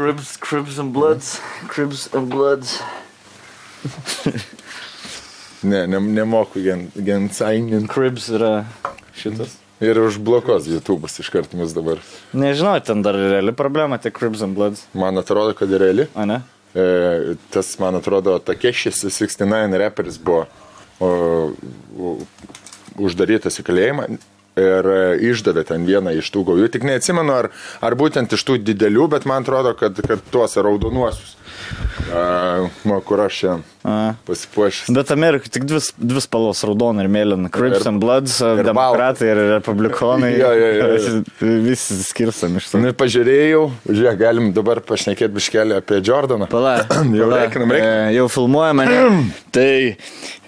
Cribs, Cribs and Bloods. Cribs and Bloods. Ne, ne nemoku gen, gen sainin. Cribs yra šitas. Ir užblokuos YouTube'as iš karto mus dabar. Nežinau, ten dar reali problema, tik Cribs and Bloods. Man atrodo, kad reali. O ne? E, tas, man atrodo, Takešis 69 reperis buvo o, o, uždarytas į kalėjimą ir e, išdavė ten vieną iš tų gaujų. Tik neatsimenu, ar, ar būtent iš tų didelių, bet man atrodo, kad, kad tuos raudonuosius. A, ma, kur aš čia pasipuošęs. Bet Amerikai tik dvi, dvi spalvos - raudona ir mėlyna. Crips and Bloods, ir demokratai ir republikonai. Jo, jo, jo, jo. Visi skirstami iš to. Nu, pažiūrėjau, žiūrėk, galim dabar pašnekėti biškelį apie Jordaną. Pala, Jau reikinam, reikinam. E, Jau filmuojame. tai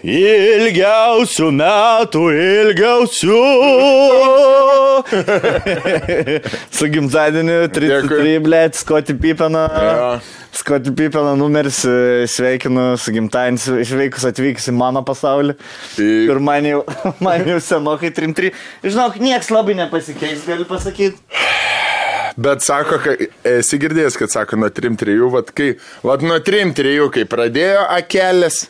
ilgiausių metų, ilgiausių. Su gimtadieniu, Dėkui. 33, blėt, Skoti Pipeno. Jo. Skoti Pipeno numeris, e, sveikinu su gimtadieniu, išveikus atvykus į mano pasaulį. Tai- Ir man jau, man jau senokai 33. Žinok, nieks labai nepasikeis, galiu pasakyti. Bet sako, kad esi girdėjęs, kad sako nuo 3-3, vad kai, vad nuo 3-3, kai pradėjo akelės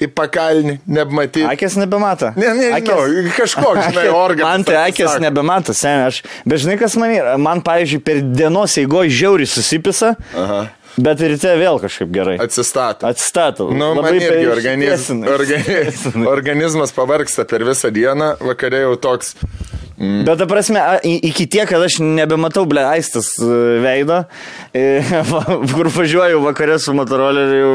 į pakalnį, nematyti. Akės nebemata. Ne, ne, Akės- žinau, kažkoks, žinai, organas. Man tai akės atsisako. nebemato, seniai. Aš, bet žinai, kas man yra, man, pavyzdžiui, per dienos eigoje žiauriai susipisa, Aha. Bet ryte vėl kažkaip gerai. Atsistato. Atsistatau. Nu, man Labai irgi per- organiz, organiz, organizmas pavargsta per visą dieną, vakarė jau toks. Bet, ta prasme, iki tiek, kad aš nebematau, ble, aistas e, veido, e, kur važiuoju vakarė su motoroleriu,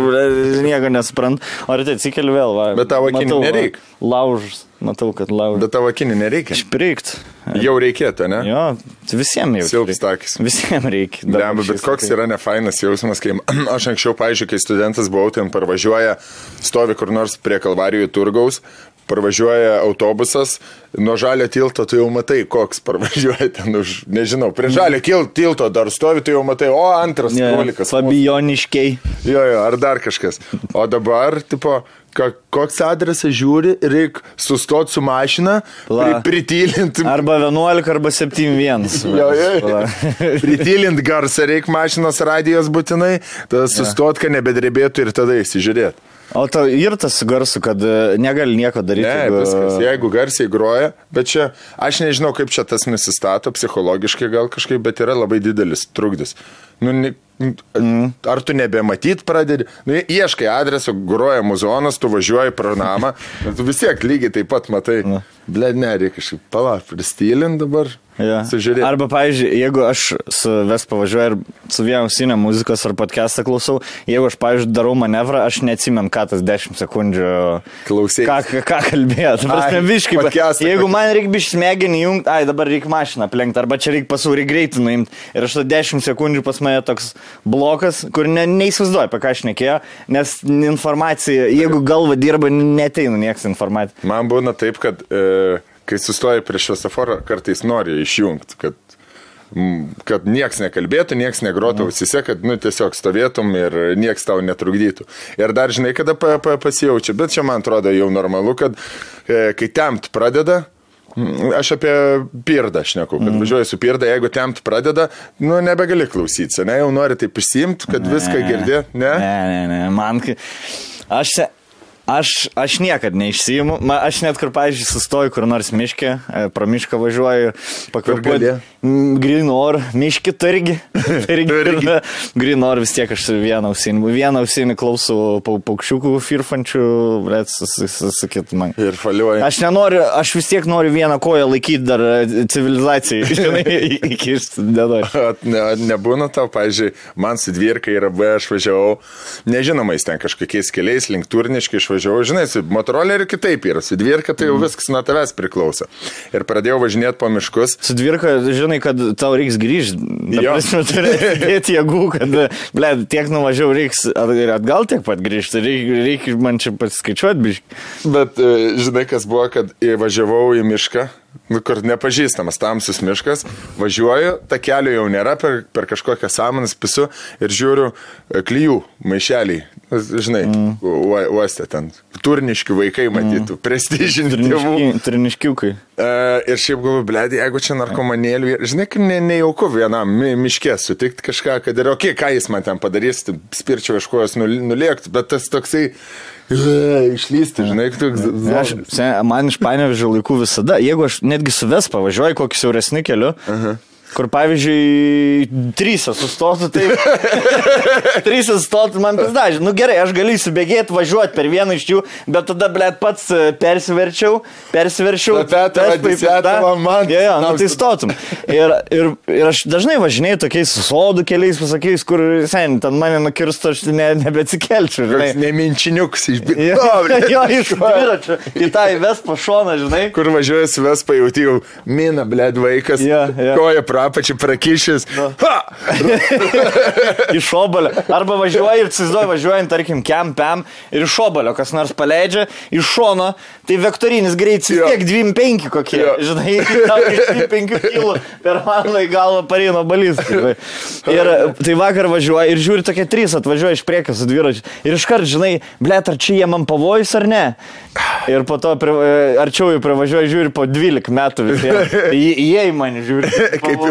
nieko nesuprantu, o ryte atsikeliu vėl, va. Bet tau akinių matau, va, nereik. Laužus, matau, kad laužus. Bet tavo akinį nereikia. Išprikt. Jau reikėtų, ne? Jo, visiems jau. Silps takis. Visiems reikia. Ne, bet koks yra nefainas jausmas, kai aš anksčiau, pažiūrėjau, kai studentas buvau, ten parvažiuoja, stovi kur nors prie Kalvarijų turgaus, parvažiuoja autobusas, nuo žalio tilto tu jau matai, koks parvažiuoja ten už, nežinau, prie žalio tilto dar stovi, tu jau matai, o antras kolikas. Fabijoniškiai. Jo, jo, ar dar kažkas. O dabar, tipo, koks adresas žiūri, reikia sustoti su mašina, pri, pritylinti. Arba 11, arba 7-1. Jo, jo, jo. Pritylint garsą reikia mašinos radijos būtinai, tada sustot, kad nebedrebėtų ir tada įsižiūrėti. O tau ir tas garsu, kad e, negali nieko daryti. Ne, jeigu- viskas, jeigu garsiai groja, bet čia, aš nežinau, kaip čia tas nusistato, psichologiškai gal kažkaip, bet yra labai didelis trukdis. Nu, ar tu nebematyt pradedi, nu, ieškai adreso, groja muzonas, tu važiuoji pro namą, tu vis tiek lygiai taip pat matai. Ble, ne, reikia kažkaip palauk, pristylint dabar. Ja. Sužiūrėti. Arba, pavyzdžiui, jeigu aš su Vespa važiuoju ir su vienu ausinė muzikos ar podcastą klausau, jeigu aš, pavyzdžiui, darau manevrą, aš neatsimenu, ką tas 10 sekundžių. Klausai. Ką, ką, ką kalbėjo, ta prasme, Ai, biškai. podcastą Jeigu man reikia biškai smegenį jungti, ai dabar reikia mašiną aplenkti, arba čia reikia pasūrį greitį nuimti. Ir aš tada 10 sekundžių pas mane toks blokas, kur ne, neįsivaizduoju, apie ką aš nekėjau, nes informacija, jeigu galva dirba, neteina nieks informacija. Man būna taip, kad e, kai sustoji prie šviesoforą, kartais nori išjungti, kad, kad nieks nekalbėtų, nieks negrotų ausise, kad nu, tiesiog stovėtum ir nieks tau netrukdytų. Ir dar žinai, kada pa, pa, pasijaučia, bet čia man atrodo jau normalu, kad e, kai temt pradeda, Aš apie pirdą šneku, kad mm. važiuoju su pirda, jeigu temt pradeda, nu nebegali klausytis, ne, jau nori taip išsimti, kad ne. viską girdė, ne? Ne, ne, ne, man. Aš, aš, aš niekad neišsijimu. Ma, aš net kur, pavyzdžiui, sustoju kur nors miške, e, pro mišką važiuoju, gali? pakvepuoju. Green or, miški targi. Targi. targi. Green or vis tiek aš vieną ausinį, vieną ausinį klausau pau, paukščiukų firfančių, bet sakyt man. Ir faliuoja. Aš nenoriu, aš vis tiek noriu vieną koją laikyti dar e, civilizacijai. Žinai, nenoriu. At Ne, nebūna tau, pažiūrėjau, man su dvirka yra B, aš važiavau, nežinomais ten kažkokiais keliais, link turniškai išvažiavau, žinai, su motoroleriu kitaip yra, su dvirka tai jau viskas nuo tavęs priklauso. Ir pradėjau važinėti po miškus. Su dvirka, žinai, kad tau reiks grįžti. Jo. Dėti jėgų, kad, ble, tiek nuvažiavau, reiks ir atgal tiek pat grįžti. Reikia reik man čia pasiskaičiuoti, biškai. Bet e, žinai, kas buvo, kad važiavau į mišką, nu, kur nepažįstamas tamsus miškas, važiuoju, ta kelio jau nėra, per, per kažkokią samaną spisu ir žiūriu e, klyjų maišelį. žinai, mm. uostė ten. Turniški vaikai matytų, mm. prestižinių tėvų. Triniški, triniškiukai. E, ir šiaip galvoju, blėdį, jeigu čia narkomanėlių, žinai, kaip ne, nejauku vienam mi, miškė sutikti kažką, kad ir okei, okay, ką jis man ten padarys, spirčiau iš kojos nulėkti, bet tas toksai... Išlysti, žinai, toks. Aš, man iš panevežio laikų visada, jeigu aš netgi su Vespa važiuoju kokį siauresnį keliu, uh -huh. Kur pavyzdžiui, trys sustotų, tai... trys sustotų, man pizdaži. Nu gerai, aš galiu įsibėgėti, važiuoti per vieną iš jų, bet tada, blėt, pats e, persiverčiau, persiverčiau. Petro, man. Jo, jo, nu tai stotum. Ir, ir, ir aš dažnai važinėjau tokiais sodų keliais, pasakiais, kur sen, ten mane nukirstų, aš ne, nebeatsikelčiau, žinai. Neminčiniuks iš jo, jo, iš dviračio. Į tą įvespo šoną, žinai. Kur važiuoju su vespa, jau jau mina, blėt, vaikas. Ja, ja. Koja pra apačią prakišęs. No. iš obalio. Arba važiuoji ir cizduoji, važiuojant, tarkim, kempiam ir iš obalio kas nors paleidžia iš šono, tai vektorinis greitis vis tiek 2,5 kokie. Jo. Žinai, iš 5 kg per valandą į galvą parino balys. Ir tai vakar važiuoja ir žiūri tokie trys atvažiuoja iš priekio su dviračiu. Ir iškart, žinai, blėt, ar čia jie man pavojus ar ne? Ir po to pri, arčiau jų privažiuoja, žiūri po 12 metų visiems. Jie į mane žiūri. Kaip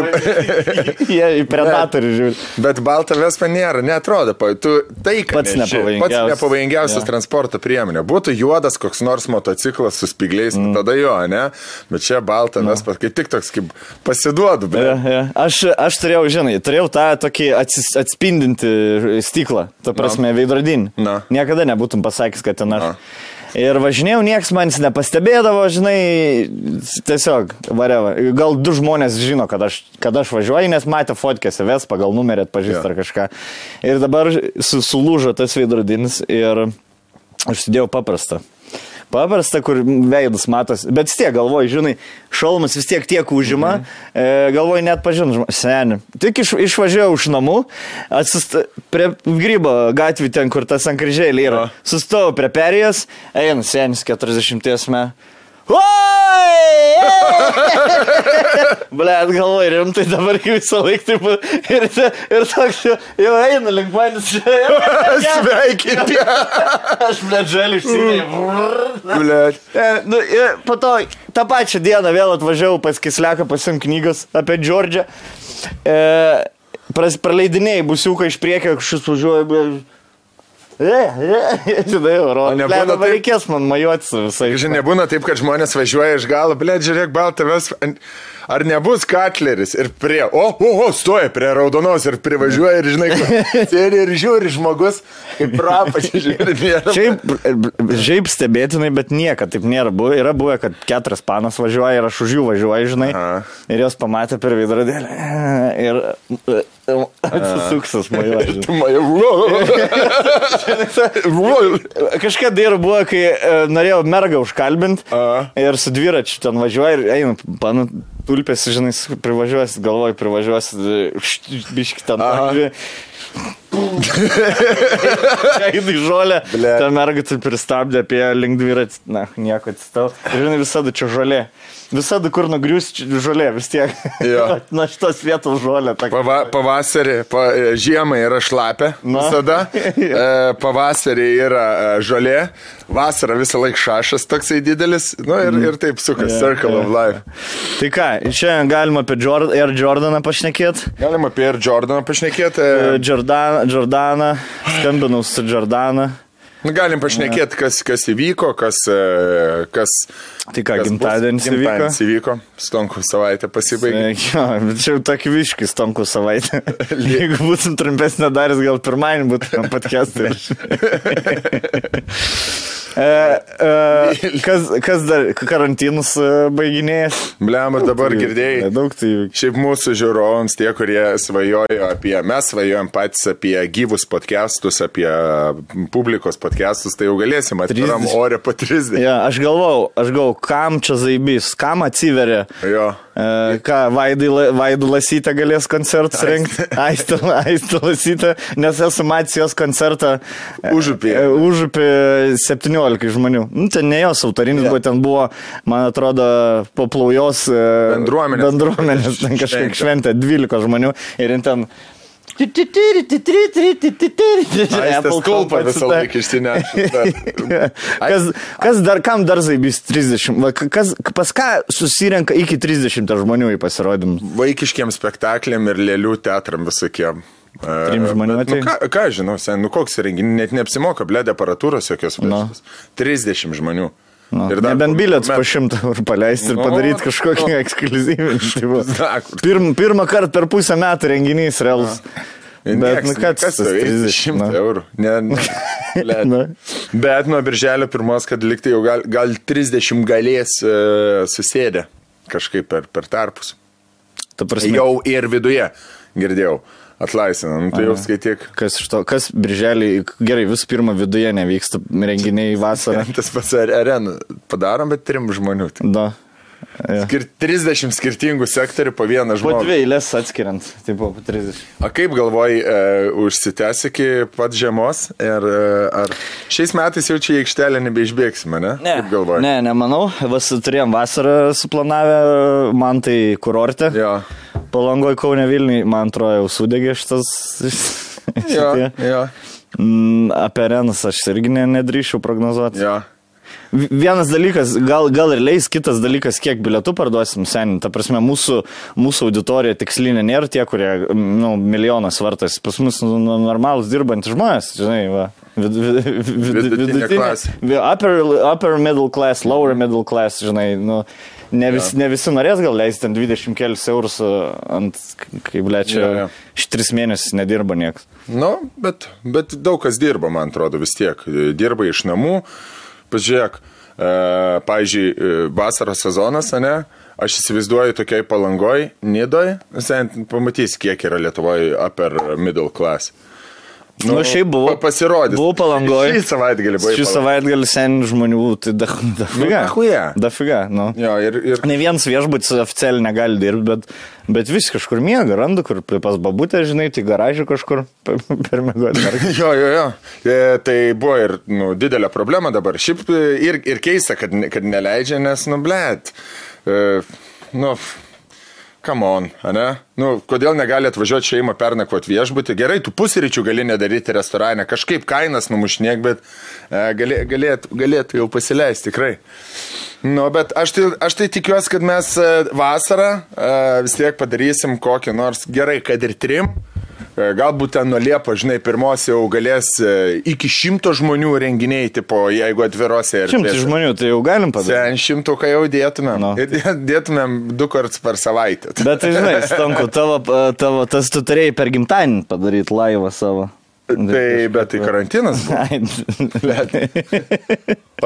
Jie į predatorių žiūri. Bet balta vespa nėra, netrodo. Tu tai, kad pats nepavojingiausias, pats nepavojingiausias ja. transporto priemonė. Būtų juodas koks nors motociklas su spigliais, mm. tada jo, ne? Bet čia balta no. vespa, kaip tik toks, kaip pasiduodu. Ja, ja. Aš, aš turėjau, žinai, turėjau tą tokį atsis, atspindinti stiklą, ta prasme, no. veidrodinį. No. Niekada nebūtum pasakęs, kad ten aš. No. Ir važinėjau, niekas manęs nepastebėdavo, žinai, tiesiog, vareva. Gal du žmonės žino, kad aš, kad aš važiuoju, nes matė fotkėse Vespa, gal numerį atpažįsta yeah. ar kažką. Ir dabar su, sulūžo tas veidrodinis ir aš sudėjau paprastą paprasta, kur veidas matos, bet vis tiek galvoju, žinai, šalmas vis tiek tiek užima, mhm. e, galvoju, net pažinau, seniai. Tik iš, išvažiavau iš namų, atsist, prie grybo gatvį ten, kur tas ant kryžėlį yra, sustojau prie perėjos, eina senis 40 metų. Blet, galvoju, rimtai dabar visą laiką taip ir, ir toks jau eina link manęs. Sveikini. Aš, blet, žaliu išsiėjau. Blet. Nu, ir po to tą pačią dieną vėl atvažiavau pas Kisleką pasim knygos apie Džordžią. E, praleidinėjai busiuką iš priekio, kažkas važiuoja, blet. Žinai, Euro. Nebūna taip, reikės man majuoti su visai. Žinai, nebūna taip, kad žmonės važiuoja iš galo, blė, žiūrėk, baltą ves. Ar nebus Katleris ir prie, o, o, o, stoja prie raudonos ir privažiuoja ir, žinai, sėdi ir žiūri žmogus, kaip prapačiai žiūri. Šiaip, šiaip stebėtinai, bet niekada taip nėra buvę. Yra buvę, kad keturias panas važiuoja ir aš už jų važiuoju, žinai. Aha. Ir jos pamatė per veidrodėlį. Ir atsisuksas majuoja. Kažkada ir buvo, kai e, norėjau mergą užkalbinti ir su dviračiu ten važiuoja ir eina, panu, tulpės, žinai, privažiuosi, galvoju, privažiuosi, biški ten. Eidai žolę, ta merga tai pristabdė apie link dviratį, na, nieko atsitau. Žinai, visada čia žolė visada kur nugrius žolė vis tiek. Nuo šitos vietos žolė. Pava, pavasarį, pa, žiemą yra šlapė. Na. Visada. e, pavasarį yra e, žolė. Vasarą visą laiką šašas toksai didelis. Nu, ir, mm. ir taip sukas. Yeah, Circle yeah. of Life. Tai ką, čia galima apie Jordan, Air Jordaną pašnekėti? Galima apie Air Jordaną pašnekėti. E, Jordan, Jordaną. Skambinau su Jordaną. Nu, galim pašnekėti, kas, kas įvyko, kas... E, kas tai ką, gimtadienis įvyko? įvyko, Stonkų savaitė pasibaigė. Jo, bet čia jau tokį viškį Stonkų savaitę. Jeigu būtum trumpesnė daris, gal pirmąjį būtum. E, e, kas, kas dar karantinus baiginėjęs? Bliam, ir dabar girdėjai. Daug tai. Šiaip mūsų žiūrovams, tie, kurie svajojo apie, mes svajojom patys apie gyvus podcastus, apie publikos podcastus, tai jau galėsim atviram ore po 30. Ja, aš galvau, aš galvau, kam čia zaibys, kam atsiveria. Jo. E, ką, Vaidų Lasytę galės koncertus rengti? Aistą Lasytę, nes esu matęs jos koncertą. Užupį. E, Užupį 17 žmonių. Nu, ten ne jos autorinis, yeah. bet ten buvo, man atrodo, paplaujos bendruomenės. Bendruomenės, ten kažkiek šventė 12 žmonių ir ten Aistės kulpa visą laiką išsinešė. Kas, kas dar, kam dar zaibys 30? Va, Kas, pas ką susirenka iki 30 žmonių į pasirodymus? Vaikiškiem spektakliam ir lėlių teatram visokiem. Trim žmonių bet, nu, atėjo? ką, ką žinau, sen, nu koks renginys, net neapsimoka, blėdė aparatūros jokios vežtis. 30 žmonių. Nu, Ir dar Nebent bilietus met- po šimtą eurų paleisti ir Nu, padaryti kažkokį nu. ekskluzyvinį. tai va. Zakur. Pirm, pirmą kartą per pusę metų renginys realus. Bet, Nieks, nu, kad kas 30, 100 na. eurų. Ne, ne. Na. Bet nuo birželio pirmos, kad liktai jau gal, gal 30 galės uh, susėdę kažkaip per, per tarpus. Ta prasme, Jau ir viduje girdėjau. Atlaisina, nu, tai jau skaityk. kas iš to, kas birželį, gerai, visų pirma, viduje nevyksta renginiai vasarą. Tas pats ar- areną padarom, bet trim žmonių. tik. Da. Skir 30 skirtingų sektorių po vieną Po žmogų. dvi eilės atskiriant, tai po 30. O kaip galvoj, e, užsitęs iki pat žiemos? Ir e, ar šiais metais jau čia į aikštelę nebeišbėgsime, ne? Kaip galvoj? ne, nemanau. Vas turėjom vasarą suplanavę, man tai kurorte. Jo. Palangoj Kaune Vilniui, man atrodo, jau sudegė šitas. Jo, jo, Mm, Apie arenas aš irgi ne, nedrįšiu prognozuoti. jo. Vienas dalykas, gal, gal ir leis, kitas dalykas, kiek bilietų parduosim seniai. Ta prasme, mūsų, mūsų auditorija tikslinė nėra tie, kurie, nu, milijonas vartas. Pas mus nu, nu, normalus dirbantys žmonės, žinai, va. Vid, vid, vid, Vidutinė klasė. Upper, upper middle class, lower middle class, žinai, nu. Ne, vis, ne visi norės gal leisti ten 20 kelius eurus uh, ant, kaip lečia, Jo, jo. iš 3 mėnesius nedirba niekas. Nu, bet, bet daug kas dirba, man atrodo, vis tiek. Dirba iš namų. Pažiūrėk, e, pavyzdžiui, e, vasaros sezonas, ne? Aš įsivaizduoju tokiai palangoj, nidoj, pamatys, kiek yra Lietuvoje upper middle class. Nu, šiaip buvau- pa- Pasirodys. buvau Palangoj. Šį savaitgalį buvau. Šį savaitgalį seniai žmonių, tai da, dafiga. dachuja. Dafiga, nu. Jo, ir, ir Ne vienas viešbutis oficialiai negali dirbti, bet, bet vis kažkur miega, randa, kur pas babutę, žinai, tai garažį kažkur per, mėgodį. Jo, jo, jo. E, tai buvo ir nu, didelė problema dabar. Šiaip e, ir, ir keista, kad, kad neleidžia, nes, nu, blėt. E, nu, come on, ne? Nu, kodėl negali atvažiuoti šeimą pernakvoti viešbutį? Gerai, tu pusryčių gali nedaryti restorane, kažkaip kainas numušniek, bet e, galė, galėtų, galėtų jau pasileisti tikrai. Nu, bet aš tai, aš tai tikiuosi, kad mes e, vasarą e, vis tiek padarysim kokį nors gerai, kad ir trim. E, Galbūt ten nuo Liepo, žinai, pirmos jau galės e, iki šimto žmonių renginiai, tipo, jeigu atvirose ir Šimtai žmonių, tai jau galim padaryti. Sen šimtuką jau dėtumėm. Nu. Ir dė- dėtumėm du kartus per savaitę. Bet tai žinai, Stanku, tavo, tavo, tas tu turėjai per gimtadienį padaryti laivą savo. Tai, bet tai karantinas.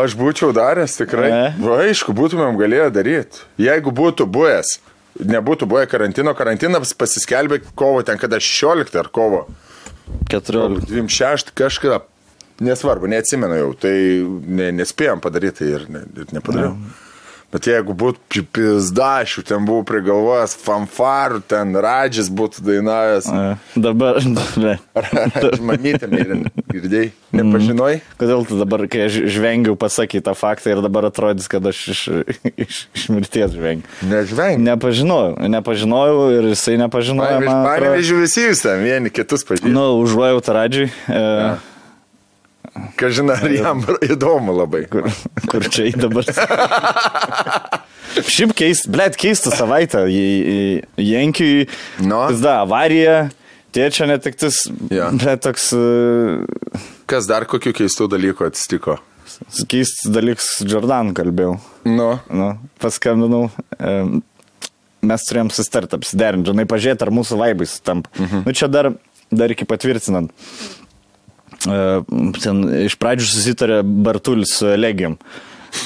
Aš būčiau daręs tikrai. Va, aišku, būtumėm galėję daryti. Jeigu būtų buvęs, nebūtų buvę karantino, karantinas pasiskelbė kovo ten kada 16 ar kovo 14. 26 kažką. Nesvarbu, neatsimenu jau, tai ne, nespėjom padaryti ir, ne, ir nepadariau. Bet jeigu būtų pizdašių, ten buvau prigalvojęs fanfarų, ten radžis būtų dainavęs. A, Dabar, ne. Aš mėlyną, girdėjai, nepažinoj? Kodėl tu dabar, kai aš žvengiau, pasakai tą faktą ir dabar atrodys, kad aš iš, iš, iš mirties žvengiu. Nežvengiu. Nepažinojau, nepažinojau ir jisai nepažinojo. Panevežiu visi jūs ten, vieni kitus pažįstate. Nu, užuojau Taradžiui, e, Kažina, ar jam įdomu labai. kur, kur čia į dabar. Šiaip keist, blėt, keistą savaitę. Jenkiui, Nu. da, avarija, tėčia netiktis, Jo. blėt, toks e, Kas dar kokių keistų dalykų atsitiko? keistas dalykas, Jordan kalbėjau. Nu, Nu, paskambinau. E, mes turėjom susitarti, apsiderinti, žinai, pažiūrėti, ar mūsų vaibai sutampa. Mhm. Nu, čia dar, dar iki patvirtinant. E, ten iš pradžių susitarė Bartulis su Elegijom.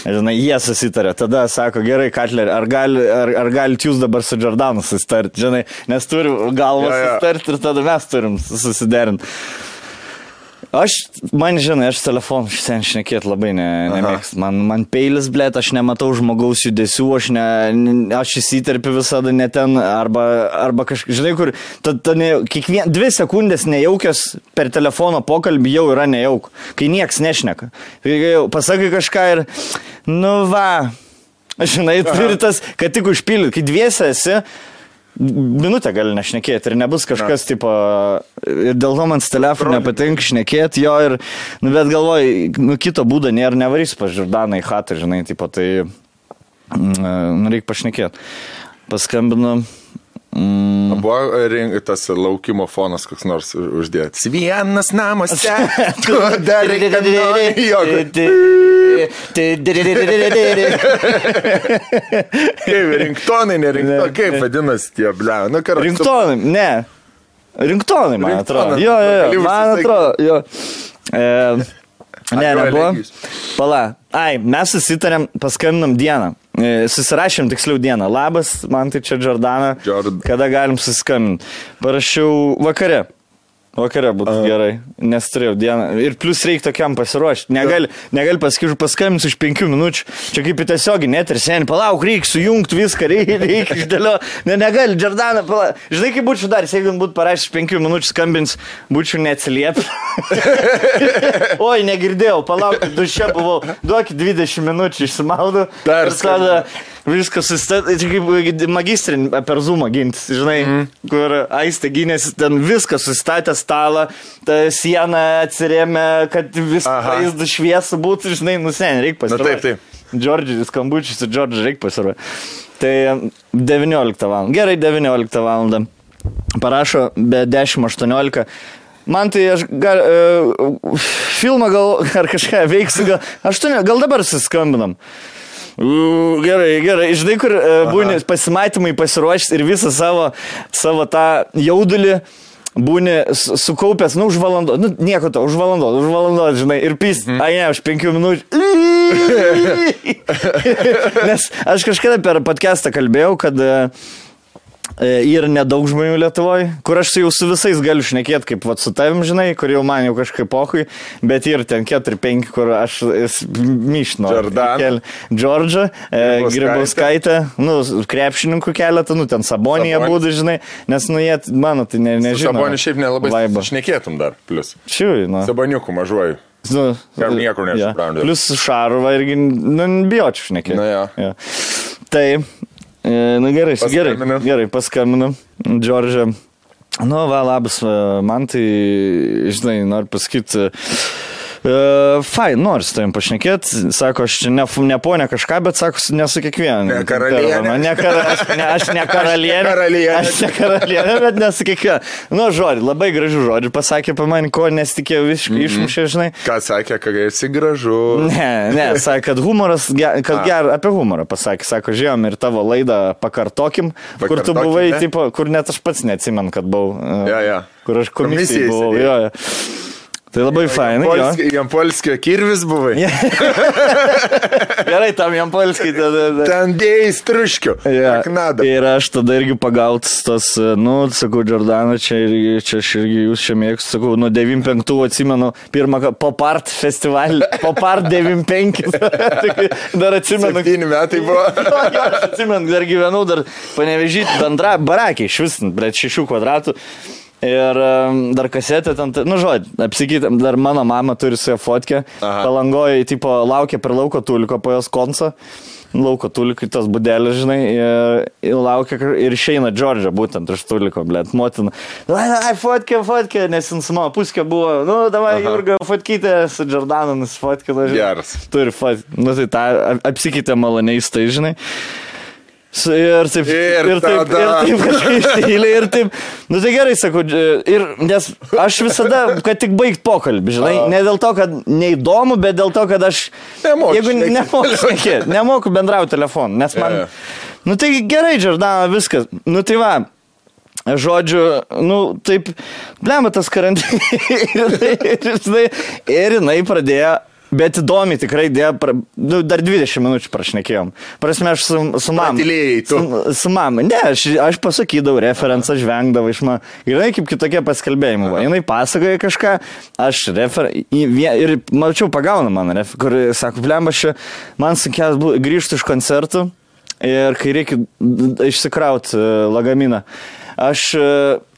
Žinai, jie susitarė. Tada sako, gerai, Katler, ar, gali, ar, ar galite jūs dabar su Jordanu susitarti? Žinai, nes turi galvą susitarti ir tada mes turim susiderinti. Aš, man žinai, aš telefonu šiandien šnekėti labai ne, nemėgstu. Man, man peilis, blėt, aš nematau žmogaus judesių, aš, ne, aš įsiterpiu visada ne ten, arba, arba kažkaip, žinai, kur, ta, ta ne, kiekvien, dvi sekundės nejaukios per telefono pokalbį jau yra nejauk, kai nieks nešneka. Pasakai kažką ir, nu va, žinai, turi tas, kad tik užpildyti, kai dviese esi. Minutę gali nešnekėti ir nebus kažkas, tipo, ir dėl to man su telefonu nepatinka šnekėti jo ir, nu, bet galvoju, nu, kito būdo nėra, nevarys pažiūrdaną į hatą, žinai, tipo, tai, mm, nu, reikia pašnekėti. Paskambinu. Mm, Buvo rink, tas laukimo fonas koks nors uždėtas. Vienas namuose. Tu dar Kaip rinktonai, nerinktonai, kaip vadinasi tie ble. Nu, karas. Ringtonai, ne. Ringtonai, man atrodo. Jo, jo, jo, man atrodo, jo. E, ne, nebuvo. Pala. Ai, mes susitarėm, paskambinam dieną. E, Susirašėm tiksliau dieną. Labas, man tai čia Jordana. Jord- Kada galim susiskambinti? Parašiau vakare. Vakare būtų uh. gerai, nes turėjau dieną. Ir plus reikia tokiam pasiruošti. Negali, negali pasakyti, paskambinsiu iš penkių minučių. Čia kaip į tiesiogį net ir seniai, palauk, reikia sujungti viską, reikia, reikia išdėlio. Ne, negali, Jordana, palauk. Žinai, kaip būčiau dar, jeigu būtų parašęs penkių minučių skambins, būčiau neatsiliepęs. Oi, negirdėjau, palauk, duše buvau. Duokit 20 minučių, išsimaudau. Dar Ir tada viskas susistatė, kaip magistrin per zumą gintis, žinai, mm. kur aistė gynėsi, ten viskas susistatė stalą, ta siena atsirėmė, kad vis Aha. vaizdas šviesų būtų, žinai, nusen, reikia Na pasiruošti. taip, taip. Džordžiai, skambučius su Džordžiu reikia pasiruošti. Tai 19 val. Gerai, 19 val. Parašo be 10-18. Man tai aš gal, uh, filmą gal ar kažką veiksiu, gal, aštuoni, gal dabar suskambinam. U, gerai, gerai. Žinai, kur uh, būni pasimatymai pasiruošti ir visą savo, savo tą jaudulį būni su- sukaupęs, nu, už valandą, nu, nieko to, už valandą, už valandą, žinai, ir pys, mm. ai ne, už penkių minučių. Nes aš kažkada per podcastą kalbėjau, kad e, e, yra nedaug žmonių Lietuvoje, kur aš jau su visais galiu šnekėti, kaip vat, su tavim, žinai, kur jau man jau kažkaip pohui, bet ir ten 4-5, kur aš myšnu. Jordan. Džordžą, e. Grybauskaitę, nu, krepšininkų keletą, nu, ten Sabonija būtų, žinai, nes, nu, jie, mano, tai ne, nežinau. Sabonį šiaip nelabai Vaibą. šnekėtum dar, plus. Šiui, nu. Saboniukų mažuoju. Nu, Kam niekur jo. nesuprantu. Plus šarvą irgi, nu, bijočiau šnekėti. Na jo. Jo. Tai, e, na gerai, gerai, Paskambinu. gerai, paskambinu. Džordžą. Nu, va, labas, e, man tai, žinai, noriu pasakyti. Fai, noriu su tavim pašnekėti, sako, aš ne, ne ponė kažką, bet sako, su- ne su kiekvienu. Ne karalienė. Ne, kara, aš, ne, aš ne karalienė. karalienė. Aš ne karalienė, bet ne su kiekvienu. Nu, žodį, labai gražių žodžių pasakė apie mane, ko nesitikėjau visiškai mm -hmm. išmušė, žinai. Ką sakė, kad esi gražu. Ne, ne, sakė, kad humoras, kad ger, apie humorą pasakė, sako, žiūrėjom ir tavo laidą pakartokim, kur tu Pakartokim, buvai, ne? tipo, kur net aš pats neatsimenu, kad buvau. Jo, jo. Kur aš komisijai buvau. Jo, jo. Tai labai fainai. jo. Polski- Jam polskio kirvis buvai. Gerai, tam jam polskiai tada. Ten dėjai struškių. Ja. Knada. Ir aš tada irgi pagautas tas, nu, sakau, Jordana, čia, čia aš irgi jūs čia mėgstu, sakau, nuo 95 atsimenu pirmą kartą pop art festivalį, pop art 95. dar atsimenu. Septyni metai buvo. Jo, jo, aš atsimenu, dar gyvenau, dar panevežyti bendra barakiai, iš vis, bet šešių kvadratų. Ir dar kasetė ten, nu žodžiu, apsikeitam, dar mano mama turi su ją fotkę. Palangoje, tipo, laukia per lauko tuliko po jos konso. Lauko tuliko, tas budelis, žinai, ir, ir laukia ir išeina Džordžą būtent iš tuliko, blėt, motina. Ai, ai, fotkė, fotkė, nes jis mano puskė buvo, nu, davai, Aha. Jurga, fotkytė, su Jordanu nusfotkė. Geras. Turi fot, nu tai tą apsikeitė maloniai, tai žinai. Ir taip, Ir ir taip, tada. ir taip kažkaip stiliai, ir taip. Nu tai gerai, sakau, ir, nes aš visada, kad tik baigt pokalbį, žinai, A. ne dėl to, kad neįdomu, bet dėl to, kad aš... Nemoku Jeigu nemoku šnekėti, nemoku bendrauti telefonu, nes man... Jo. Nu tai gerai, Džordana, viskas. Nu tai va. Žodžiu, nu taip, blema tas karantinas. ir, ir, žinai, ir jinai pradėjo, bet įdomi tikrai, dėjo, pra, nu, dar 20 minučių prašnekėjom. Prasme, aš su, su mam. Pratylėjai tu. Su, su mam. Ne, aš, aš pasakydavau referencą, žvengdavau iš man. Gerai, kaip kitokie paskelbėjimai. buvo. Jinai pasakoja kažką, aš refer... Ir mačiau pagauna man, ref, kur sako, blem, aš man sunkiausia buvo grįžti iš koncertų. Ir kai reikia išsikrauti lagaminą. Aš e,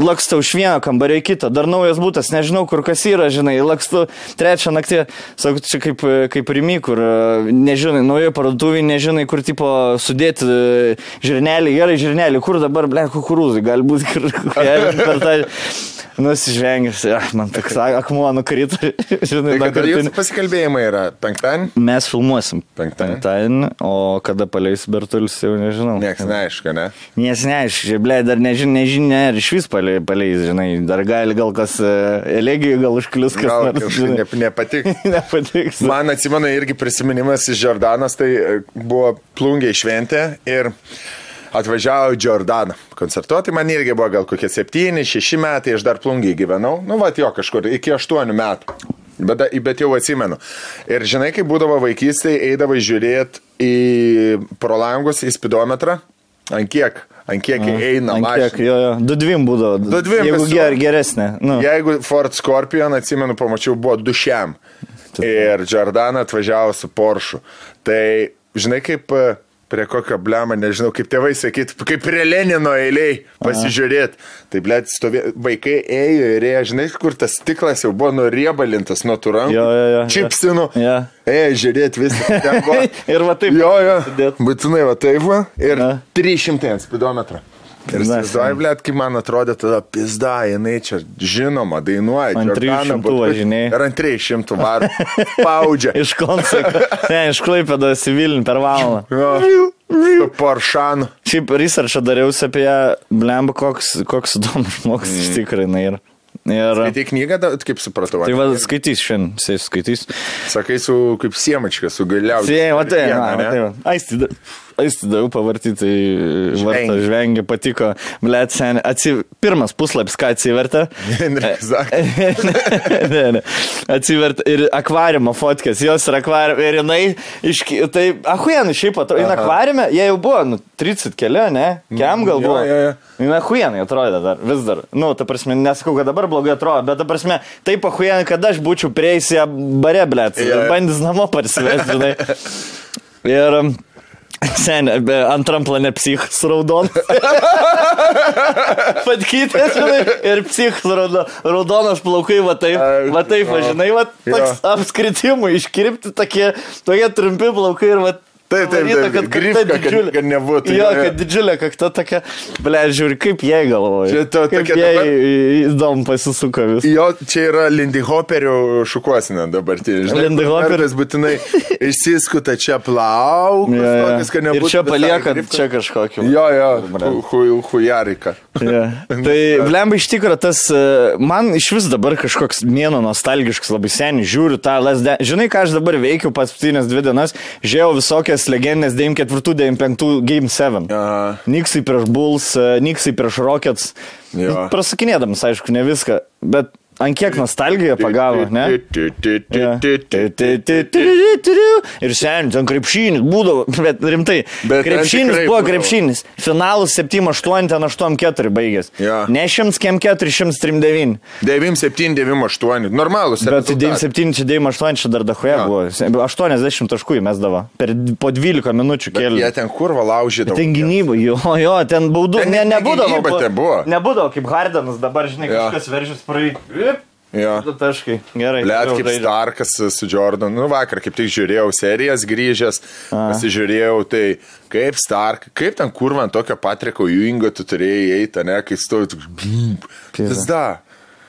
lakstau iš vieno kambario į kitą, dar naujas būtas, nežinau, kur kas yra, žinai, lakstu trečią naktį, sakau, čia kaip, e, kaip rimi, kur, e, nežinai, naujoje parduotuvėje, nežinai, kur tipo sudėti žirnelį, gerai žirnelį, kur dabar, ble, kukurūzai, galbūt kur, per tą nusižvengęs, man toks akmuo nukrito, žinai, Tai kada jūsų pasikalbėjimai yra penktadienį? Mes filmuosim Penktadienį. o kada paleis Bertulis, jau nežinau. Niekas neaišku, ne? Nes neaišku, ble, dar nežinia, nežinia, ar iš vis palei- paleis, žinai, dar gali gal kas e, elegijų, gal užklius kas Gal nors. žinai. ne, nepatiks. Nepatiks. Man atsimenu irgi prisiminimas iš Jordanos, tai e, buvo plungiai šventė ir atvažiavo į Jordaną koncertuoti, man irgi buvo gal kokie 7-6 metai, aš dar plungiai gyvenau, nu va jo kažkur iki 8 metų. Bet, bet jau atsimenu. Ir žinai, kai būdavo vaikystėje, eidavai žiūrėti į pro langus, į spidometrą, ant kiek, ant kiek eina Ant kiek, mašina. jo, jo, du dviem būdavo. Du dviem Jeigu visur. ger, geresnė. Nu. Jeigu Ford Scorpion, atsimenu, pamačiau, buvo du šiam. Ir Jordana atvažiavo su Porsche. Tai, žinai, kaip prie kokio blema, nežinau, kaip tėvai sakytų, kaip prie Lenino eiliai pasižiūrėti. Tai, blėt, stovė, vaikai ėjo ir ėjo, žinai, kur tas stiklas jau buvo nuriebalintas nuo tų rankų. Jo, jo, jo. Čipsinu. Jo. Ėjo žiūrėti visą. Ir va taip Jo, jo. Būtinai va taip va. Ir Na. 300 ant spidometro. Ir įsivaizduoju, blėt, kaip man atrodė tada pizda, jinai čia žinoma, dainuoja. Ant Jordana 300 Butkus- važinėja. Ir ant 300 var. Paudžia. Iš konsako. Ne, iš klaipėdo Sivilin per valandą. Poršanu. Šiaip researchą dariausi apie ją, blemba, koks, koks įdomus žmogus Mm. iš tikrųjų jinai yra. Ir... Tai knygą, da- kaip supratau. Tai va, skaitys šiandien, jisai skaitys. Sakai, su kaip siemačka, su galiausiu. Tai, va, tai, va, va, tai, va. Aisti, da- aisti daviau pavartyti, tai vartą Žvengi. žvengi, patiko. Blet, sen, atsi... pirmas puslapis, ką atsivertė. Zak. ne, ne. Atsivertė ir akvariumo fotkės, jos yra akvariumo ir jinai, iški... tai, ahuienai šiaip atrodo, jinai akvariume, jie jau buvo, nu, 30 keli, ne, kiam gal buvo. Jinai ahuienai atrodo dar, vis dar. Nu, ta prasme, nesakau, kad dabar blogai atrodo, bet ta prasme, taip ahuienai, kad aš būčiau prieis ją bare, jo. bandys namo parsivesti, žinai. Ir... Sen, be- antram plane psichas raudon. Patkytė, žinai, ir psichas raudon, raudonas plaukai, va taip, Ai, va taip, va, žinai, va toks apskritimų, iškirpti tokie, tokie trumpi plaukai ir va. Taip, taip, taip, kakta grifka, kad- kad nebūtų, Jo, jo, jo. kad didžiulė kakta tokia, ble, žiūri, kaip jie galvoja. Čia to tokia dabar- įdomu pasisuko vis. Jo, čia yra Lindy Hoperių šukuosina dabartinė. Lindy Hopper. Kartais būtinai išsiskuta čia ja. tokius, kad Ir nebūtų. čia visai palieka čia kažkokį. Jo, jo, hu- hujarika. Ja. Tai, blemba, iš tikrųjų, tas, e, man iš vis dabar kažkoks mėno nostalgiškas, labai seniai žiūriu tą LSD. Žinai, ką aš dabar veikiu paskutinės dvi dienas? Žiūrėjau visokias legendinės 94-95 Game 7. Aha. Niksai prieš Bulls, e, Niksai prieš Rockets. Jo. Prasakinėdamas, aišku, ne viską, bet ant kiek nostalgija pagavo, ne? Ja. Ir seniai, ten krepšinis būdavo, bet rimtai. Bet krepšinis buvo krepšinis. Finalas 7-8, ten 8-4 baigės. Ja. Ne 100-4, 139. 97, 98. Normalus. Bet tai rezultatai. 97, čia 98, čia dar dahoje Jo. buvo. 80 taškų įmesdavo. Per po 12 minučių Bet Jie kėlė. ten kurva laužydavo. Ten gynyba, jo, jo, ten baudų. Ten Ne, nebūdavo. gynyba ten buvo. Nebūdavo kaip Hardenas, dabar, žinai, Jo. kažkas veržys praeiti. Jo. Du taškai. Gerai. Toliau kaip žaidžiam. Starkas su Jordanu. Nu, vakar kaip tik žiūrėjau serijas grįžęs, A. pasižiūrėjau, tai kaip Stark, kaip ten kurva ant tokio Patriko Juingo tu turėjai eiti, ne, kai stovi toks... Vis da.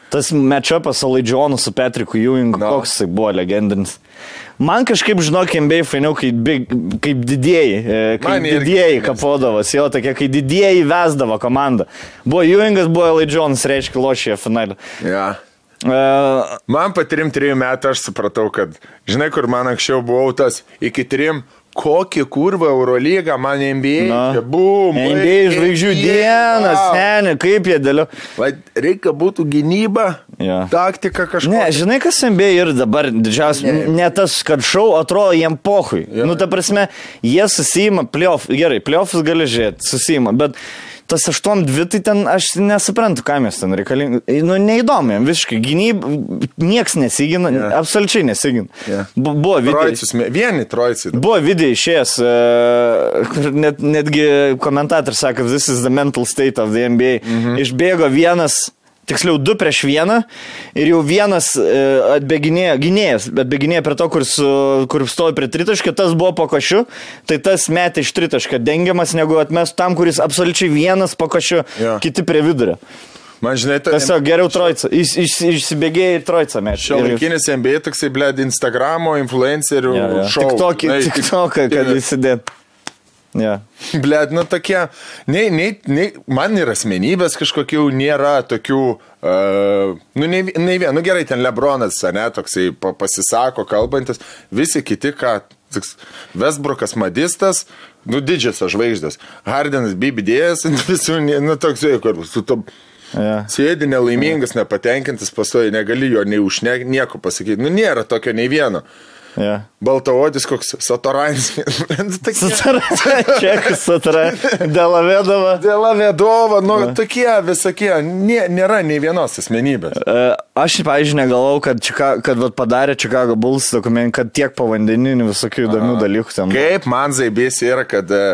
Tas matchupas su Laidžionu, su Patriku Ewingu, No. koks jisai buvo legendinis. Man kažkaip, žinok, MBA fainiau, kaip e, kai Man irgi didieji nes- kapodavos, jo, tokie, kai didieji vesdavo komandą. Buvo Ewingas, buvo Laidžionas, reiškia, lošė finalą. Ja. Uh, Man po trim, trijų metų aš supratau, kad, žinai, kur man anksčiau buvau tas, iki trim, kokį kurvą Eurolygą man NBA. na, Bum, NBA žvaigždžių diena, seniai, kaip jie dėlio. Va, reikia būtų gynyba, Jo. taktika kažkokia. Ne, žinai, kas MBA ir dabar didžiausias, Ne. ne, tas, kad šau atrodo jiem pohui. Jo. Nu, ta prasme, jie susima, playoff, gerai, playoffus gali žiūrėti, susima, bet tas 8-2, tai ten aš nesuprantu, kam jis ten reikalingi. Nu, neįdomu, visiškai gynyb, nieks nesigina, yeah. absoliučiai nesigina. Yeah. Buvo mė- vieni trojci. Buvo video išėjęs, e, kur net, netgi komentatorius sako, this is the mental state of the NBA. Mhm. Išbėgo vienas, tiksliau du prieš vieną ir jau vienas e, atbėginėjo, gynėjas, atbėginėjo prie to, kur, su, kur stovi prie tritaškio, tas buvo po košiu, tai tas metė iš tritaškio dengiamas, negu atmest tam, kuris absoliučiai vienas po košiu, Jo. kiti prie vidurio. Man žinai, tai... Tiesiog geriau trojca, iš, iš, išsibėgėjo į trojcą metę. Šio laikinis MBA toksai, blėd, Instagramo, influencerių Ja, ja. šou. Tik tokį, tik toką, kad įsidėt. Ja. Blėd, nu tokie, nei, nei, nei, man ir asmenybės kažkokių nėra tokių, uh, nu, nei, nei vien, nu gerai, ten Lebronas, ne, toksai pa- pasisako, kalbantis, visi kiti, ką, Westbrookas madistas, nu didžiosios žvaigždės, Hardinas BBDS, visų, nu toksai, kur su to... Ja. Sėdi nelaimingas, nepatenkintas, pastoji, negali jo nei už ne, nieko pasakyti. Nu, nėra tokio nei vieno. Ja. Baltaodis koks Satoranis. Satara, čekas satara, Delavedova. Dėl Avedova, nu, tokie visokie, nė, nėra nei vienos asmenybės. E, Aš, pavyzdžiui, negalvau, kad, Čika, kad vat, padarė Chicago Bulls dokumentų, kad tiek povandeninių visokių įdomių dalykų ten. Kaip man zaibės yra, kad e,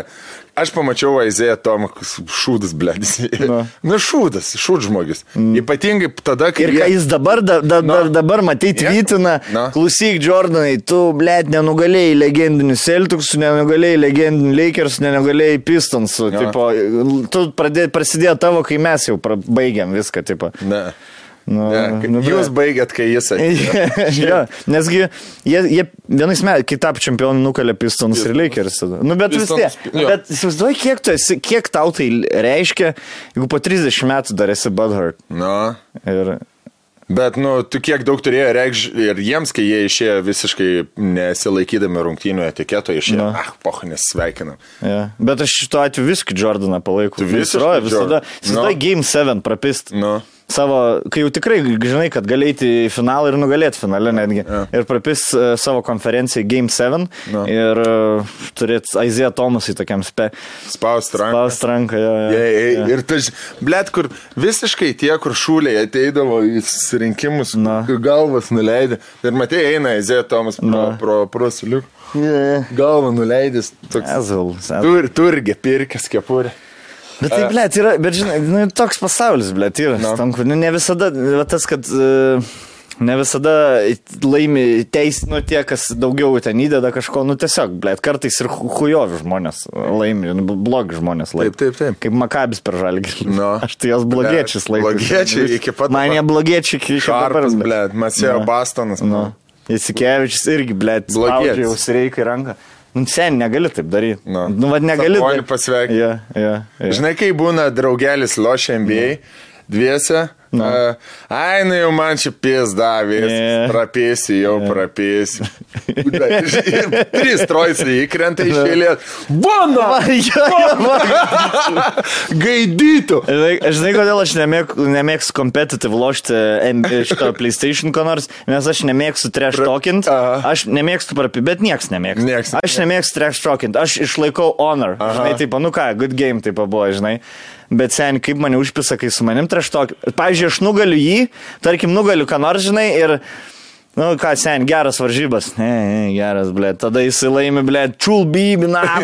aš pamačiau Aizėją Tomakus, šūdas, blėdis. Na. Nu, šūdas, šūd žmogus. Ypatingai tada, kai... Ir ką jis dabar, da, da, da, dabar matai, tvytina, Na. klausyk, Jordanai, tu, blėt, nenugalėjai legendinių Celticsų, nenugalėjai legendinių Lakersų, nenugalėjai Pistonsų. Tipo, tu pradė, prasidėjo tavo, kai mes jau baigėm viską, tipo. Ne. Nu, ne. nu, Jūs blet. baigėt, kai jis atėjo. jo, nesgi jie, jie vienais metais, kai tapo čempionu, nukalė Pistons ir Lakers. Nu, bet vis tiek. Bet įsivaizduoji, kiek, esi, kiek tau tai reiškia, jeigu po 30 metų dar esi Budhurt. Nu. Ir, Bet, nu, tu kiek daug turėjo reikš ir jiems, kai jie išėjo visiškai nesilaikydami rungtynių etiketo, išėjo, Na. ah, poh, nesveikinam. ja. Bet aš šituo atveju viską Jordaną palaikau. Tu visiškai visada, visada Nu. Game 7 prapist. Nu. Savo, kai jau tikrai žinai, kad galėti į finalą ir nugalėti finale netgi. Ja. Ir prapis uh, savo konferenciją Game 7 Nu. ir uh, turėti Aizėją Tomasui tokiam spe. Spaust ranką. Spaust ranką, jo. jo, Jei, jei, jo. ir ž- blėt, kur visiškai tie, kur šūliai ateidavo į susirinkimus, Na. galvas nuleidė. Ir matai, eina Izė Tomas pro, Na. pro, pro suliuk. Yeah. Galvą nuleidęs. Toks, Azul. tur, turgė, pirkęs kepurė. Bet tai, ble, yra, bet žinai, nu, toks pasaulis, ble, yra. Na. Tam, kur, nu, ne visada, tas, kad uh, ne visada laimi teis, nu, tie, kas daugiau ten įdeda kažko, nu, tiesiog, ble, kartais ir hu- hujovi žmonės laimi, nu, blogi žmonės laimi. Taip, taip, taip. Kaip Makabis per žalgį. Nu. Aš tai jos blogiečiais Blet, laikau. blogiečiai iki pat Man jie blogiečiai iki dabar. Blėt, Masėjo Na. Bastonas. Nu. Įsikevičius irgi, ble, Blogietis. spaudžia jau reikia ranką. Nu, sen, negali taip daryti. Nu. Nu, vad negali. Dar- pasveikinti. Ja, ja, ja. Žinai, kai būna draugelis lošia NBA dviese. Nu. Uh, ai, nu jau man čia pės davė, Ne. prapėsi, jau prapėsi. Trys trojsiai įkrenta iš eilės. Bona! Jo, jo, va. Gaidytų! Aš žinai, kodėl aš nemėg, nemėgstu competitive lošti šito PlayStation ko nors, nes aš nemėgstu trash talkint, aš nemėgstu parapi, bet nieks nemėgsta. Nieks Aš nemėgstu trash talkint, aš išlaikau honor. Aha. Žinai, taip, nu ką, good game taip buvo, žinai. Bet sen, kaip mane užpisa, kai su manim talk. Pavyzdžiui, aš nugaliu jį, tarkim, nugaliu ką nors, žinai, ir... Nu, ką, sen, geras varžybas. Ne, ne, geras, blė. Tada jisai laimi, blė, čulbybina.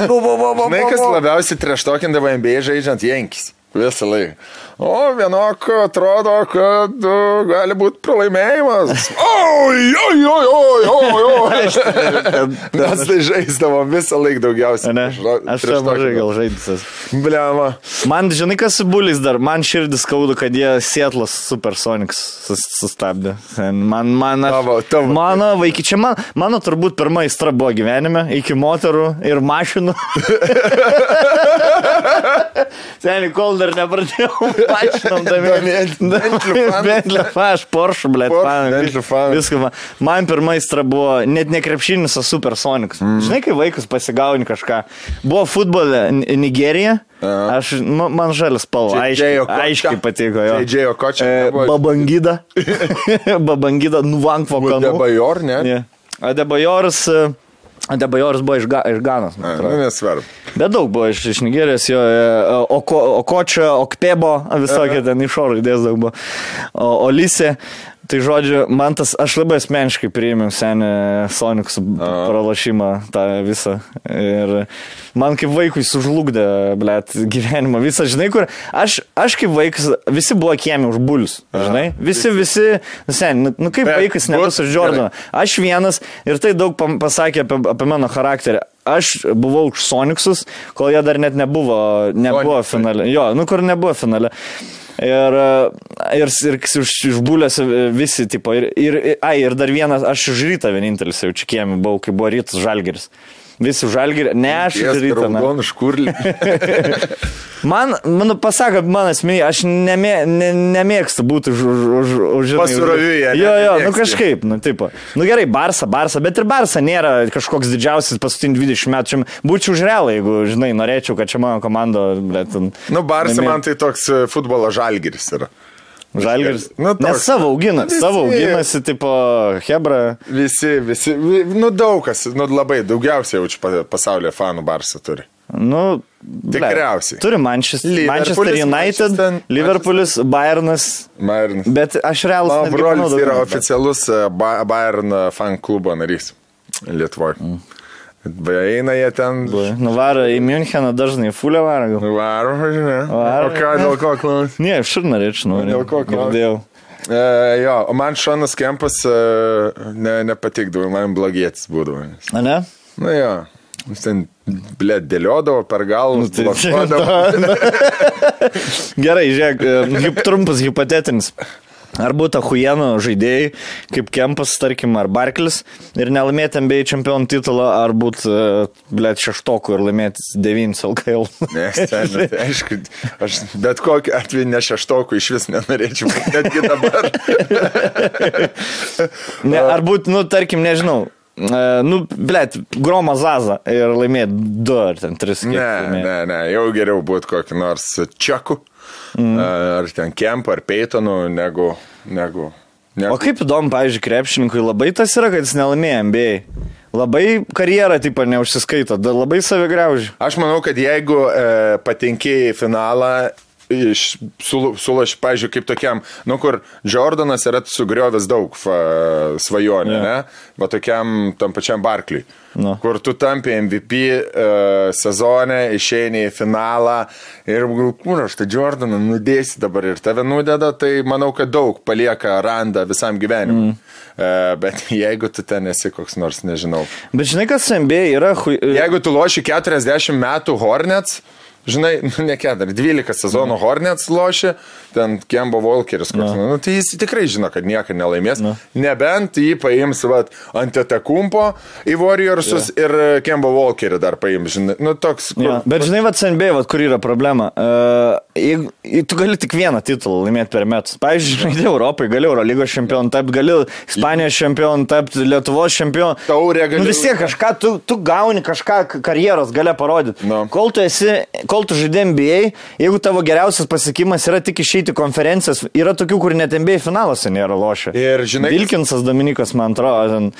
Žinai, kas labiausiai treštokindavo NBA žaidžiant Jenkis. Visą laiką. O, vienok atrodo, kad uh, gali būti pralaimėjimas. Oi, oi, oi, oi, oi, oi. Mes tai žaisdavom visą laiką daugiausiai. Ne, aš čia mažai gal žaidžiu. Bliama. Man, žinai, kas su buliais dar, man širdis skaudu, kad jie Sietlas Supersonics sus, sustabdė. Man, man, aš, Tavo- tavo. mano vaikai, čia man, mano turbūt pirma aistra buvo gyvenime, iki moterų ir mašinų. Seniai, kol dar nepradėjau Domėtis. Bentley. Bentley, aš Porsche, blėt, fan. Viską. man- Man pirma aistra buvo net ne krepšinis, o Supersonics. Mm. Žinai, kai vaikus pasigauni kažką. Buvo futbole Nigerija. Aha. Aš, ma- man žalis spalva, aiškiai, aiškiai patiko jo. J.J. Okocha E. Babangida. Babangida, nuvank vokanu. Debajor, ne? Yeah. Adebajoras, e, Debajoras buvo iš, Ga, iš Ganos. man A, atrodo. Nu, nesvarbu. Bet daug buvo iš, iš Nigerijos, jo, e, Oko, Okočio, Okpebo, visokie ten iš oro idėjas daug buvo. O Olysė, tai žodžiu, man tas, aš labai asmeniškai priėmiau senį Sonicus pralašymą tą visą. Ir man kaip vaikui sužlugdė, blėt, gyvenimą visą, žinai, kur aš, aš kaip vaikas, visi buvo kiemi už bulius, žinai, visi, visi, sen, nu, nu kaip Bet vaikas nebus bus- už Jordaną. Aš vienas ir tai daug pasakė apie, apie mano charakterį. Aš buvau už Sonicsus, kol jie dar net nebuvo, nebuvo Sonicsai. finale. Jo, nu kur nebuvo finale. Ir, ir, ir iš, išbūlės visi, tipo, ir, ir, ai, ir dar vienas, aš už rytą vienintelis jau čia kiemi buvau, kai buvo rytas žalgeris. Visi už žalgerį, ne aš už rytą. na. Raudonų škurlį. Man, man pasako, man asmeniai, aš nemė, ne, nemėgstu būti už... už, už, ne? Jo, jo, nu Nemėgsti. kažkaip, nu tipo. Nu gerai, Barsa, Barsa, bet ir Barsa nėra kažkoks didžiausias paskutinį 20 metų. Čia Būčiau už realą, jeigu, žinai, norėčiau, kad čia mano komanda, bet... Nu, Barsa man tai toks e, futbolo žalgiris yra. Žalgiris. Nu, toks. Nes savo augina, Visi- savo auginasi, tipo, Hebra. Visi, visi, vi- nu daug kas, nu labai, daugiausiai jaučiu pa- pasaulyje fanų Barsa turi. Nu, Tikriausiai. Turi Manchester, Manchester United, Manchester- Liverpoolis, Bayernas. Bayernas. Bet aš realas. Mano brolis yra daugiau. oficialus e, Ba- Bayern fan klubo narys Lietuvoje. Mm. Eina jie ten. Nuvaro į Müncheną dažnai, fulę varo. gal? Varo, žinai. Varo. O ką, dėl ko klaus? Ne, aš ir norėčiau, noriu. Dėl ko? Girdėjau. E, jo, o man Šonas Kempas e, ne, nepatikdavo, man blogietis būdavo. A ne? Na jo, jis ten, ble, dėliodavo per galvą, Nu, tai- blokuodavo. Gerai, žiūrėk, e, trumpas hipotetinis. Ar būtų huienų žaidėjai, kaip Kempas, tarkim, ar Barklis, ir nelaimėti MBA čempionų titulą, ar būtų, blėt, šeštokų ir laimėti 9 LKL. Nes ten, nu, tai aišku, aš bet kokį atveju ne šeštokų iš vis nenorėčiau, netgi dabar. Ne, ar būtų, nu, tarkim, nežinau, e, nu, blėt, Groma Zaza ir laimėti 2 ar ten 3. Ne, ne, ne, jau geriau būtų kokį nors čekų, mm. ar ten kempą, ar peitonų, negu, negu, negu. O kaip įdomu, pavyzdžiui, krepšininkui labai tas yra, kad jis nelaimėjo MBA. Labai karjerą, tipo, neužsiskaito, labai savigriauži. Aš manau, kad jeigu e, patenki į finalą, iš, sul, sulaš, pažiūrėjau, kaip tokiam, nu kur Jordanas yra sugriovęs daug fa, svajonių, Jo. yeah. ne? Va tokiam tam pačiam Barkliui. Nu. Kur tu tampi MVP e, sezone, išeini į finalą ir kur aš tą Jordaną nudėsi dabar ir tave nudeda, tai manau, kad daug palieka randą visam gyvenimui. Mm. E, bet jeigu tu ten esi koks nors, nežinau, Bet žinai, kas MBA yra, hui... Jeigu tu loši 40 metų Hornets, žinai, nu, ne 4, 12 sezonų Hornets loši, ten Kembo Volkeris, koks, nu, tai jis tikrai žino, kad niekada nelaimės. Nebent jį paims vat, ant Etakumpo į Warriorsus ir Kembo Volkerį dar paims, žinai, nu toks. Kur, Ja. Bet žinai, vad CNB, vad kur yra problema. Uh, jeigu, tu gali tik vieną titulą laimėti per metus. Pavyzdžiui, žaidė Europai, gali Eurolygos čempionu tapti, gali Ispanijos čempionu tapti, Lietuvos čempionu. Taurę gali- Nu, vis tiek kažką, tu, tu gauni kažką karjeros gale parodyti. Nu. Kol tu esi, kol tu žaidė NBA, jeigu tavo geriausias pasiekimas yra tik išeiti konferencijas, yra tokių, kur net NBA finaluose nėra lošę. Ir žinai, Vilkinsas Dominikas, man atrodo, ten.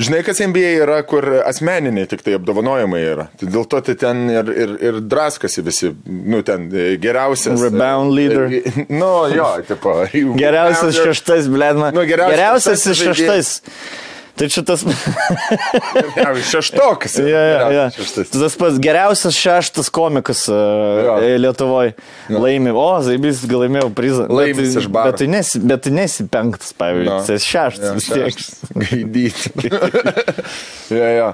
žinai, kas NBA yra, kur asmeniniai tik tai apdovanojimai yra. Tai dėl to tai ten ir, ir, ir draskasi visi, nu ten e, geriausias. Rebound leader. E, Nu, jo, tipo. Geriausias šeštas, blėdma. Nu, geriausias geriausias šeštas šeštas. Tai čia tas. Ja, Šeštokas. ja, ja, ja. Šeštas. Tas pats geriausias šeštas komikas uh, Lietuvoje. Laimi. O, Zaibys gal laimėjau prizą. Laimis Bet- iš baro. Bet tu nesi, bet tu nesi penktas, pavyzdžiui. No. Jis šeštas vis tiek. Gaidyti. ja, ja.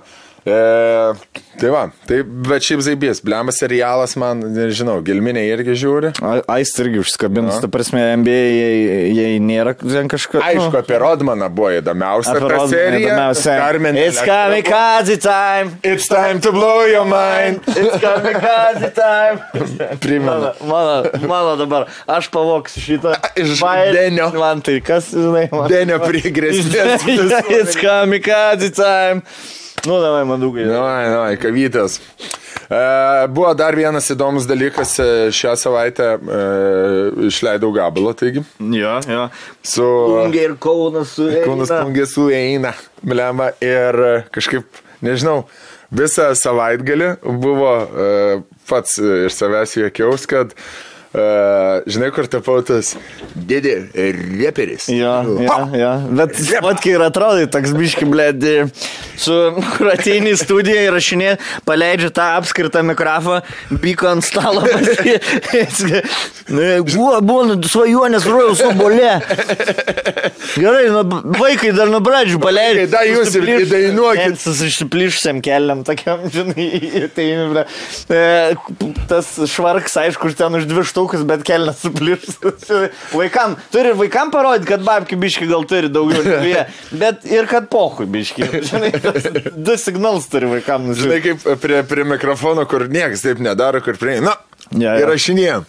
E, tai va, tai, bet šiaip zaibės, blemas serialas man, nežinau, gelminė irgi žiūri. Aist irgi užsikabins, ta prasme, NBA, jei, jei nėra ten kažkas. Aišku, apie Rodmaną buvo įdomiausia Apie Rodmaną įdomiausia. Carmen It's kamikaze time. It's time to blow your mind. It's kamikaze time. Primenu. Mano, mano, mano dabar, aš pavoksiu šitą. Iš Denio. Man tai kas, žinai, man. Denio prie grėsmės. It's kamikaze time. Nu, davai, man daugai. Nu, nu, kavytės. E, buvo dar vienas įdomus dalykas, e, šią savaitę e, išleidau gabalą, taigi, Jo, jo. su Ungia ir Kaunas su Kaunas Plungė su eina, blemba, ir e, kažkaip nežinau, visą savaitgalį buvo uh, pats uh, iš savęs juokiaus, kad uh, žinai, kur tapau tas didį reperis. Jo, jo, jo. Bet fotkai ir atrodai toks biški, blėdi, su kur ateini į studiją ir rašinė, paleidžia tą apskritą mikrofoną, byko ant stalo. Buvo, buvo nu, svajonės rojaus obolė. Gerai, nu, vaikai dar nuo pradžių paleidžia. Da, jūs ir įdainuokit. Su išsiplišusiam keliam, tokiam, žinai, tai e, tas švarks, aišku, ten už dvi štukus, bet kelias suplišus. Vaikam, turi ir vaikam parodyti, kad babki biški gal turi daugiau negu jie, bet ir kad pohui biški. Žinai, du signalus turi vaikam Žinai, nusiųsti. kaip prie, prie mikrofono, kur niekas taip nedaro, kur prie... Na, Ja, ja. įrašinėjom.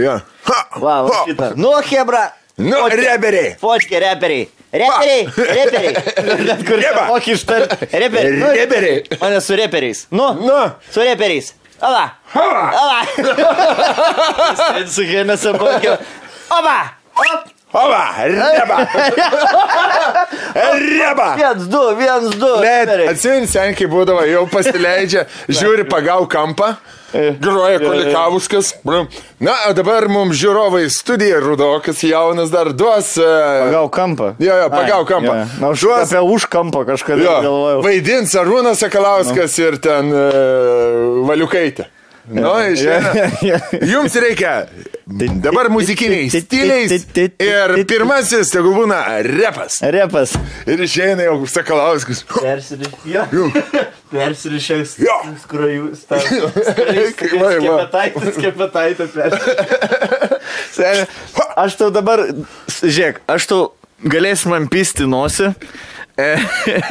Ja. Ha, Va, va, ha. Nu, Hebra. Nu, Fočke- reperiai. Fočke, reperiai. Reperiai, reperiai. Net kur Reba. mokį ištarti. Reperiai. Nu, Reperiai. Mane su reperiais. Nu, Nu. su reperiais. Ala. Hava. Ala. su Henese mokė. Oba. Op. Ova, reba. Reba. Viens, du, viens, du. Net, atsimeni, sen, kai būdavo, jau pasileidžia, žiūri pagau kampą, groja Kolikauskas. Na, o dabar mums žiūrovai studija Rudokas jaunas dar duos. e, Pagau kampą. Jo, jo, pagau Ai, kampą. jo. Na, už, Duos- apie už kampą kažkada galvojau. vaidins Arūnas Sakalauskas ir ten uh, Valiukaitė. Nu, išeina. Jums reikia dabar muzikiniais stiliais ir pirmasis, tegul būna repas. Repas. Ir išeina jau Sakalauskas. Persirišęs. Persirišęs. Jo. Skrajus. Kepetaitis, kepetaitė persirišęs. Aš tau dabar, žiūrėk, aš tau galėsiu man pisti nosį.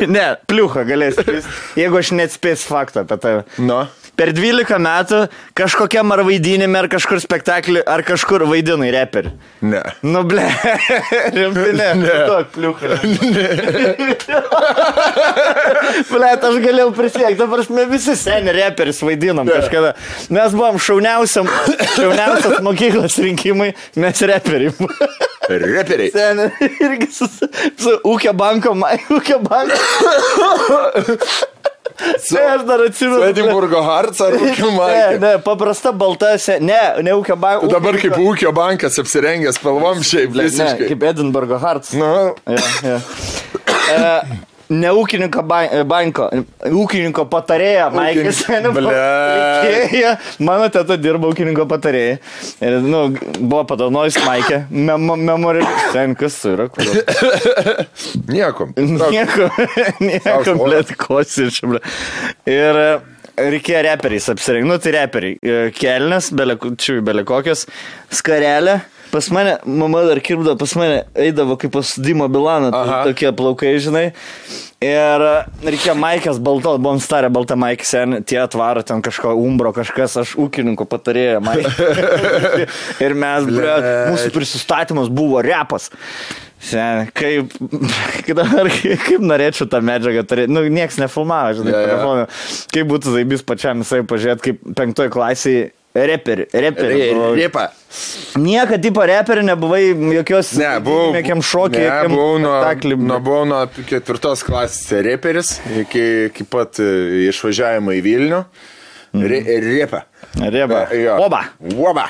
Ne, pliuchą galėsiu pisti, jeigu aš neatspėsiu faktą apie tave. Nu. Per 12 metų kažkokiam ar vaidinime, ar kažkur spektaklį, ar kažkur vaidinai reperį. Ne. Nu, ble, rimtai ne. Ne. Duok pliuchą. Ble, aš galėjau prisiekti, dabar mes visi seni reperis vaidinom kažkada. Mes buvom šauniausiam, šauniausias mokyklos rinkimai, mes reperiai. Reperiai. Seni, irgi su, su ūkio banko, ūkio banko. Su, aš dar atsimenu. Edinburgo Harts ar ūkio Ne, Maikė. ne, paprasta balta, se- ne, ne ūkio banko. Dabar kaip ūkio bankas apsirengęs spalvom šiaip Ne, visiškai. kaip Edinburgo Hearts. Nu, Ja, ja. E, ne ūkininko ban- e, banko, ūkininko patarėja, Maikis. Mano teta dirba ūkininko patarėja. Ir, nu, buvo padovanojus Maikė. Memo, memori... Ten kas yra? Kodėl? nieko. Nieko, nieko, blėt, kosi čia, blėt. Ir e, reikėjo reperiais apsirengti, nu tai reperiai. E, Kelnes, čia belekokios, skarelė. Pas mane, mama dar kirpdavo, pas mane eidavo kaip pas Dimo Bilaną, tai Aha. tokie plaukai, žinai. Ir e, reikėjo Maikės balto, buvom starę baltą Maikę, sen, tie atvaro ten kažko umbro, kažkas, aš ūkininko patarėja Maikė. ir mes, ble, mūsų prisistatymas buvo repas. Sen, kaip, kaip, dabar, kaip norėčiau tą medžiagą turėti, nu, nieks nefilmavo, žinai, jo. telefoną. Kaip būtų zaibys pačiam visai pažiūrėti, kaip penktoj klasiai reperi, reperi. buvau. Ripa. Niekad tipo reperi nebuvai jokios, Ne, buvau. jokiam šokiai, Ne, buvau nuo, nuo, buvau nuo ketvirtos klasės reperis iki, iki pat e, išvažiavimo į Vilnių. Re. Reba. E, jo. Oba. Oba.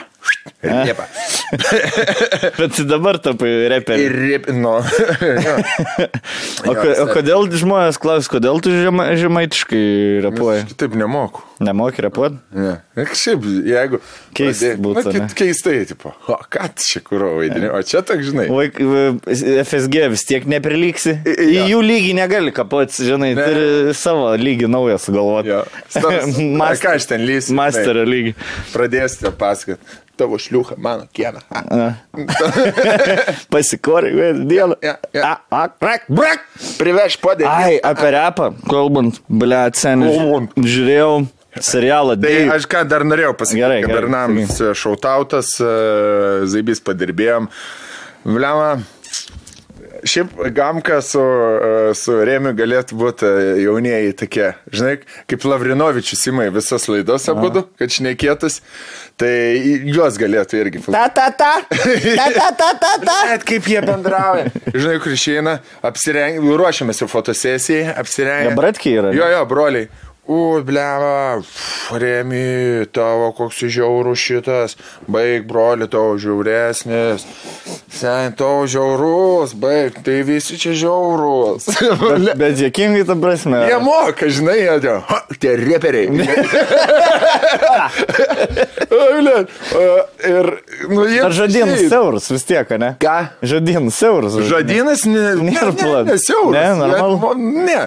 Ripa. Bet dabar tapai reperi. Ir rip, nu. jo. O, ko, o kodėl žmonės klausia, kodėl tu žema, žemaitiškai repuoji? Aš Taip nemoku. Nemoki repuoti? Ne. Kažkaip, jeigu... Keista pradė- būtų, Na, kit- Keistai, tipo, o ką čia kuro vaidini, o čia tak žinai. Vaik, FSG vis tiek nepriliksi. Į jo. jų lygį negali kapots, žinai, Ne. turi savo lygį naują sugalvoti. Jo. Stas- Na, ką aš ten lysiu, Masterio lygį. Pradėsite pasakot, tavo šliuha, mano kiemą. Pasikorai, vėl. Ja. Brak, Brak! Priveš podė. Ai, apie repą, kalbant, ble, seniai. Žiūrėjau serialą. Tai Dave. aš ką dar norėjau pasakyti, Gerai, gerai, Bernams šautautas, e, Zaibys padirbėjom. Vliama, šiaip Gamka su, su Remiu galėtų būti e, jaunieji tokie, žinai, kaip Lavrinovičius įmai visas laidos abudu, kad šnekėtus, tai juos galėtų irgi. Ta, ta, ta. Ta, ta, ta, ta, ta. Bet kaip jie bendrauja. Žinai, kur išeina, apsireng... ruošiamės jau fotosesijai, apsirengę. Jie bratkiai yra? Jo, jo, broliai. U, blema, remi, tavo koks žiaurus šitas, baig, broli, tavo žiauresnis, sen, tavo žiaurus, baig, tai visi čia žiaurus. Bet, bet jėkingai ta prasme. Jie moka, žinai, jie ha, tie reperiai. Ir, nu, jie. Ar žadinas siauras vis tiek, ne? Ką? Žadinas siauras. Žodynas ne, Nėra ne, ne, ne. Ne. Jie- Ne.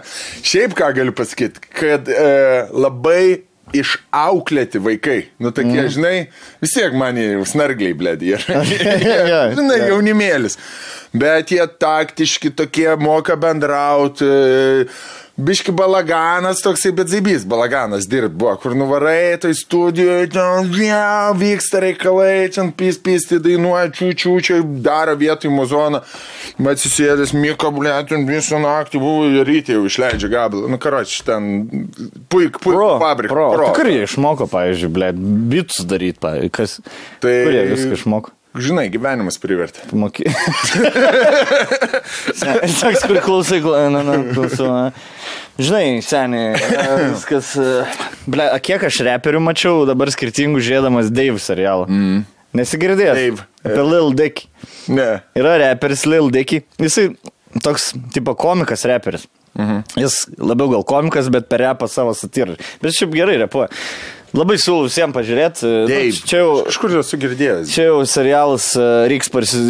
Šiaip ką galiu pasakyti, kad e, labai išauklėti vaikai, nu tokie, mm. žinai, vis tiek man jie jau snargliai, blėdė, Jo, žinai, jo. jaunimėlis, bet jie taktiški tokie, moka bendrauti, biški balaganas toksai, bet zaibys balaganas dirb buvo, kur nuvarai, tai studijoje, ten ja, vyksta reikalai, ten pys, pys, tai dainuoja, čiūčių, čia daro vietoj muzoną, bet susėdęs Miko, blė, ten visą naktį buvo ir ryte jau išleidžia gabalą, nu karoči, ten puik, puik, Pro, fabrikas. pro. pro. Kur jie išmoko, pavyzdžiui, ble, bitus daryti, kas. Tai- Kur jie viską išmoko? Žinai, gyvenimas privertė. Moky. Saks, kur klausai, kla- na, na, klausau. na. Žinai, seniai, e, viskas. e, Ble, kiek aš reperių mačiau dabar skirtingų žiūrėdamas Dave serialą. Mm. Nesigirdėjęs. Dave, Apie Lil Dicky. Ne. Yra reperis Lil Dicky. Jisai toks, tipo, komikas reperis. Mhm. Jis labiau gal komikas, bet per repą savo satyrą. Bet šiaip gerai repuoja. Labai siūlau visiems pažiūrėti. Dave. Čia jau Kažkur esu girdėjęs. Čia jau serialas e, reiks parsi...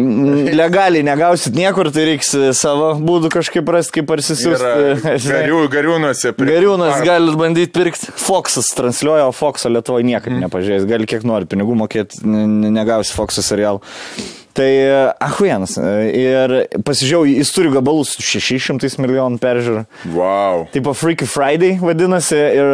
legaliai negausit niekur, tai reiks e, savo būdų kažkaip rasti, kaip parsisiųsti. Garių, gariūnuose. prie- Gariūnas Ar- galit bandyti pirkti. Foxas transliuoja, o Foxo Lietuvoje niekaip mm. nepažiūrės. Gali kiek nori pinigų mokėti, negausi Foxo serialų. Tai ahuienas. Ir pasižiūrėjau, jis turi gabalus 600 milijonų peržiūrų. Wow. Tipo Freaky Friday vadinasi, ir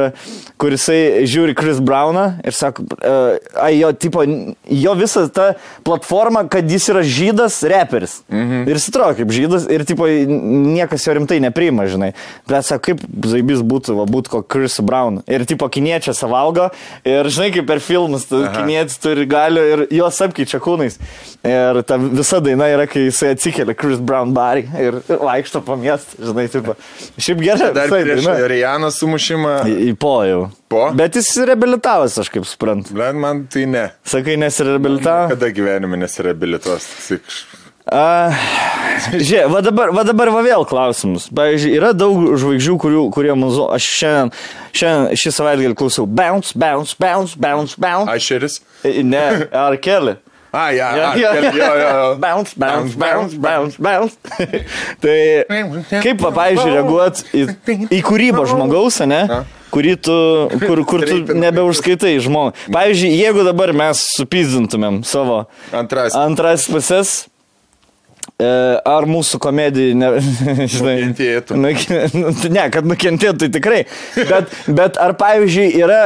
kur jisai žiūri Chris Browną ir sako, uh, ai, jo, tipo, jo visa ta platforma, kad jis yra žydas reperis. Mhm. Ir jis atrodo kaip žydas ir, tipo, niekas jo rimtai nepriima, žinai. Bet sako, kaip zaibys būtų, va, būtų koks Chris Brown. Ir, tipo, kiniečia savalgo ir, žinai, kaip per filmus, kinietis turi galių ir juos apkeičia kūnais. Ir ta visa daina yra, kai jisai atsikelia Chris Brown barį ir vaikšto po miestą, žinai, tipo. Šiaip gerai. Dar prieš. Rijaną sumušimą. Į, po jau. Po? Bet jis reabilitavęs, aš kaip suprantu. Bet man tai ne. Sakai, nesireabilitavo? Kada gyvenime nesireabilituos. A, Žiūrėk, va dabar, va dabar va vėl klausimus. Pavyzdžiui, yra daug žvaigždžių, kurių, kurie muzo, aš šiandien, šiandien šį savaitgalį klausau bounce, bounce, bounce, bounce, bounce. Ašeris. I- Ne, ar keli. A, jo, jo, jo. Bounce, bounce, bounce, bounce, bounce. tai kaip, va, pavyzdžiui, reaguot į, į kūrybą žmogaus, ne? Kurį tu, kur, kur tu nebeužskaitai žmogų. Pavyzdžiui, jeigu dabar mes supizdintumėm savo Antras. antras pusės, e, ar mūsų komedija, ne, žinai, Nukentėtų. Nu, ne, kad nukentėtų, tai tikrai. Bet, bet ar, pavyzdžiui, yra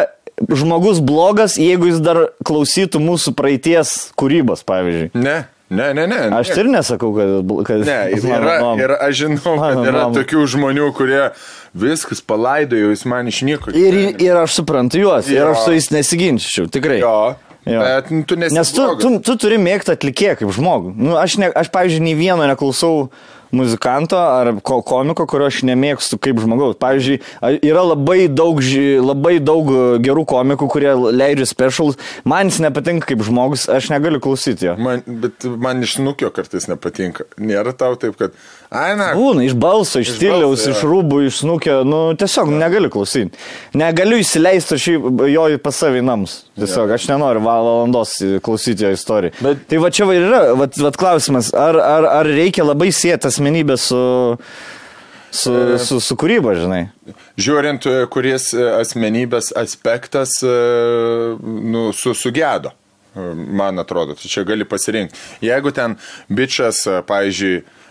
žmogus blogas, jeigu jis dar klausytų mūsų praeities kūrybos, pavyzdžiui? Ne, ne, ne, ne. Aš ir nesakau, kad... kad Ne, yra, yra, aš žinau, kad yra tokių žmonių, kurie viskas palaidojo, jis man išnyko. Ir, ir aš suprantu juos, ir Jo. aš su jais nesiginčiau, tikrai. Jo, Jo. bet nu, tu nesi. Nes tu, blogas. tu, tu turi mėgti atlikėją kaip žmogų. Nu, aš, ne, aš, pavyzdžiui, nei vieno neklausau muzikanto ar ko, komiko, kurio aš nemėgstu kaip žmogaus. Pavyzdžiui, yra labai daug, labai daug e, gerų komikų, kurie leidžia specials. Man jis nepatinka kaip žmogus, aš negaliu klausyti jo. Man, bet man iš nukio kartais nepatinka. Nėra tau taip, kad... Ai, na. Būna iš balso, iš Iš stiliaus, balso, iš rūbų, iš snukio, nu tiesiog negaliu klausyti. Negaliu įsileisti aš jį- jo į pas savį namus. Tiesiog aš nenoriu val- valandos klausyti jo istoriją. Bet... Tai va čia va yra, va, va klausimas, ar, ar, ar reikia labai sėti asmenybę su, su, su, su kūryba, žinai. Žiūrint, e, kuris e, asmenybės aspektas e, nu, su, sugedo. e, Man atrodo, tai čia gali pasirinkti. Jeigu ten bičias, e, pavyzdžiui, e,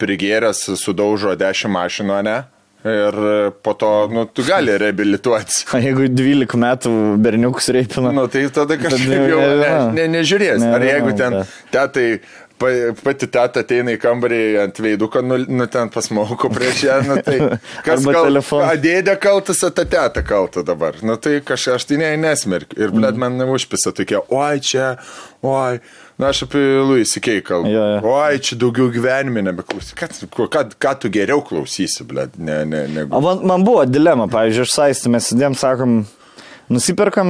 prigėręs sudaužo 10 mašinų, ne? Ir e, po to, nu, tu gali reabilituoti. O jeigu 12 metų berniukus reipina. Nu, tai tada kažkaip jau ne, ne, nežiūrės. Ar Nežinau, jeigu ten tetai pa, pati teta ateina į kambarį ant veiduko, nu, nu ten pasmauko prieš ją, nu tai kas. A, dėdė kaltas, o ta teta kalta dabar. Nu tai kažkaip aš tai ne, nesmerkiu. Ir, blėt, man neužpisa tokie, oi čia, oi. Na, aš apie Luisį Kei kalbu. Jo, jo. Oi, čia daugiau gyvenime nebeklausysi. Ką, ką, ką, tu geriau klausysi, blėt, ne, ne, ne. O man, man buvo dilema, pavyzdžiui, aš saistį, mes sėdėm, sakom, nusipirkam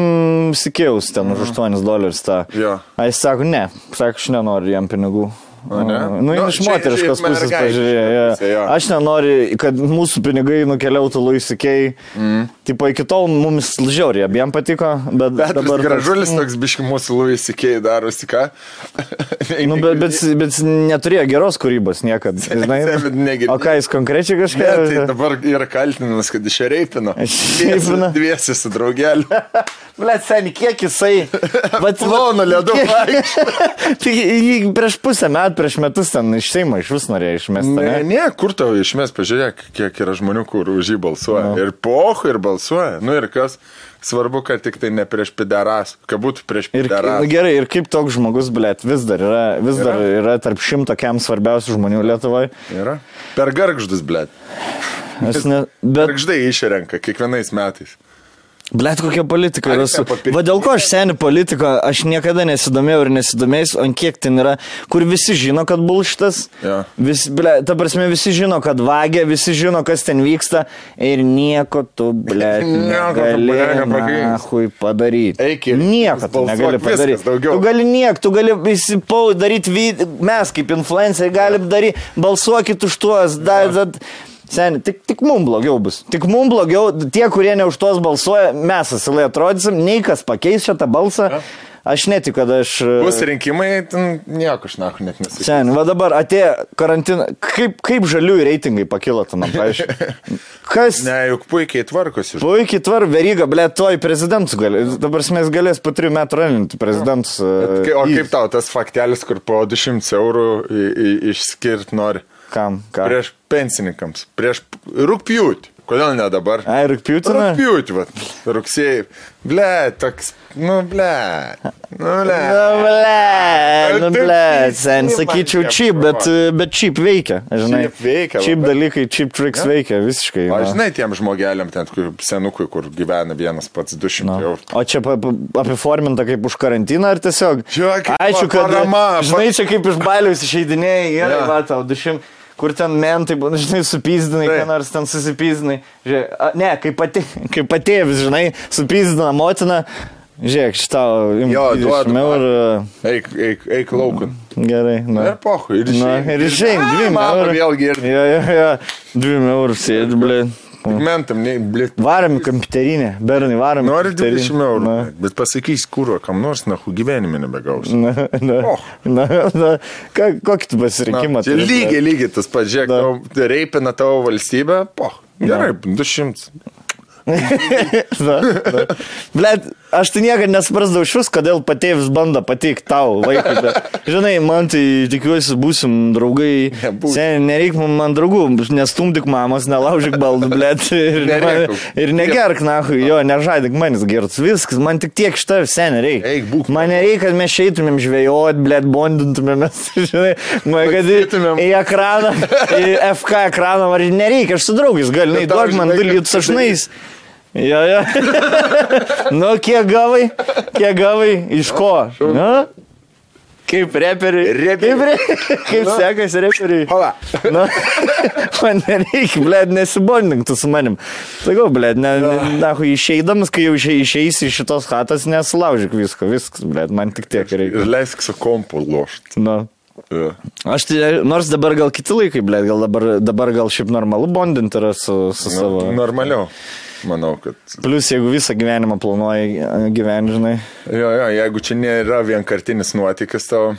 sikėjus ten už 8 dolerius tą. Jo. A jis sako, ne, sako, aš nenoriu jam pinigų. Ne? Nu, Nu, iš moteriškos pusės pažiūrėjo. jo. Aš nenoriu, kad mūsų pinigai nukeliautų Luisikiai. Mm. Tipo, iki tol mums žiauriai, abiem patiko, bet, Bet dabar... gražulis toks biški mūsų Luisį Kei darosi, ką? Nu, bet, bet, bet neturėjo geros kūrybos niekada. Žinai, o ką jis konkrečiai Ne, kažką... tai dabar yra kaltinamas, kad išreipino. Išreipino. Dviesi su draugeliu. Blet, seniai, kiek jisai... Vat, Plonu ledu Tai jį prieš pusę metų, prieš metus ten iš Seimo iš vis norėjo išmesti. Ne, Ne? ne, kur tau išmės, pažiūrėk, kiek yra žmonių, kur už jį balsuoja. No. Ir pohu, ir balsuoja. Nu ir kas, svarbu, kad tik tai ne prieš pideras, kad būtų prieš Ir, pideras. nu, gerai, ir kaip toks žmogus, blėt, vis dar yra, vis dar yra tarp šimto kiam svarbiausių žmonių Lietuvoje. Yra. Per gargždus, blėt. Aš ne, bet, Gargždai išrenka kiekvienais metais. Blėt, kokia politika yra su... Va dėl ko aš seniai politiko, aš niekada nesidomėjau ir nesidomėjau, ant kiek ten yra, kur visi žino, kad bulšitas. Jo. Vis, ble, ta prasme, visi žino, kad vagia, visi žino, kas ten vyksta ir nieko tu, ble, negali blet, padaryti. Eik nieko tu negali padaryti. Tu gali nieko, tu gali įsipau daryti, mes kaip influenceriai galim daryti, balsuokit už tuos, da, da, Seniai, tik, tik mums blogiau bus. Tik mums blogiau, tie, kurie ne už tuos balsuoja, mes asilai atrodysim, nei kas pakeis šitą balsą. Aš netikiu, kad aš... Bus rinkimai, ten nieko aš nahu net nesakysiu. Seniai, va dabar atėjo karantiną. Kaip, kaip žaliųjų reitingai pakilo tam, paaiškiai. Kas? Ne, juk puikiai tvarkosi. Puikiai tvar, veryga, ble, toj prezidentus gali. Dabar mes galės po trijų metų raninti prezidentus. Kai- O kaip tau tas faktelis, kur po 200 eurų išskirti nori? Kam? Ką? Prieš pensininkams, prieš rūpjūtį. Kodėl ne dabar? Ai, rūpjūtina? Rūpjūtį, va. Rugsėjai. Ble, toks, nu, ble. Nu, ble. Nu, ble, nu, ble, sen, sakyčiau, čip, bet, bet čip veikia, žinai. Cheap veikia, Čip dalykai, čip tricks veikia, visiškai. O žinai, tiem žmogeliam, ten, kur senukui, kur gyvena vienas pats 200 Nu. eurų. O čia apiforminta kaip už karantiną ar tiesiog? Kaip Ačiū, kad... parama, pa- Žinai, čia kaip iš baliaus išeidinėjai, gerai, Jo. va, tau dušim. Kur ten mentai, žinai, supyzdinai, ką nors ten susipyzdinai. Žiūrėk, a, ne, kaip pati, kaip patėvis, žinai, supyzdina motina. Žiūrėk, šitą Jo, duodu. eurų. Eik, eik, eik laukun. Gerai, na. Ir pohu, ir išeik. ir išeim, dvi Mama eurų. vėl girdi. Jo, jo, jo, dvi eurų sėdi, blė. Mentam, ne, blėt. Varom į kompiuterinę, bernai, varom. į Nori kompiuterinę. 20 eurų, Na. bet pasakys, kūro, kam nors, na, gyvenime nebegaus. Na, na, O. na, na, ką, kokį tu Na, pasirinkimą turi, lygiai, lygiai tas pats, žiūrėk, Da. tau reipina tavo valstybę, po, gerai, 200. Na, na. Blet, aš tai niekada nesuprasdavau iš vis, kodėl patėvis bando patikti tau, vaikui. Bet, žinai, man tai tikiuosi būsim draugai. Sen, nereik man, man draugų, nestumdik mamos, nelaužyk baldų, blet. Ir, man, ir negerk, na, jo, nežaidik manis gerts. Viskas, man tik tiek šitą sen reikia. Man nereikia, kad mes eitumėm žvejot, blet, bondintumėmės, žinai, man, kad į, į ekraną, į FK ekraną, ar nereikia, aš su draugais galiu, duok man du litus tu ašnais. Jo, jo. nu, kiek gavai, kiek gavai, iš ko? Nu? Kaip reperiai. Reperiai. Kaip, re... kaip sekasi reperiai. Hala. Nu, man nereikia, blėd, nesibondink tu su manim. Sakau, blėd, ne, ne, na, išeidamas, kai jau išei- išeisi iš šitos hatas, nesulaužyk visko, viskas, blėd, man tik tiek reikia. Ir leisk su kompu lošti. Nu. Ja. Aš tai, nors dabar gal kiti laikai, blėd, gal dabar, dabar gal šiaip normalu bondinti yra su, su savo. Nu, normaliau. Manau, kad. Plus, jeigu visą gyvenimą planuoji gyventi, žinai. Jo, jo, jeigu čia nėra vienkartinis nuotykis tavo.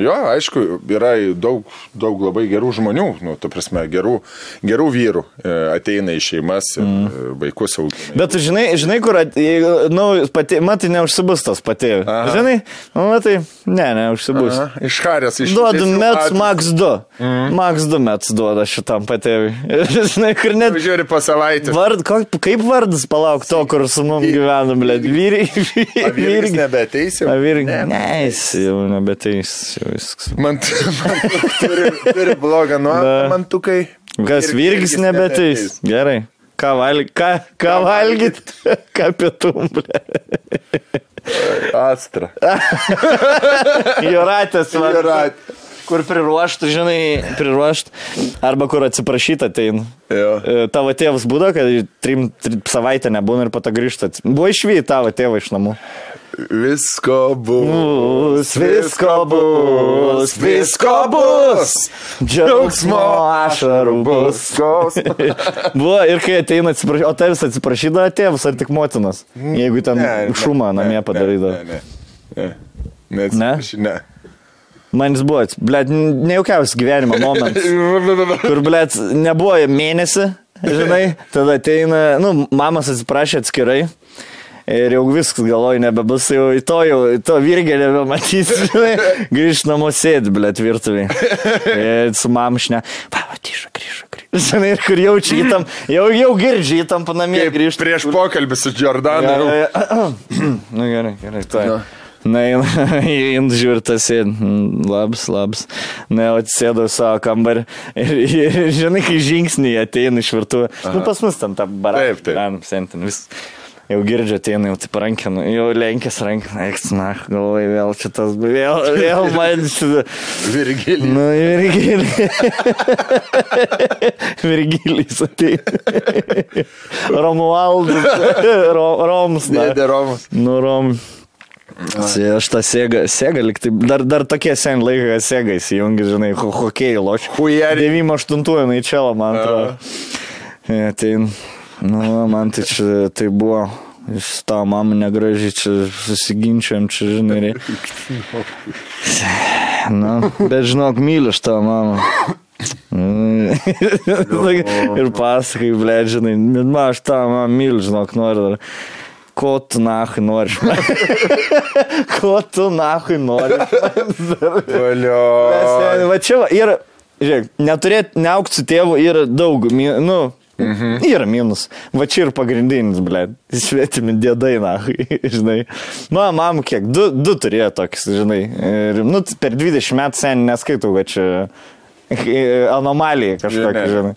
Jo, aišku, yra daug, daug labai gerų žmonių, nu, tu prasme, gerų, gerų vyrų e, ateina į šeimas ir mm. vaikus augina. Bet tu žinai, žinai, kur, at, nu, pati, matai, neužsibus tas pati. Aha. Žinai, nu, matai, ne, neužsibus. Aha, Iš Harės, iš Duodu atvejų. max 2. Mm. Max 2 metus duoda šitam patėviui. žinai, kur net... Žiūri po savaitę. Vard, kaip, vardas palauk to, kur su mum gyvenam, blėd. Vyrai. A vyras nebeteis jau? A vyrai. Ne. Ne, jau nebeteis. Jau. viskas. Man, man turi, turi blogą nuomonę, Da. man tukai. Kas Ir- virgis irgi nebeteis. Gerai. Ką, valg... ką, ką valgyt? Ką pietum, ble. Astra. Jūratės, va. Jūratė. Kur priruoštų, žinai, priruoštų. Arba kur atsiprašyti ateina. E, Tavo tėvas būdo, kad trim, trim savaitę nebūna ir po to grįžta. Buvo išvykę tavo tėvą iš namų. Visko bus, visko bus, visko bus. Džiaugsmo ašarų bus. Buvo ir kai ateina atsiprašyti, o tavęs atsiprašydavo tėvas ar tik motinas, jeigu ten šumą namie padarydavo. Ne, ne, ne. Ne? Ne? ne. Man jis buvo, blėt, nejaukiausias gyvenimo momentas, kur, blėt, nebuvo mėnesį, žinai, tada ateina, nu, mamas atsiprašė atskirai. Ir jau viskas galvoju, nebebus, jau to jau, to virgė nebematys, žinai, grįž namo sėdi, blėt, virtuviai. Ir su mamšne, va, va, tyša, grįžo, grįžo. Žinai, ir kur jaučia įtam, jau, jau girdžiai įtam panamie grįžti. prieš pokalbį su Jordanu. Na gerai, gerai, tai. Nu. Na, jin žiūri tas sėdi, labas, labas. Na, atsėdau savo kambarį ir, ir, žinai, kai žingsniai ateina iš virtuvę. Nu, pas mus ten ta baraką. Taip, taip. Gyvenam, sentin, vis. Jau girdžiu, ateina, jau taip rankinu, jau lenkės rankiną, eks, na, galvoju, vėl šitas, vėl, vėl man šitą. Virgilį. Nu, Virgilijai. Virgilijai ateina. Romualdas. Ro, Roms. na. Dėdė Romas. Nu, Rom. Aš tą sėgą, sėgą liktai, dar, dar tokie sen laikai, kad sėgą įsijungi, žinai, ho, hokėjai loš. Huijari. 98 jinai čia, man atrodo. Ja, tai, nu, man tai čia, tai buvo, iš tavo mamą negražiai čia susiginčiam, čia, žinai. rei- Nu, bet žinok, myliu tavo mamą. ir pasakai, ble, žinai, bet man aš tavo mamą myliu, žinok, noriu dar. Ko tu nahui nori? iš manęs? Ko tu nahui nori? iš manęs? Valio. Va čia va, yra, žiūrėk, neturėti, neaukti su tėvu yra daug, nu, mhm. yra minus. Va čia ir pagrindinis, ble, svetimi dėdai, na, žinai. Mano mam kiek, du, du turėjo tokius, žinai. Ir, nu, per 20 metų sen neskaitau, kad čia anomalija kažkokia, žinai.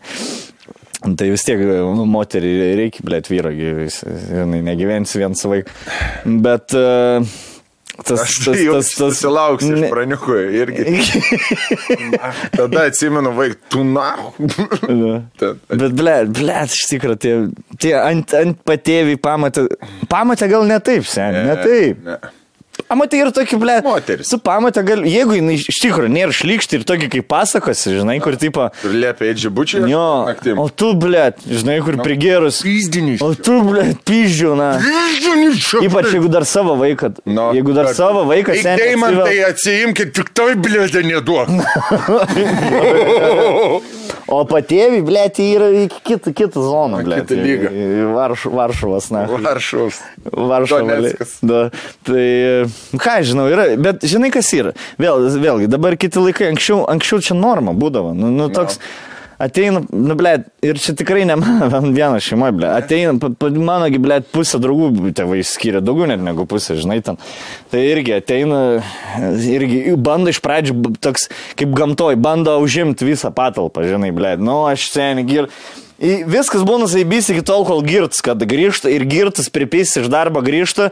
Tai vis tiek, nu, moterį reikia, blėt, vyro, žinai, negyvensi vien su vaiku. Bet uh, tas, Aš tai jau tas, tas, susilauksiu iš Ne- praniukų irgi. Tada atsimenu, vaik, tu na. Bet, ble, ble, iš tikrųjų, tie, tie ant, ant patėviai pamatė, pamatė gal ne taip, sen, ne taip. Ne. Pamatė ir tokį, ble, Moteris. Su pamatė, gal, jeigu jinai iš tikrųjų nėra šlikšti ir tokį kaip pasakosi, žinai, kur tipo, Ir liepia eiti žibučiai. jo, Naktim. o tu, ble, žinai, kur prigėrus. Pyzdiniš. O tu, ble, pyzdžiu, na. Ypač jeigu dar savo vaiką. Nu, jeigu dar kad- savo vaiką. Deimantai, atsiimkit, tik toj blėdė neduok. O patėvi, ble, tai yra kitą, kitą zoną, ble. kitą lygą. Varš, Varšuvas, na. Varšus. Varšuva. Doneckas. Da. Tai, nu, ką žinau, yra, bet žinai, kas yra. Vėl, vėlgi, dabar kiti laikai, anksčiau, anksčiau čia norma būdavo. Nu, nu toks. Ateina, nu, ble, ir čia tikrai ne man viena šeima, ble. Ateina, manogi, ble, pusė draugų tėvai skiria, daugiau net negu pusė, žinai, ten. Tai irgi ateina, irgi bando iš pradžių, toks kaip gamtoj, bando užimti visą patalpą, žinai, ble. Nu, aš seniai gir. I- Viskas būna saibys iki tol, kol girts, kad grįžta ir girtas pripys iš darbo grįžta.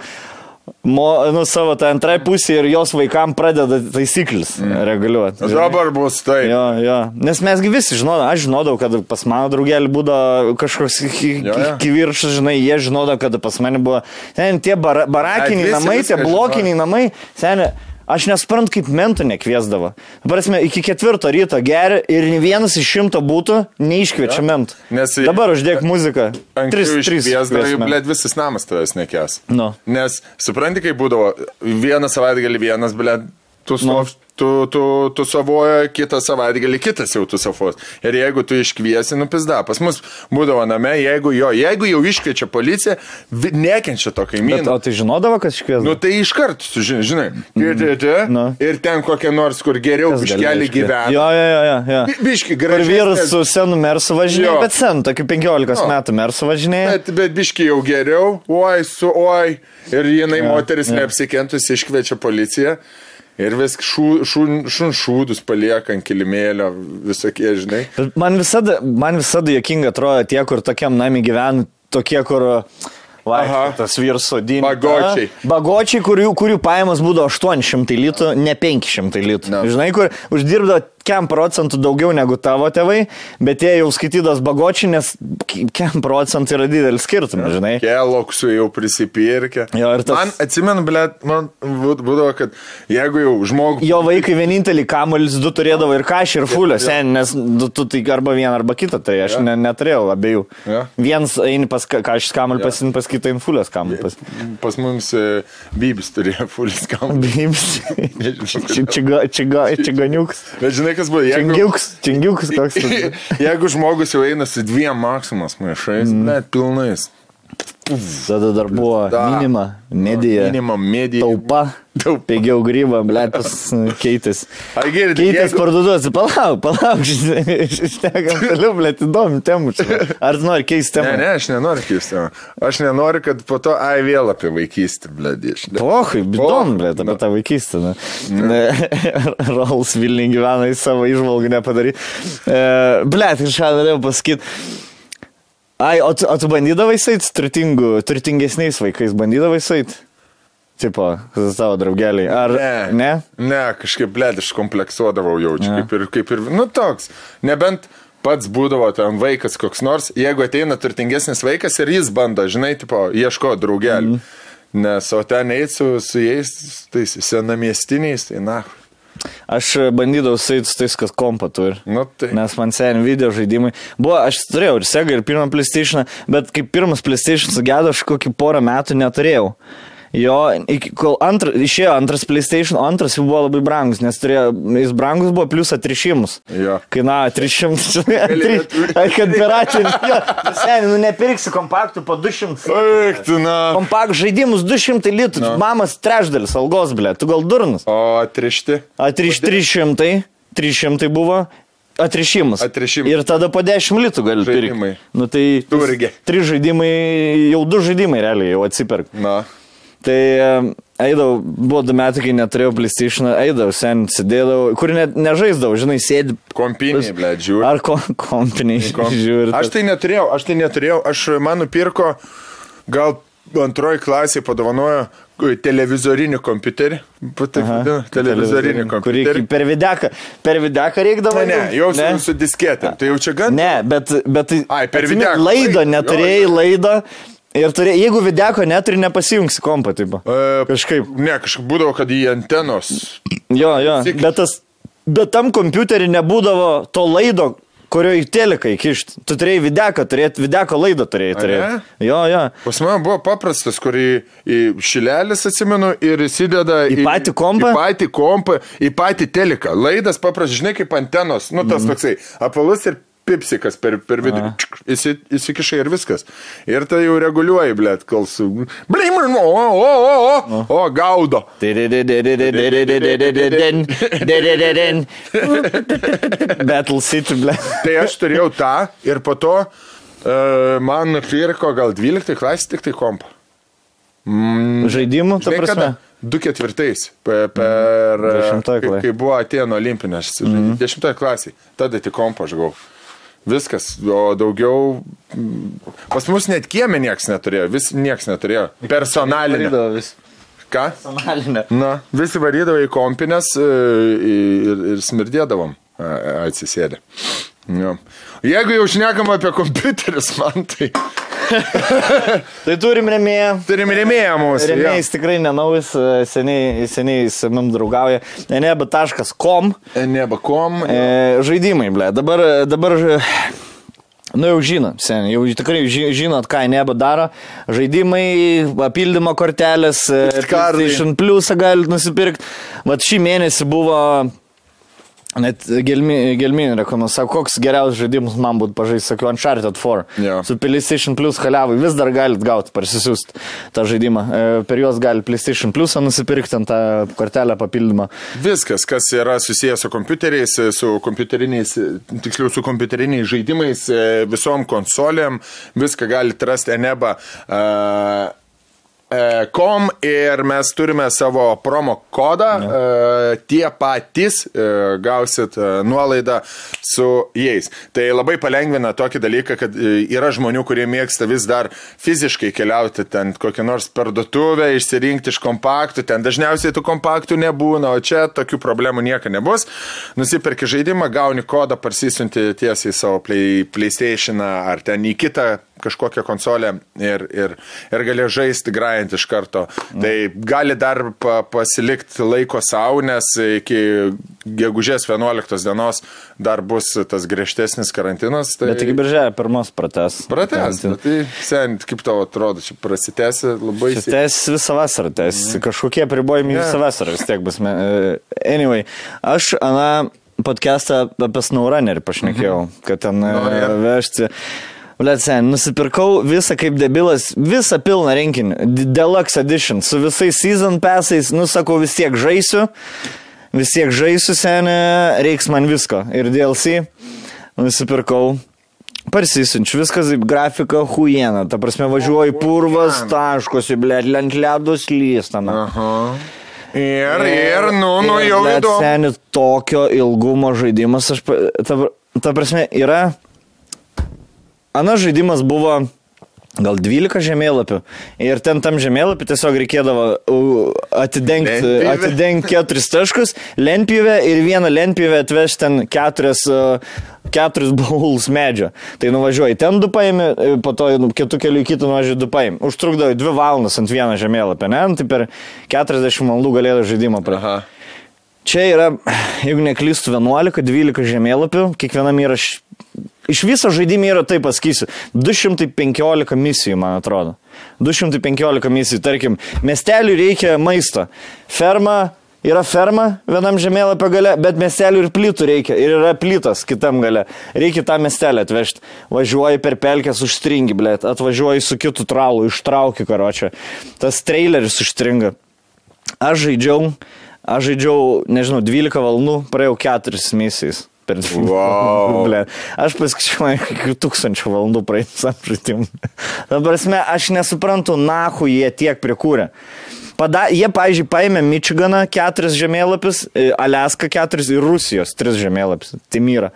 Mo, nu, savo tą antrąją pusę ir jos vaikam pradeda taisyklės mm. reguliuoti. Dabar bus tai. Jo, jo. Nes mesgi visi žinodavo, aš žinodavau, kad pas mano draugelį būdavo kažkoks kiviršas, žinai, jie žinodavo, kad pas mane buvo. Ten tie bara, barakiniai Ai, namai, tie blokiniai namai, seniai. Aš nesprantu, kaip mentų nekviesdavo. Prasme, iki ketvirto ryto geria ir nei vienas iš šimto būtų neiškviečia mentų. Nes- Dabar uždėk muziką. Tris, trys. Viesdavai, kviesime. blėt, visas namas tavęs nekės. Nu. Nes, supranti, kaip būdavo, vieną savaitgalį vienas, blėt, tu, Nu. nu. tu, tu, tu savoja, kitą savaitgalį kitas jau tu savos. Ir jeigu tu iškviesi, nupizda. Pas mus būdavo name, jeigu jo, jeigu jau iškviečia policiją, vi- nekenčia to Bet, kaimyno. o tai žinodavo, kas iškviesdavo? Nu tai iškart, žinai, žinai. Ir, ir, Nu. ir ten kokia nors, kur geriau biškelį gyvena. Jo, jo, jo, jo. jo. Bi- Biški, Ir gražiai. vyras su senu mersu važinėja, Jo. bet sen, tokiu 15 Jo. metų mersu važinėja. Bet, bet biški jau geriau, oi, su oi. Ir jinai moteris neapsikentusi iškviečia policiją. Ir vis šū, šūn, šūn šūdus palieka ant kilimėlio, visokie, žinai. Man visada, man visada jokinga atrodo tie, kur tokiam nami gyvena, tokie, kur... Aha. Tas vyras sodinė. Bagočiai. Bagočiai, kurių, kurių pajamos būdavo 800 litų, ne 500 litų. No. Žinai, kur uždirbdavo kem procentų daugiau negu tavo tėvai, bet jie jau skaitydos bagočiai, nes kem procentų yra didelis skirtumas, žinai. Keloksų jau prisipirkę. Jo, ir tas- Man atsimenu, blėt, man būd- būdavo, kad jeigu jau žmogus... Jo vaikai vienintelį kamuolis du turėdavo ir kažį, ir fulio, sen, nes du, tu tai arba vieną, arba kitą, tai aš Jo. ne, neturėjau abiejų. Jo. Vienas eini pas kažį kamuolį, Jo. pas, pas kitą eini fulės kamuolį. Pas... Mums e, Bybis turėjo Či- čiga- čiga- Čiganiuks. Bet žinai, kas buvo, jeigu... Čingiuks. Čingiuks toks. Jeigu žmogus jau eina su dviem maksimas maišais, mm. net pilnais. Tada dar buvo Da. minima, medija. Minimum, medija. Taupa. Taupa. Pigiau grybą, blėtas keitis. Ai, gerai, Keitės jeigu- parduotuos, palauk, palauk, šnekam toliau, blėt, įdomu temų. Ar tu nori keisti temą? Ne, ne, aš nenoriu keisti. Aš nenoriu, kad po to, ai, vėl apie vaikystę, blėdį. Pohai, įdomu, blėt, apie tą vaikystę. Na. Rolls Vilniui gyvena į savo išvalgų nepadaryti. E, blėt, kažką norėjau pasakyti. Ai, o tu, o tu bandydavai sait turtingesniais vaikais, bandydavai sait? Tipo, su savo draugeliai. Ar Ne. ne? Ne, kažkaip, blėd, aš kompleksuodavau jaučiu. Ne. Kaip ir, kaip ir, nu toks. Nebent pats būdavo ten vaikas koks nors, jeigu ateina turtingesnis vaikas ir jis bando, žinai, tipo, ieško draugelių. Mm. Nes, o ten eit su, su jais, tais senamiestiniais, tai na. Aš bandydavau sait su tais, kas kompą turi. Nu, tai. Nes man seniai video žaidimai. Buvo, aš turėjau ir Sega, ir pirmą PlayStation, bet kai pirmas PlayStation sugedo, aš kokį porą metų neturėjau. Jo, iki, kol antra, išėjo antras PlayStation, antras jau buvo labai brangus, nes turėjo, jis brangus buvo plus atrišimus. Jo. Kainavo 300. Gali- Ai, kad piratinį. Seniai, nu nepirksi kompaktų po 200. Eik, tu na. Kompakt žaidimus 200 litų, Nu. mamas trečdalis algos, blė, tu gal durnas. O atrišti. Atriš 300, 300 buvo. Atrišimas. Atrišimas. Ir tada po 10 litų gali Žaidimai. pirkti. Nu tai... Turgi. Trys žaidimai, jau du žaidimai realiai jau atsiperk. Na. Tai e, eidavau, buvo du metai, kai neturėjau PlayStation, eidavau, sen sėdėdavau, kur net nežaisdavau, žinai, sėdi. Kompiniai, ble, žiūri. Ar ko, kompiniai žiūri. Aš tai neturėjau, aš tai neturėjau, aš man nupirko gal antroji klasė padovanojo televizorinį kompiuterį. Televizorinį Kurį kompiuterį. per videką, per videką reikdavo. Ne, ne, jau su, su disketėm. Tai jau čia gan. Ne, bet, bet Ai, per videką. Laido Lai- neturėjai jo. laido. Ir turė, jeigu videko neturi, nepasijungsi kompą, taip. E, Kažkaip. Ne, kažkaip būdavo, kad į antenos. Jo, jo. Sik- Bet, tas, bet tam kompiuterį nebūdavo to laido, kurio į teleką įkišti. Tu turėjai videką, turėti videko laidą turėjai turėti. Jo, jo. Pas mane buvo paprastas, kur į, į šilelis atsimenu ir įsideda Į patį kompą? Į patį kompą, į patį teleką. Laidas paprastas, žinai, kaip antenos. Nu, tas mm. toksai apvalus ir pipsikas per, per vidurį. Įsi, įsikiša ir viskas. Ir tai jau reguliuoji, blėt, kol su... Blim, o, o, o, o, o, gaudo. Battle City, ble. Tai aš turėjau tą ir po to uh, man nupirko gal 12 klasė tik tai kompą. Žaidimų, ta prasme. kada? Du ketvirtais, per, per kai, kai buvo Atėno olimpinės, mm. dešimtoje klasėje, tada tik kompą aš gavau. Viskas, o daugiau mm, pas mus net kiemė niekas neturėjo, vis niekas neturėjo. Personalinė. Ką? Personalinė. Na, visi varydavo į kompinės e, ir, ir smirdėdavom atsisėdę. Jo. Jeigu jau šnekam apie kompiuterius, man tai Tai turim remėją. turim remėją mūsų. Remėjas tikrai nenaujas, seniai, seniai su mum draugauja. Ne, ne, bet taškas kom. Nebakom. E, žaidimai, ble. Dabar, dabar, nu jau žino, seniai, jau tikrai ži- žinot, ką neba daro. Žaidimai, papildymo kortelės, e. PlayStation Plus galite nusipirkti. Vat šį mėnesį buvo Net gelminį gelmi rekomenduoju, sako, koks geriausias žaidimas man būtų pažaisti, sakiau, Uncharted 4. Jo. Su PlayStation Plus haliavai vis dar galit gauti, parsisiųsti tą žaidimą. E, Per juos gali PlayStation Plus nusipirkti ant tą kortelę papildymą. Viskas, kas yra susijęs su kompiuteriais, su kompiuteriniais, tiksliau su kompiuteriniais žaidimais, e, visom konsolėm, viską galite rasti Eneba. Uh, e, com ir mes turime savo promo kodą. E, tie patys e, gausit e, nuolaidą su jais. Tai labai palengvina tokį dalyką, kad yra žmonių, kurie mėgsta vis dar fiziškai keliauti ten kokią nors parduotuvę, išsirinkti iš kompaktų. Ten dažniausiai tų kompaktų nebūna, o čia tokių problemų nieko nebus. Nusipirki žaidimą, gauni kodą, parsisinti tiesiai savo play, PlayStation ar ten į kitą kažkokią konsolę ir, ir, ir gali žaisti grajant iš karto. Mm. Tai gali dar pa, pasilikti laiko savo, nes iki gegužės 11 dienos dar bus tas griežtesnis karantinas. Tai... Bet tik birželio pirmos prates. Prates, tai sen, kaip tau atrodo, čia prasitęsi labai. Tęs visą vasarą, tęs mm. kažkokie pribojimai yeah. visą vasarą vis tiek bus. Anyway, aš, Ana, podcastą apie SnowRunner pašnekėjau, mm -hmm. kad ten no, yeah. vežti. Blet, sen, nusipirkau visą kaip debilas, visą pilną rinkinį, Deluxe Edition, su visais season passais, nu sakau, vis tiek žaisiu, vis tiek žaisiu senę, reiks man visko. Ir DLC nusipirkau. Parsisinčiu, viskas, grafika huiena, ta prasme važiuoju purvas, taškosi, blėt, lent ledus lystana. Aha. Ir, ir, nu, nu, jau įdomu. Seniai tokio ilgumo žaidimas, aš, ta, ta prasme, yra Anas žaidimas buvo gal 12 žemėlapių. Ir ten tam žemėlapį tiesiog reikėdavo atidengti, atidengti keturis taškus, lentpjūvę ir vieną lentpjūvę atvežti ten keturias, keturis baulus medžio. Tai nuvažiuoji ten du paimi, po to nu, kitų kelių į kitą nuvažiuoji du paimi. Užtrukdavo dvi valandas ant vieno žemėlapio, ne? Nu, tai per 40 valandų galėjo žaidimą pradėti. Čia yra, jeigu neklystu, 11-12 žemėlapių, kiekvienam yra Iš viso žaidime yra, taip pasakysiu, 215 misijų, man atrodo. 215 misijų, tarkim, miesteliui reikia maisto. Ferma yra ferma vienam žemėlapio gale, bet miestelių ir plytų reikia. Ir yra plytas kitam gale. Reikia tą miestelį atvežti. Važiuoji per pelkės užstringi, blėt. Atvažiuoji su kitu traulu, ištrauki karočią. Tas traileris užstringa. Aš žaidžiau, aš žaidžiau, nežinau, 12 valandų, praėjau 4 misijas per dvi. Wow. Ble. Aš paskaičiuoju, kiek tūkstančių valandų praeitam žaidimui. Dabar, aš nesuprantu, nahu jie tiek prikūrė. Pada, jie, pavyzdžiui, paėmė Michiganą keturis žemėlapius, Aleska keturis ir Rusijos tris žemėlapius. Timyra.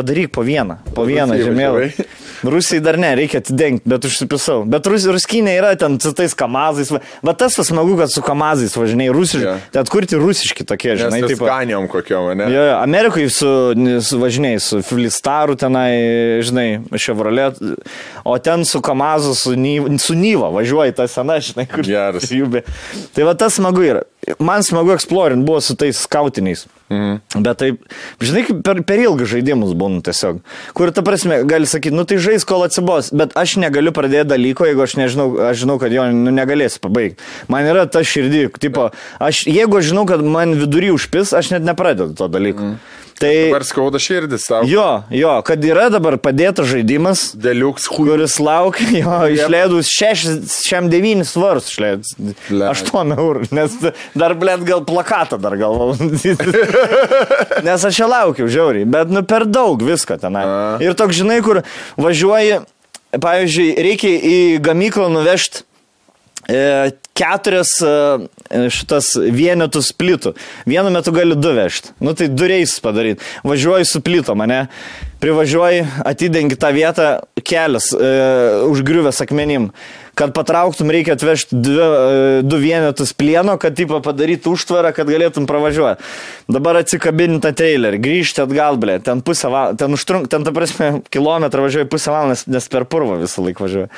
Padaryk po vieną, po vieną žemėlapį. Rusijai dar ne, reikia atidengti, bet užsipisau. Bet Rus, Ruskinė yra ten su tais kamazais. Va, va tas tas smagu, kad su kamazais važinėjai rusiški. Yeah. Tai atkurti rusiški tokie, žinai. Taip, skaniom kokiom, ne? Jo, jo, Amerikai su, su važinėjai, su Filistaru tenai, žinai, Chevrolet, o ten su kamazu, su, Nyva, su Nyva važiuoji tą seną, žinai, kur. Geras. Tai va tas smagu yra. Man smagu eksplorint buvo su tais skautiniais. Mhm. Bet taip, žinai, per, per ilgus žaidimus būna tiesiog. Kur, ta prasme, gali sakyti, nu tai žais, kol atsibos, bet aš negaliu pradėti dalyko, jeigu aš nežinau, aš žinau, kad jo nu, negalėsiu pabaigti. Man yra ta širdį, tipo, aš, jeigu aš žinau, kad man vidury užpis, aš net nepradedu to dalyko. Mhm. Tai dabar skauda širdis tau. Jo, jo, kad yra dabar padėtas žaidimas. Deliuks, kuris laukia, jo, išleidus 69 svarus, išleidus 8 eurų, nes dar, blėt, gal plakatą dar galvau. nes aš čia laukiu, žiauriai, bet nu per daug visko tenai. A. Ir toks, žinai, kur važiuoji, pavyzdžiui, reikia į gamyklą nuvežti keturias e, šitas vienetus plitų. Vienu metu gali du vežti. Nu tai du reis padaryti. Važiuoji su plyto mane, privažiuoji, atidengi tą vietą, kelias e, užgriuvęs akmenim. Kad patrauktum, reikia atvežti du, e, du vienetus plieno, kad tipo padaryti užtvarą, kad galėtum pravažiuoti. Dabar atsikabinti tą trailerį, grįžti atgal, blė, ten pusę valandą, ten užtrunk, ten ta prasme kilometrą važiuoji pusę valandą, nes per purvą visą laiką važiuoji.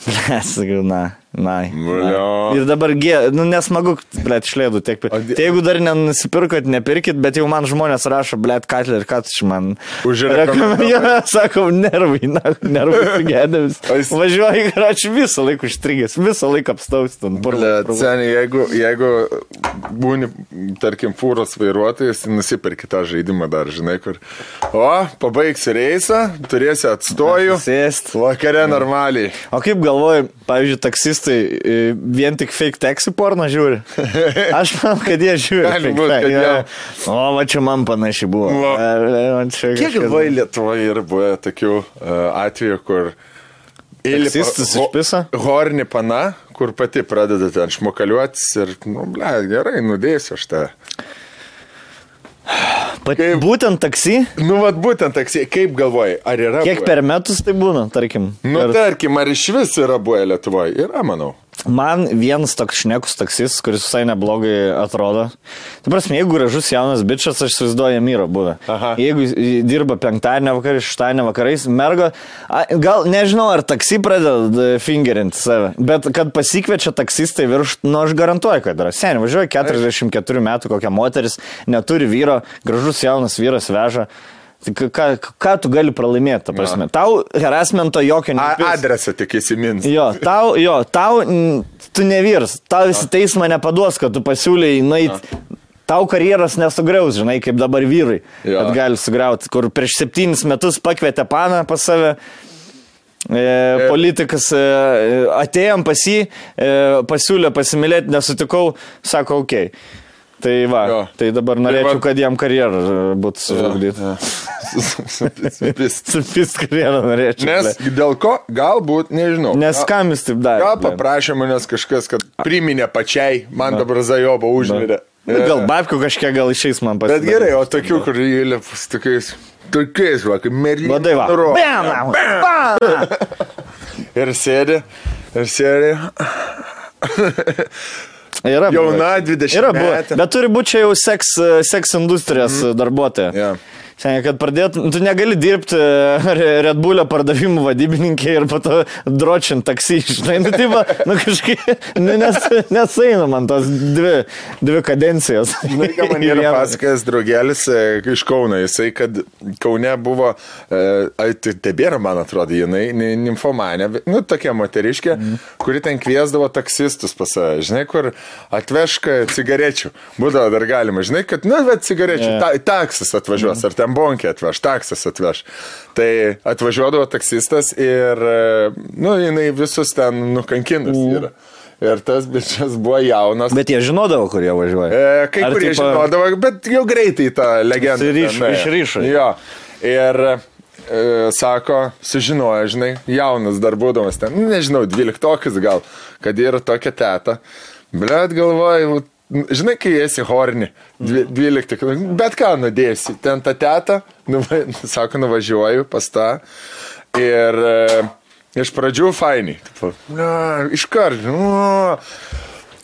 Blė, sakau, na. Na. Ir dabar, gė, nu nesmagu, blėt, išleidų tiek. Tai jeigu dar nenusipirkot, nepirkit, bet jau man žmonės rašo, blėt, Katler, ką tu man. Užrekomenduoju. Sakau, nervai, na, nervai sugėdėmis. Važiuoju, ir aš visą laiką užstrigęs, visą laiką apstaustin. Blėt, seniai, jeigu, jeigu būni, tarkim, fūros vairuotojas, tai nusipirki tą žaidimą dar, žinai, kur. O, pabaigsi reisą, turėsi atstojų. Sėst. Vakare normaliai. O kaip galvoju, pavyzdžiui, taksistas turistai e, vien tik fake taxi porno žiūri. Aš manau, kad jie žiūri. Gali būt, kad jie. O, va čia man panašiai buvo. Va. Kiek galvoji Lietuvoje yra buvę tokių uh, atvejų, kur Taksistas ho- išpisa? Horni pana, kur pati pradeda ten šmokaliuotis ir, nu, ble, gerai, nudėsiu aš tą. Pat, Kaip- būtent taksi, Nu, vad būtent taksi, kaip galvoji, ar yra... kiek buvę? per metus tai būna, tarkim. Nu, Ir tarkim, ar iš vis yra buvę Lietuvoje? Yra, manau. Man vienas toks šnekus taksis, kuris visai neblogai atrodo. Tai prasme, jeigu gražus jaunas bičias, aš įsivaizduoju, Myro buvę. Aha. Jeigu dirba penktadienį vakarais, šeštadienį vakarais, mergo, gal nežinau, ar taksi pradeda fingerinti save, bet kad pasikviečia taksistai virš, nu aš garantuoju, kad yra. Seniai, važiuoja 44 metų kokia moteris, neturi vyro, gražus jaunas vyras veža. Tai ką, ką, tu gali pralaimėti, ta prasme? Tau harassmento jokio A, nepils. adresą tik įsimins. Jo, tau, jo, tau, tu nevirs, tau visi teismą nepaduos, kad tu pasiūlyi nueit. Tau karjeros nesugriaus, žinai, kaip dabar vyrai, Jo. kad gali sugriauti, kur prieš septynis metus pakvietė paną pas save. E, politikas, e, atėjom pas jį, e, pasiūlė pasimylėti, nesutikau, sako, okei. Okay. Tai va, Jo. tai dabar Tai norėčiau, va- kad jam karjerą e, būtų sužlugdyta. Nes Supist karjerą norėčiau. ble. dėl ko, galbūt, nežinau. Nes kam jis taip darė? Gal paprašė manęs kažkas, kad priminė pačiai, man dabar zajobo užmirė. Gal babkių kažkiek gal išeis man Bet pasidaryti. gerai, o tokių, kur įlipa su tokiais, tokiais, va, kaip merlynas. Vadai va. Bam! Bam! Ir sėdi, ir sėdi. Yra. Jauna, 20 Yra buvę. metė. Bet turi būti čia jau seks, seks industrijos mm. darbuotoja. Jo. Seniai, kad pradėtum, tu negali dirbti Re- Red Bullio pardavimų vadybininkė ir po to dročint taksi, žinai, nu tai va, nu kažkaip, nu, nes, nesaina man tos dvi, dvi kadencijos. Žinai, ką man yra pasakęs draugelis e, iš Kauno, jisai, kad Kaune buvo, e, ai, tai tebėra, man atrodo, jinai, ni- nimfomanė, nu, tokia moteriškė, mm. kuri ten kviesdavo taksistus pas save, žinai, kur atveška cigarečių, būdavo dar galima, žinai, kad, nu, bet cigarečių, Jo. ta, taksas atvažiuos, ar ten bonkė atveš, taksas atveš. Tai atvažiuodavo taksistas ir, e, nu, jinai visus ten nukankinus yra. Ir tas bičias buvo jaunas. Bet jie žinodavo, kur jie važiuoja. E, kai Ar kurie tipo- žinodavo, bet jau greitai tą legendą. Ten nuėjo. išrišo. Jo. Ir e, sako, sužinojo, žinai, jaunas dar būdamas ten, nu, nežinau, dvyliktokas gal, kad yra tokia teta. Blet galvoju, žinai, kai esi horni, dvi- dvyliktik, bet ką nudėsi, ten tą tetą, nu, sako, nuvažiuoju pas tą. Ir e, iš pradžių fainai. Tipo, na, iš karto. Nu,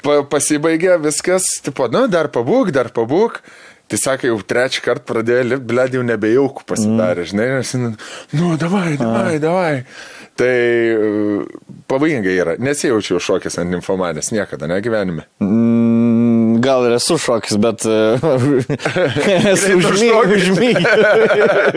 pa, pasibaigė viskas, tipo, nu, dar pabūk, dar pabūk. Tai sakė, jau trečią kartą pradėjo lipti, bled jau nebejaukų pasidarė, mm. žinai, nes, jin, nu, davai, davai, davai. Tai e, pavojingai yra, nesijaučiau šokęs ant infomanės niekada, ne gyvenime. Mm, Gal ir esu šokis, bet e, esu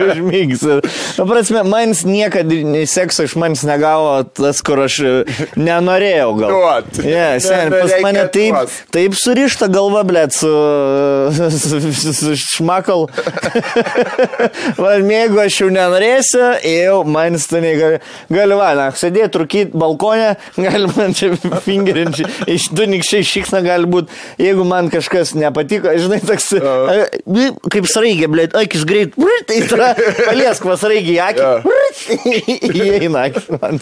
užmygęs. Na, prasme, manis niekada nei sekso iš manis negavo tas, kur aš e, nenorėjau gal. Duot. Sen, Ne- pas nereikia mane taip, taip surišta galva, blėt, su, su, su, su šmakal. Man, jeigu aš jau nenorėsiu, jau manis tai negali. Gali, va, na, sėdėti, rūkyti balkonę, gali man čia fingerinti, iš du nikščiai šiksna gali būti, jeigu man kažkas nepatiko, žinai, toks, a, kaip sraigė, blėt, akis greit, tai yra, paliesk vasraigį į akį, įeina akis, man.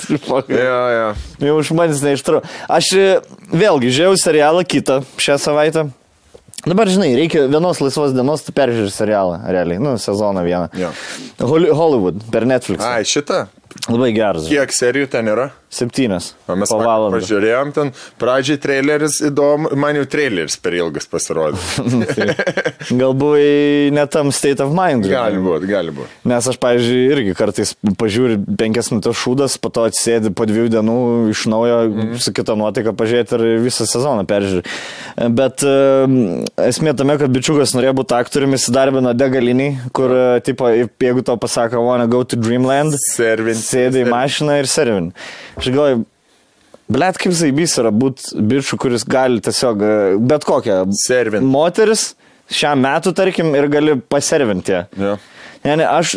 Jo, jo. Jau už manęs neištru. Aš e, vėlgi žiūrėjau serialą kitą šią savaitę. Dabar, žinai, reikia vienos laisvos dienos, tu peržiūri serialą, realiai, nu, sezoną vieną. Holi- Hollywood per Netflix. Ai, šitą. Labai geras. Kiek serijų ten yra? Septynias. O mes pažiūrėjom ten, pradžiai traileris įdomu, man jau traileris per ilgas pasirodė. Gal buvai ne tam state of mind. gali būti, gali būti. Nes aš, pavyzdžiui, irgi kartais pažiūriu penkias minutės šūdas, po to atsėdi po dviejų dienų iš naujo mm. su kita nuotaika pažiūrėti ir visą sezoną peržiūri. Bet uh, esmė tame, kad bičiukas norėjo būti aktoriumi, įsidarbino degaliniai, kur, uh, tipo, jeigu tau pasako, wanna go to Dreamland, Servin. sėdi į mašiną ir servin. Aš galvoju, Blet, kaip zaibys yra būti bičiu, kuris gali tiesiog e, bet kokią Servin. moteris šiam metu, tarkim, ir gali paservinti. Jo. Ne, ne, aš.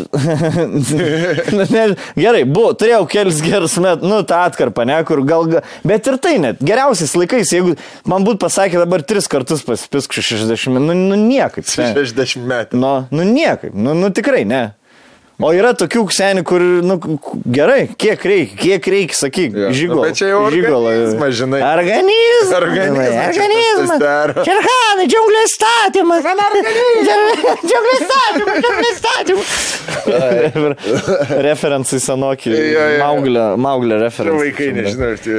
ne, gerai, buvo, turėjau kelis gerus metus, nu, tą atkarpą, ne, kur gal. ga- Bet ir tai net, geriausiais laikais, jeigu man būtų pasakę dabar tris kartus pasipisk 60 min, nu, nu niekaip. Ne. 60 metų. Nu, nu niekaip, nu, nu tikrai ne. O yra tokių ksenių, kur, nu, gerai, kiek reikia, kiek reikia, sakyk, žygolo. Nu, bet čia jau organizmas, žinai. Organizmas. Organizmas, čia Organizmas. Čerhanai, džiunglės statymas. Džiunglės statymas, džiunglės statymas. Referencai senokiai. Jo, jo. Mauglio, mauglio Ir referencai. vaikai, nežinau, ar tai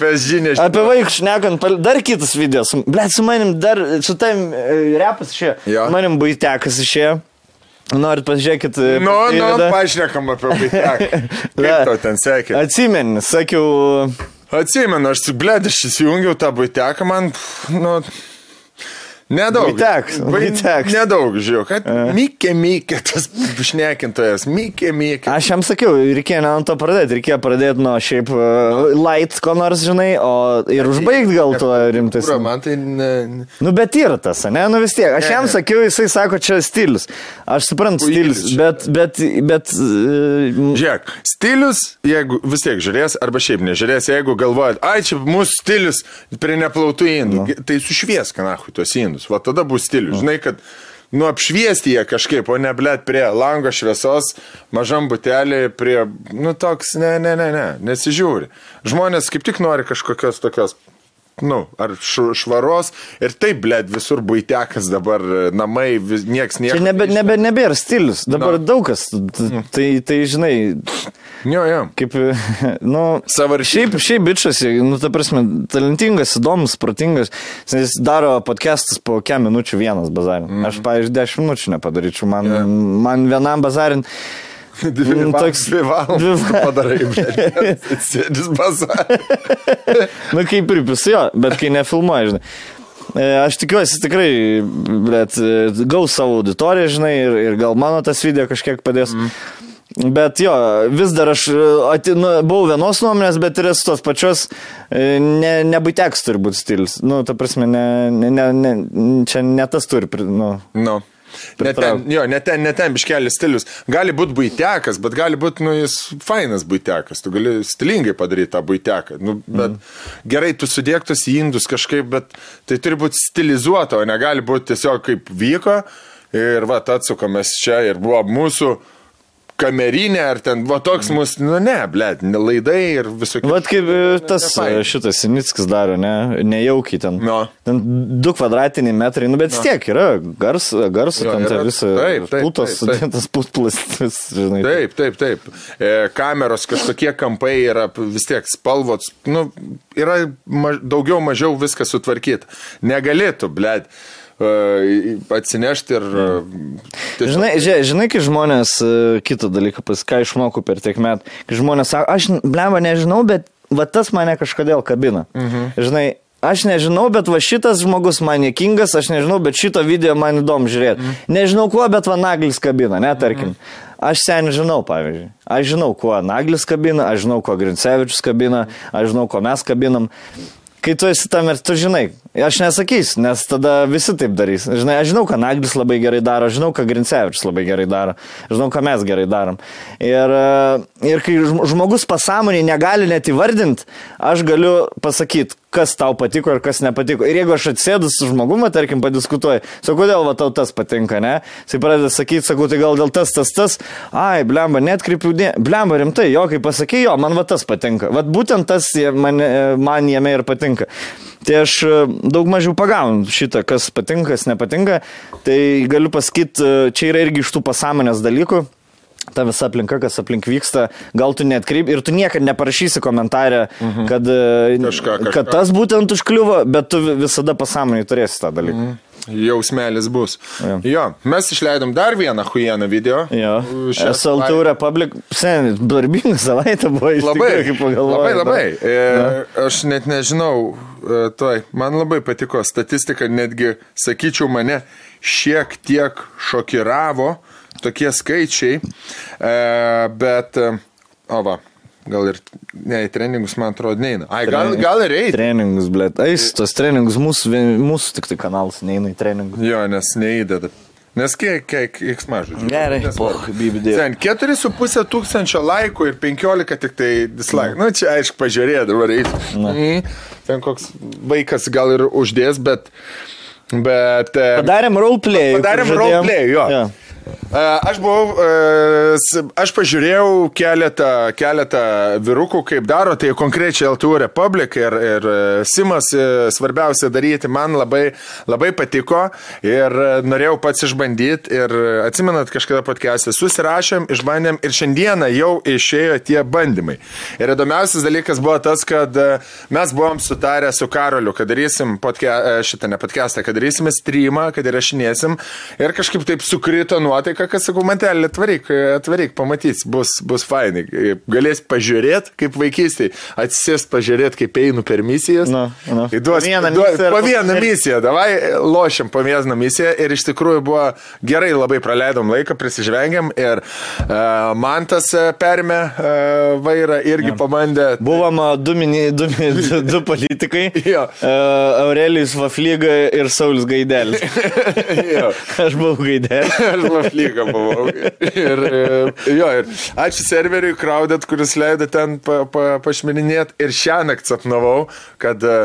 FSG nežinau. Apie vaikus šnekant, dar kitas video. Blet, su manim dar, su tam e, repas išėjo. Jo. Su manim buitekas išėjo. Norit pažiūrėkit. e, Nu, nu, pašnekam apie. Da. Kaip tau ten sekė? Atsimeni, sakiau, Atsimenu, aš blėd, aš įsijungiau tą baiteką, man, nu, nedaug. Vai- buitek. Nedaug, žiūrėjau, kad Mikė, Mikė, tas šnekintojas, Mikė, Mikė. aš jam sakiau, reikėjo ne ant to pradėti, reikėjo pradėti nuo šiaip uh, light ko nors, žinai, o ir užbaigti gal tuo rimtas. Man tai ne, ne- Nu, bet yra tas, ne, nu vis tiek. Aš Ne, jam ne. sakiau, jisai sako, čia stilius. Aš suprantu stilius, bet, bet, bet, uh, Žiūrėk, stilius, jeigu vis tiek žiūrės, arba šiaip nežiūrės, jeigu galvojat, ai čia mūsų stilius prie neplautų indų, Nu. tai sušviesk, nahui, tuos indus, va tada bus stilius. Žinai, kad nu apšviesti jie kažkaip, o ne blėt prie lango šviesos, mažam butelį, prie, nu toks, ne, ne, ne, ne, nesižiūri. Žmonės kaip tik nori kažkokios tokios. Nu, ar švaros ir taip, blėt, visur buitekas dabar, namai, vis, nieks nieko. čia nebe, nebe, nebėra stilius. Dabar Nu. daug kas. Tai, tai žinai, Jo, jo. kaip, nu, Savaršy- šiaip, šiaip bičias, nu, ta prasme, talentingas, įdomus, protingas. Jis daro podcastus po kiek minučių vienas bazarin. Mm. Aš, pavyzdžiui, 10 minučių nepadaryčiau. Man, yeah. man vienam bazarin. Dvi, val- toks- dvi valandas dvi tu va- padarai, blėt. Sėdis bazarė. Nu, kaip ir jo, bet kai nefilmuoji, žinai. E, Aš tikiuosi tikrai, bet gaus savo auditoriją, žinai, ir, ir gal mano tas video kažkiek padės. Mm. Bet jo, vis dar aš e, ati, nu, buvau vienos nuomonės, bet ir esu tos pačios, e, ne, nebūteks turi būti stilius. Nu, ta prasme, ne, ne, ne, čia ne tas turi, nu. Nu. Ne ten, jo, ne ten, ne ten biškelis stilius. Gali būti buitekas, bet gali būti, nu, jis fainas buitekas. Tu gali stilingai padaryti tą buiteką. Nu, bet mm. gerai, tu sudėktus į indus kažkaip, bet tai turi būti stilizuota, o negali būti tiesiog kaip vyko. Ir va, atsukomės čia ir buvo mūsų kamerinė, ar ten, va, toks mūsų, nu, ne, blėt, laidai ir visokie. Vat kaip e, tas e, šitas Sinickis daro, ne, nejaukiai ten. No. Ten du kvadratiniai metrai, nu bet vis tiek yra gars, garso, ten yra. visa Taip, taip, sudėtas putplas, vis, žinai. Taip, taip, taip. E, kameros kažkokie kampai yra vis tiek spalvots, nu, yra maž, daugiau mažiau viskas sutvarkyta. Negalėtų, blėt, atsinešti ir... e, tiesiog- Žinai, žinai, kai žmonės, e, kitą dalyką, pas ką išmokau per tiek metų, kai žmonės sako, aš, blemba, nežinau, bet va tas mane kažkodėl kabina. Mhm. Žinai, aš nežinau, bet va šitas žmogus man niekingas, aš nežinau, bet šito video man įdomu žiūrėti. Mhm. Nežinau kuo, bet va naglis kabina, ne, tarkim. Mhm. Aš sen žinau, pavyzdžiui. Aš žinau, kuo naglis kabina, aš žinau, kuo Grincevičius kabina, aš žinau, kuo mes kabinam. Kai tu esi tam ir tu žinai, aš nesakysiu, nes tada visi taip darys. Žinai, aš žinau, ką Naglis labai gerai daro, žinau, ką Grincevičius labai gerai daro, žinau, ką mes gerai darom. Ir, e, ir kai žm- žmogus pasąmonį negali net įvardinti, aš galiu pasakyti, kas tau patiko ir kas nepatiko. Ir jeigu aš atsėdu su žmogumi, tarkim, padiskutuoju, sakau, kodėl va tau tas patinka, ne? Jis pradeda sakyti, sakau, tai gal dėl tas, tas, tas, ai, blemba, net kreipiu dėmesį, blemba, rimtai, jo, kai pasakai, jo, man va tas patinka. Vat būtent tas man, man jame ir patinka. Tai aš e, daug mažiau pagaunu šitą, kas patinka, kas nepatinka. Tai galiu pasakyti, e, čia yra irgi iš tų pasąmonės dalykų. Ta visa aplinka, kas aplink vyksta, gal tu net kreip ir tu niekada neparašysi komentarę, mhm. kad, e, Kažką, kažką. kad tas būtent užkliuvo, bet tu visada pasąmonį turėsi tą dalyką. Mhm. Jausmelis bus. Jo. Jo, mes išleidom dar vieną huieną video. Jo. SLT savaitę. Republic, seniai, darbinga savaitė buvo iš Labai, tikrųjų, kaip pagalvojau. labai, labai. E, aš net nežinau, e, toj, man labai patiko statistika, netgi, sakyčiau, mane šiek tiek šokiravo tokie skaičiai, e, bet, e, o va, gal ir, ne, į treningus, man atrodo, neina. Ai, gal, gal ir eiti. Treningus, blėt. Ais, tos treningus, mūsų, mūsų tik tai kanalas neina į treningus. Jo, nes neįdeda. Nes kiek, kiek, kiek smažu. Gerai, poch, bibidė. Ten 4,5 tūkstančio laikų ir 15 tik tai dislike. Na, nu, čia aišku, pažiūrėjau dabar eis. Mm. Ten koks vaikas gal ir uždės, bet... Bet... e, Padarėm roleplay. Padarėm roleplay, jo. Jo. Aš buvau, aš pažiūrėjau keletą, keletą vyrukų, kaip daro, tai konkrečiai LTU Republic ir, ir e, Simas e, svarbiausia daryti, man labai, labai patiko ir norėjau pats išbandyti ir atsimenat kažkada podcast'e, susirašėm, išbandėm ir šiandieną jau išėjo tie bandymai. Ir įdomiausias dalykas buvo tas, kad e, mes buvom sutarę su Karoliu, kad darysim podke, e, šitą ne podcast'ą, kad darysime streamą, kad įrašinėsim ir kažkaip taip sukrito nuotaika, kad sakau, mantelį atvaryk, atvaryk, pamatys, bus, bus fainai. Galės pažiūrėti, kaip vaikystėje, atsisės pažiūrėti, kaip einu per misijas. Na, na. Duos, vieną duos, po vieną misiją, davai, lošiam po vieną misiją ir iš tikrųjų buvo gerai, labai praleidom laiką, prisižvengiam ir uh, man tas uh, perėmė uh, vairą irgi ja. pabandė. Buvom du, mini, du, du, du politikai. Uh, Aurelijus Vaflyga ir Saulis Gaidelis. Aš buvau Gaidelis. Aš maflyga buvau. Ir, e, jo, ir ačiū serveriui Crowded, kuris leido ten pa, pa, pašmininėti. Ir šią naktį sapnavau, kad e,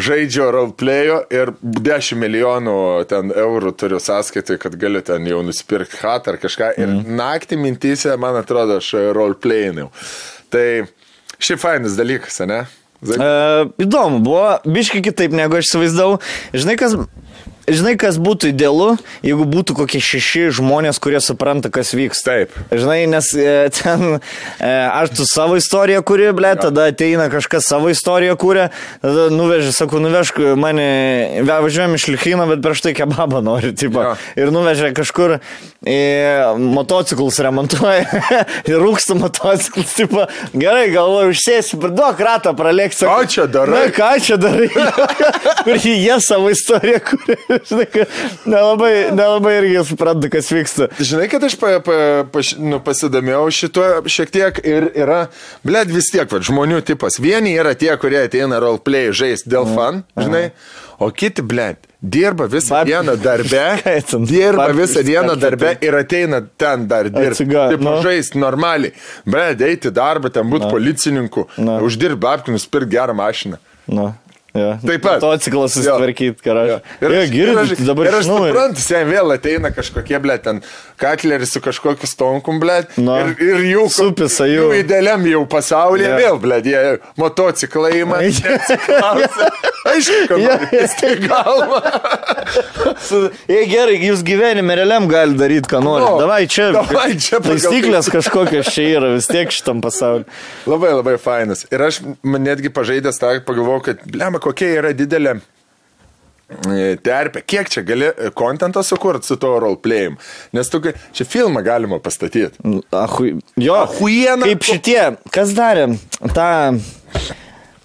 žaidžio roleplayo ir 10 milijonų ten eurų turiu sąskaitai, kad galiu ten jau nusipirkti hat ar kažką. Ir mm. naktį mintysė, man atrodo, aš roleplayinau. Tai šiaip fainas dalykas, ne? Uh, įdomu, buvo biškai kitaip negu aš įsivaizdavau. Žinai, kas, žinai, kas būtų idealu, jeigu būtų kokie šeši žmonės, kurie supranta, kas vyksta. Taip. Žinai, nes e, ten e, aš tu savo istoriją kuri, ble, tada ateina kažkas savo istoriją kūrė, tada nuvežė, sakau, nuvežk mane, važiuojam iš Lichino, bet prieš tai kebabą nori, tipo. Jo. Ir nuvežė kažkur į motociklus remontuoja ir rūksta motociklus, tipo, gerai, galvoju, užsėsiu, bet duok ratą pralėkti. Ką čia darai? Na, ką čia darai? Kur jie savo istoriją kūrė, žinai, kad nelabai, nelabai irgi supranta, kas vyksta. Žinai, kad aš pa, pa, pa, nu, pasidomėjau šituo šiek tiek ir yra, blėd vis tiek, va, žmonių tipas. Vieni yra tie, kurie ateina roleplay žaisti dėl fan, žinai, o kiti, blėd, dirba visą Bab- dieną ten? dirba Babkių visą dieną darbe tai. ir ateina ten dar dirbti. Taip, nu. žaisti normaliai. Blėd, eiti darbą, ten būti policininku, Na. uždirbti babkių, nusipirkti gerą mašiną. Nu, ja. Taip pat. Motociklas Jo. susitvarkyti, ką aš. Jo. Ir Ja, aš, ir aš, dabar ir aš žinau. suprantu, sen vėl ateina kažkokie, ble, ten katleris su kažkokiu stonkum, ble. Nu. Ir, ir jų, Supisa jų. jų idealiam jau pasaulyje Jo. vėl, ble, jie motociklą įma. Aišku, kad Jo. jis tai galva. Su- Jei gerai, jūs gyvenime realiam gali daryti, ką nori. Nu, Davai čia. davai čia Taisyklės kažkokios čia yra vis tiek šitam pasauliu. Labai labai fainas. Ir aš netgi pažaidęs tą pagalvojau, kad, blema, kokia yra didelė e, terpė, kiek čia gali kontentą sukurti su to roleplayim. Nes tu, čia filmą galima pastatyti. Ahui. Jo. Ahuiena. Kaip šitie, kas darė tą,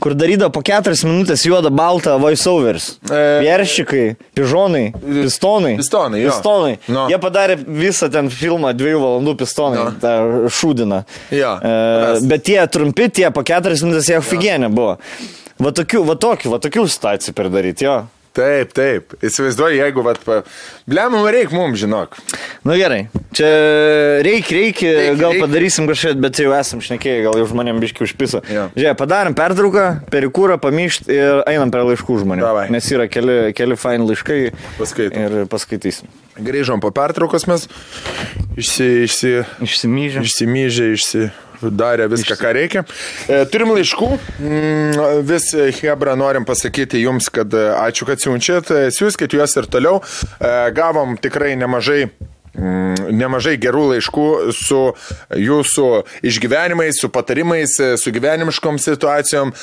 kur darydavo po keturias minutės juodą baltą voiceovers. E. Vieršikai, pižonai, pistonai. Pistonai, jo. Pistonai. Nu. Jie padarė visą ten filmą dviejų valandų pistonai, Nu. tą šūdiną. Jo, E, bet tie trumpi, tie po keturias minutės jie ofigienė buvo. Va tokių, va tokių, va tokių situacijų perdaryti, jo. Taip, taip. Įsivaizduoju, jeigu, vat, pa... blemų reikia mums, žinok. Na Nu gerai, čia reikia, reikia, Reik, gal reik. padarysim kažką, bet jau esam šnekėję, gal jau žmonėm biški užpiso. Jo. Žiūrėk, padarom pertrauką, perikūrą, pamyšt ir einam prie laiškų žmonių. Davai. Nes yra keli, keli fain laiškai Paskaitom. ir paskaitysim. Grįžom po pertraukos mes išsi, išsi, Išsimyžę. išsimyžę, išsidarę viską, ką reikia. E, turim laiškų. Mm, Vis, e, Hebra, norim pasakyti jums, kad e, ačiū, kad siunčiat. Siūskit juos ir toliau. Gavom tikrai nemažai. Mm, Nemažai gerų laiškų su jūsų išgyvenimais, su patarimais, su gyvenimiškom situacijom,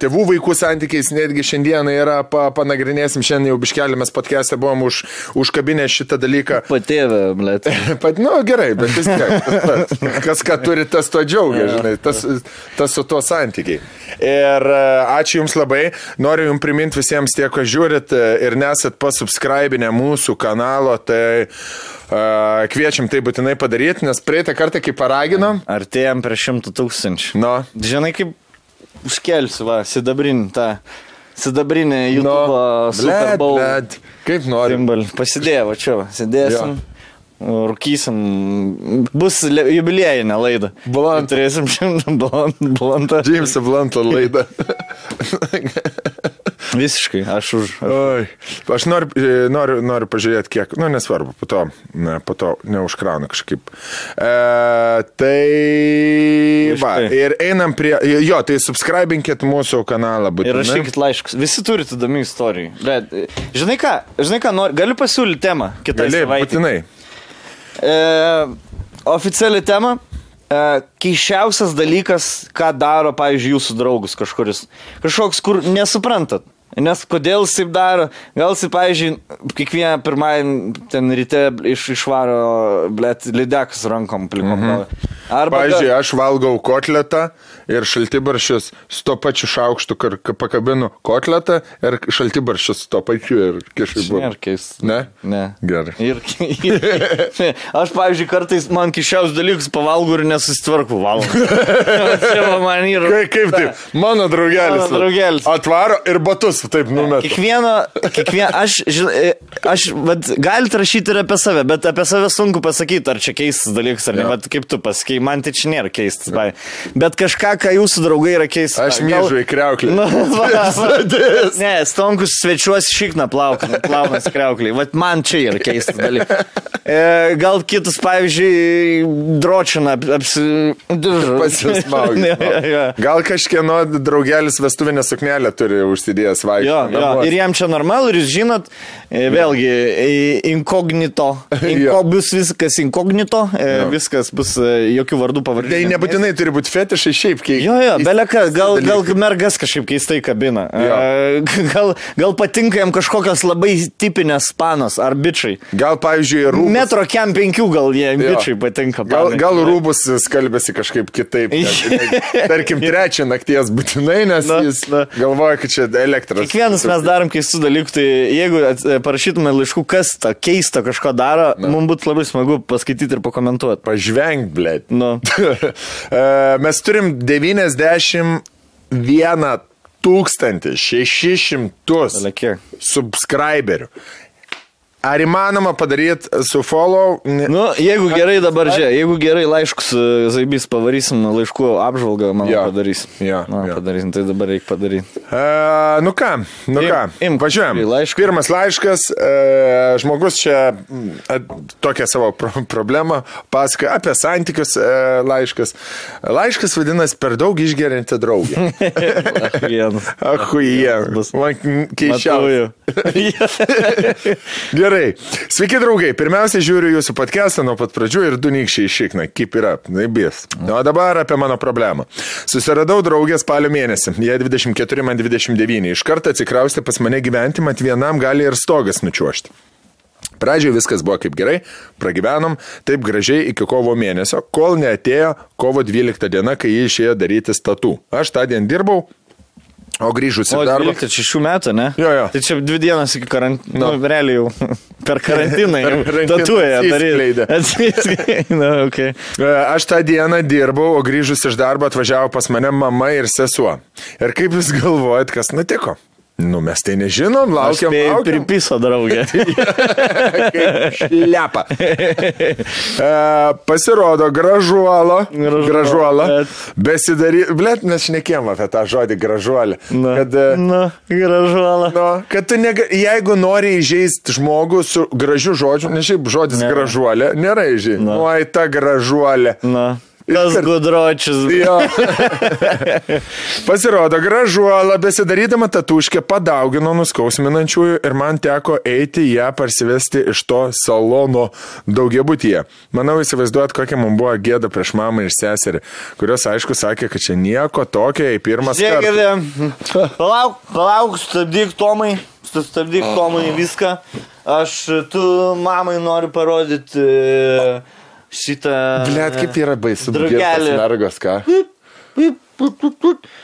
tėvų vaikų santykiais, netgi šiandieną yra, pa, panagrinėsim, šiandien jau biškelėmės podcast'e buvom už, užkabinę šitą dalyką. Patėvė, blėt. Pat, nu, gerai, bet vis tiek. Kas ką turi, tas to džiaugia, žinai, tas, tas su tuo santykiai. Ir e, ačiū Jums labai. Noriu Jums priminti visiems tie, kas žiūrit e, ir nesat pasubscribinę mūsų kanalo, tai kviečiam tai būtinai padaryti, nes praeitą kartą, kai paraginom, Artėjom prie šimtų tūkstančių. nu, Žinai, kaip užkelsiu, va, sidabrinį tą. Sidabrinį nu, YouTube Super bled, bled, kaip nori. va čia, sėdėsim. Rūkysim, bus jubiliejinė laida. Blunt. Turėsim šimtą blantą. Džeimso Blanto laida. Visiškai, aš už. Oi, aš noriu, noriu, noriu pažiūrėti, kiek, nu nesvarbu, po to, ne, po to neužkrauna kažkaip. E, tai, va, ir einam prie, jo, tai subscribinkit mūsų kanalą, Ir būtinai. rašykit laiškus. Visi turite įdomių istorijų. Bet, žinai ką, žinai ką, nori, galiu pasiūlyti temą kitą savaitę. būtinai. E, oficiali tema. E, keiščiausias dalykas, ką daro, pavyzdžiui, jūsų draugus kažkuris. Kažkoks, kur nesuprantat. Nes kodėl jis taip daro? Gal jis, pavyzdžiui, kiekvieną pirmąjį ten ryte iš, išvaro, blėt, lydekas rankom plikom. Mhm. Arba, Pavyzdžiui, aš valgau kotletą ir šaltibaršius su to pačiu šaukštu, kur pakabinu kotletą ir šaltibaršius su to pačiu ir į Nėra keista. Ne? Ne. Gerai. Ir, ir, aš, pavyzdžiui, kartais man kišiaus dalykus pavalgau ir nesusitvarku valandą. Čia man yra. Kaip, kaip taip? Mano draugelis. Mano draugelis. Atvaro ir batus taip numeta. Kiekvieno, kiekvieno, aš, žinai, aš, vat, galite rašyti ir apie save, bet apie save sunku pasakyti, ar čia keistas dalykas, ar ne, Jo. bet kaip tu pasakai, man tai čia nėra keistas, bai. Bet kažką, ką jūsų draugai yra keistas. Aš myžu į kreuklį. Nu, va, va. Ne, stonkus svečiuosi šikną plaukant, plaunas kreukliai. Vat man čia yra keistas dalykas. E, gal kitus, pavyzdžiui, dročina apsi... Pasismaugti. Ne, jo, jo. Gal kažkieno draugelis vestuvinę suknelę turi užsidėjęs jo, ir jam čia normalu, ir jūs žinot, e, vėlgi, e, inkognito, Inko, Jo. bus viskas inkognito, e, Jo. viskas bus jokių vardų pavardžių. Tai nebūtinai turi būti fetišai šiaip keisti. Jo, jo, beleka, gal, gal mergas kažkaip keistai kabina. Jo. Gal, gal patinka jam kažkokios labai tipinės panos ar bičiai. Gal, pavyzdžiui, rūbus. Metro kem penkių gal jie bičiai patinka. Gal, gal rūbus skalbėsi kažkaip kitaip. Tarkim, trečią nakties būtinai, nes Na, jis na. galvoja, kad čia elektros. Kiekvienas mes darom keistų dalykų, tai jeigu parašytume laiškų, kas tą keistą kažko daro, mums būtų labai smagu paskaityti ir pakomentuoti. Pažvengt, blėt. Nu. E, Mes turim 91 600 Ale kiek? subscriberių. Ar įmanoma padaryti su follow? Nu, jeigu gerai dabar čia, jeigu gerai laiškus e, Zaibys pavarysim, laiškų apžvalgą, man Jo. padarysim. Jo, Na, jo. padarysim, tai dabar reikia padaryti. E, nu ką, nu Im- ką, imk važiuojam. laišką. Pirmas laiškas, e, žmogus čia e, tokią savo pro problemą pasakoja apie santykius e, laiškas. Laiškas vadinasi per daug išgerinti draugę. Vienas. Ahuje, Bus. man keičiausia. Gerai. Sveiki, draugai. Pirmiausia, žiūriu jūsų podcastą nuo pat pradžių ir du nykščiai išikna. Kaip yra? Naibės. O dabar apie mano problemą. Susiradau draugę spalio mėnesį. Jie 24, man 29. Iš karto atsikraustė pas mane gyventi, mat vienam gali ir stogas nučiuošti. Pradžioje viskas buvo kaip gerai, pragyvenom taip gražiai iki kovo mėnesio, kol neatėjo kovo 12 diena, kai jie išėjo daryti statų. Aš tą dieną dirbau, o grįžusi O, į darbą. tai čia šių metų, ne? Jo, jo. Tai čia dvi dienas iki karantino. Nu. Nu, realiai jau per karantiną. Per karantiną Tatuoja atsiskleidė. daryti. Na, okay. E, Aš tą dieną dirbau, o grįžus iš darbo atvažiavo pas mane mama ir sesuo. Ir kaip jūs galvojat, kas nutiko? Nu, mes tai nežinom, laukiam. laukiam. pripiso draugė. Lepa. Pasirodo, gražuolo. Gražuolo, Besidary. Blet, mes šnekėjom apie tą žodį gražuolį. Na, Kad, e, na, gražuola. Nu, kad tu, nega, jeigu nori įžeisti žmogų su gražiu žodžiu, ne šiaip žodis Ne. gražuolė, nėra įžeisti. Na. Oi, ta gražuolė. Na, kas Iškart- gudročius. Jo. Pasirodo, gražuola besidarydama tatuškę padaugino nuskausminančiųjų ir man teko eiti ją parsivesti iš to salono daugiabutyje. Manau, įsivaizduot, kokia man buvo gėda prieš mamą ir seserį, kurios aišku sakė, kad čia nieko tokio, jei pirmas. Žiūrėkite, palauk, palauk, stabdyk Tomai, stabdyk Tomai viską. Aš tu mamai noriu parodyti e, šitą... Blet, kaip yra baisu. Draugelį. Mergos, ką?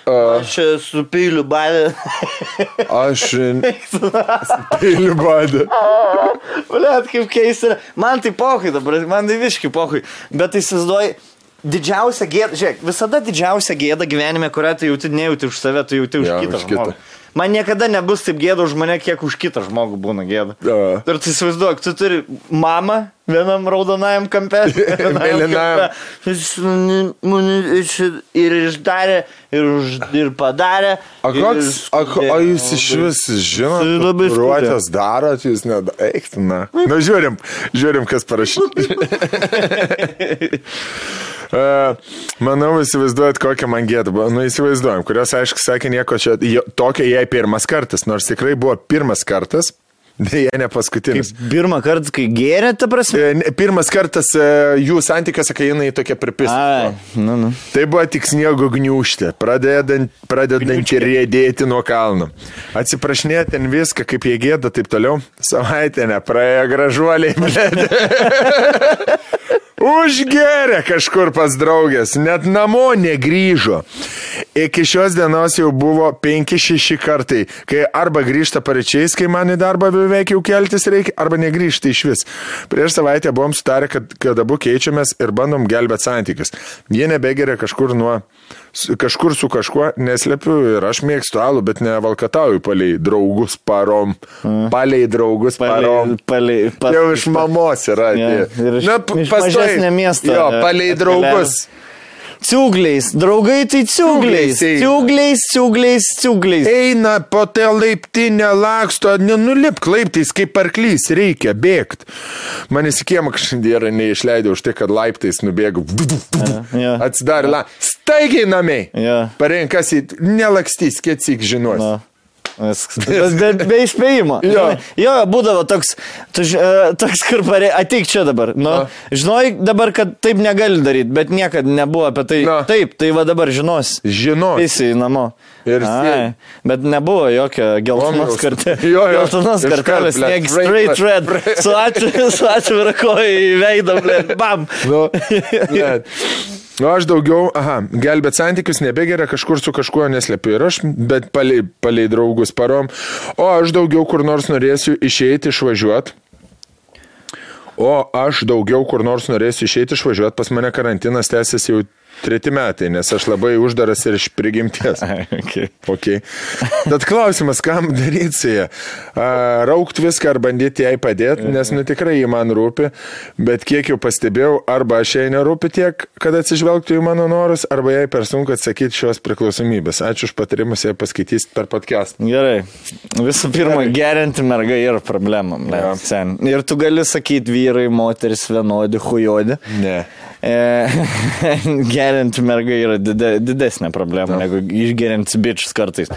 Aš čia su peiliu balė. Aš peiliu badė. Blet, kaip keista. Man tai pokai dabar, man tai viški pokai. Bet tai įsivaizduoji, didžiausia gėda, žiūrėk, visada didžiausia gėda gyvenime, kurią tu jauti, nejauti už save, tu jauti už Jo, kitą už kitą. žmogų. Man niekada nebus taip gėda už mane, kiek už kitą žmogų būna gėda. Jo. Ir tu įsivaizduok, tu turi mamą, vienam raudonajam kampe. Mėlynajam. Ir išdarė, ir, už, ir padarė. Ir koks, o, skubėjo. o jūs iš vis žinote, labai ruotės darot, jūs net eiktina. Na, žiūrim, žiūrim, kas parašyta. Uh, manau, įsivaizduojat, kokią man gėdą buvo. Nu, įsivaizduojam, kurios, aišku, sakė nieko čia, tokio jai pirmas kartas, nors tikrai buvo pirmas kartas, dėja ne paskutinis. Pirmą kartą, kai gėrė, ta prasme. E, Pirmas kartas e, jų santykiuose, kai jinai tokia pripista. Nu, nu. Tai buvo tik sniego gniūžtė, pradedant, pradedant rėdėti nuo kalno. Atsiprašinėti ten viską, kaip jie gėda, taip toliau. Savaitė nepraėjo gražuoliai, blėdė. Užgeria kažkur pas draugės, net namo negryžo. Iki šios dienos jau buvo 5-6 kartai, kai arba grįžta pareičiais, kai man į darbą beveik jau keltis reikia, arba negrįžta iš vis. Prieš savaitę buvom sutarę, kad, kad abu keičiamės ir bandom gelbėti santykius. Jie nebegeria kažkur nuo, kažkur su kažkuo, neslepiu ir aš mėgstu alų, bet ne valkatauju palei draugus parom. Palei draugus parom. palei, palei, Jau iš mamos yra. Atėję. ir iš- Na, iš mažesnio miesto, Jo, e, palei draugus. Ciugliais, draugai tai ciugliais. Ciugliais. Ciugliais, ciugliais. Eina po tą laiptinę, laksto, nenulipk laiptais kaip arklys, reikia bėgti. Man įsikiemą kažkandien neišleidau už tai, kad laiptais nubėgau. jo. Atsidarė la. Staigiai namiai. Jo. Parenkas į nelakstys, kiek tik žinos. Bet be, be įspėjimo. Jo. jo, būdavo toks, tu, ž- e, toks kur parė, ateik čia dabar. Nu, žinoj dabar, kad taip negali daryti, bet niekada nebuvo apie tai. Na. Taip, tai va dabar žinos. Žinos. Visi į namo. Ir Ai, bet nebuvo jokio geltonos kartelės. Geltonos kartelės, niek straight red. Su atviru, su atviru koja į veidą, bam. Nu, net. Nu, aš daugiau, aha, gelbėt santykius nebegeria, kažkur su kažkuo neslepiu ir aš, bet palei, palei draugus parom. O aš daugiau kur nors norėsiu išeiti, išvažiuoti. O aš daugiau kur nors norėsiu išeiti, išvažiuoti. Pas mane karantinas tęsiasi jau treti metai, nes aš labai uždaras ir iš prigimties. Okay. Okay. Tad klausimas, kam daryti su ją? Raukt viską ar bandyti jai padėti, nes nu tikrai jį man rūpi, bet kiek jau pastebėjau, arba aš jai nerūpi tiek, kad atsižvelgtų į mano norus, arba jai per sunku atsakyti šios priklausomybės. Ačiū už patarimus, jei paskaitysit per podcast. Gerai. Visų pirma, gerinti mergai yra problema. ble, Jo. sen. Ir tu gali sakyti vyrai, moteris vienodi, hujodi. Ne. E, gerinti mergai yra dide, didesnė problema negu išgerinti bičius kartais.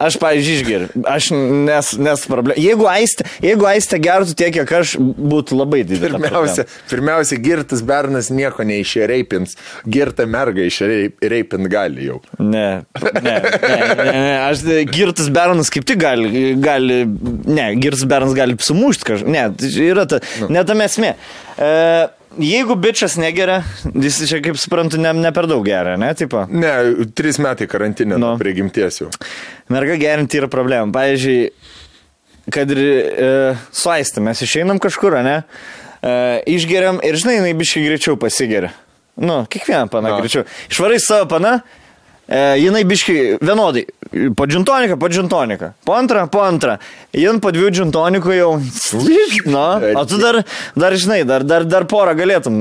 Aš, pavyzdžiui, išgeriu. Aš nes, nes problema. Jeigu aistė, jeigu aistė gertų tiek, kiek aš, būtų labai didelė. Pirmiausia, pirmiausia, girtas bernas nieko neišreipins, girta merga išreipint gali jau. Ne, ne, ne, ne, ne. Aš girtas Beronas kaip tik gali, gali ne, girtas Beronas gali sumušti kažką. Ne, tai yra ta, Nu. ne tam esmė. E, jeigu bičias negeria, jis čia, kaip suprantu, ne, ne per daug geria, ne, tipo. Ne, trys metai karantinė Nu. nuo prigimties jau. Merga gerinti yra problema. Pavyzdžiui, kad ir e, su aistė mes išeinam kažkur, ne, e, išgeriam ir žinai, jinai biškai greičiau pasigeria. Nu, kiekvieną paną Na. greičiau. Išvarai savo paną, e, jinai biškai vienodai. Po džintoniką, po džintoniką. Po antrą, po antrą. Jin po dviejų džintonikų jau. Na, o tu dar, dar žinai, dar, dar, dar porą galėtum.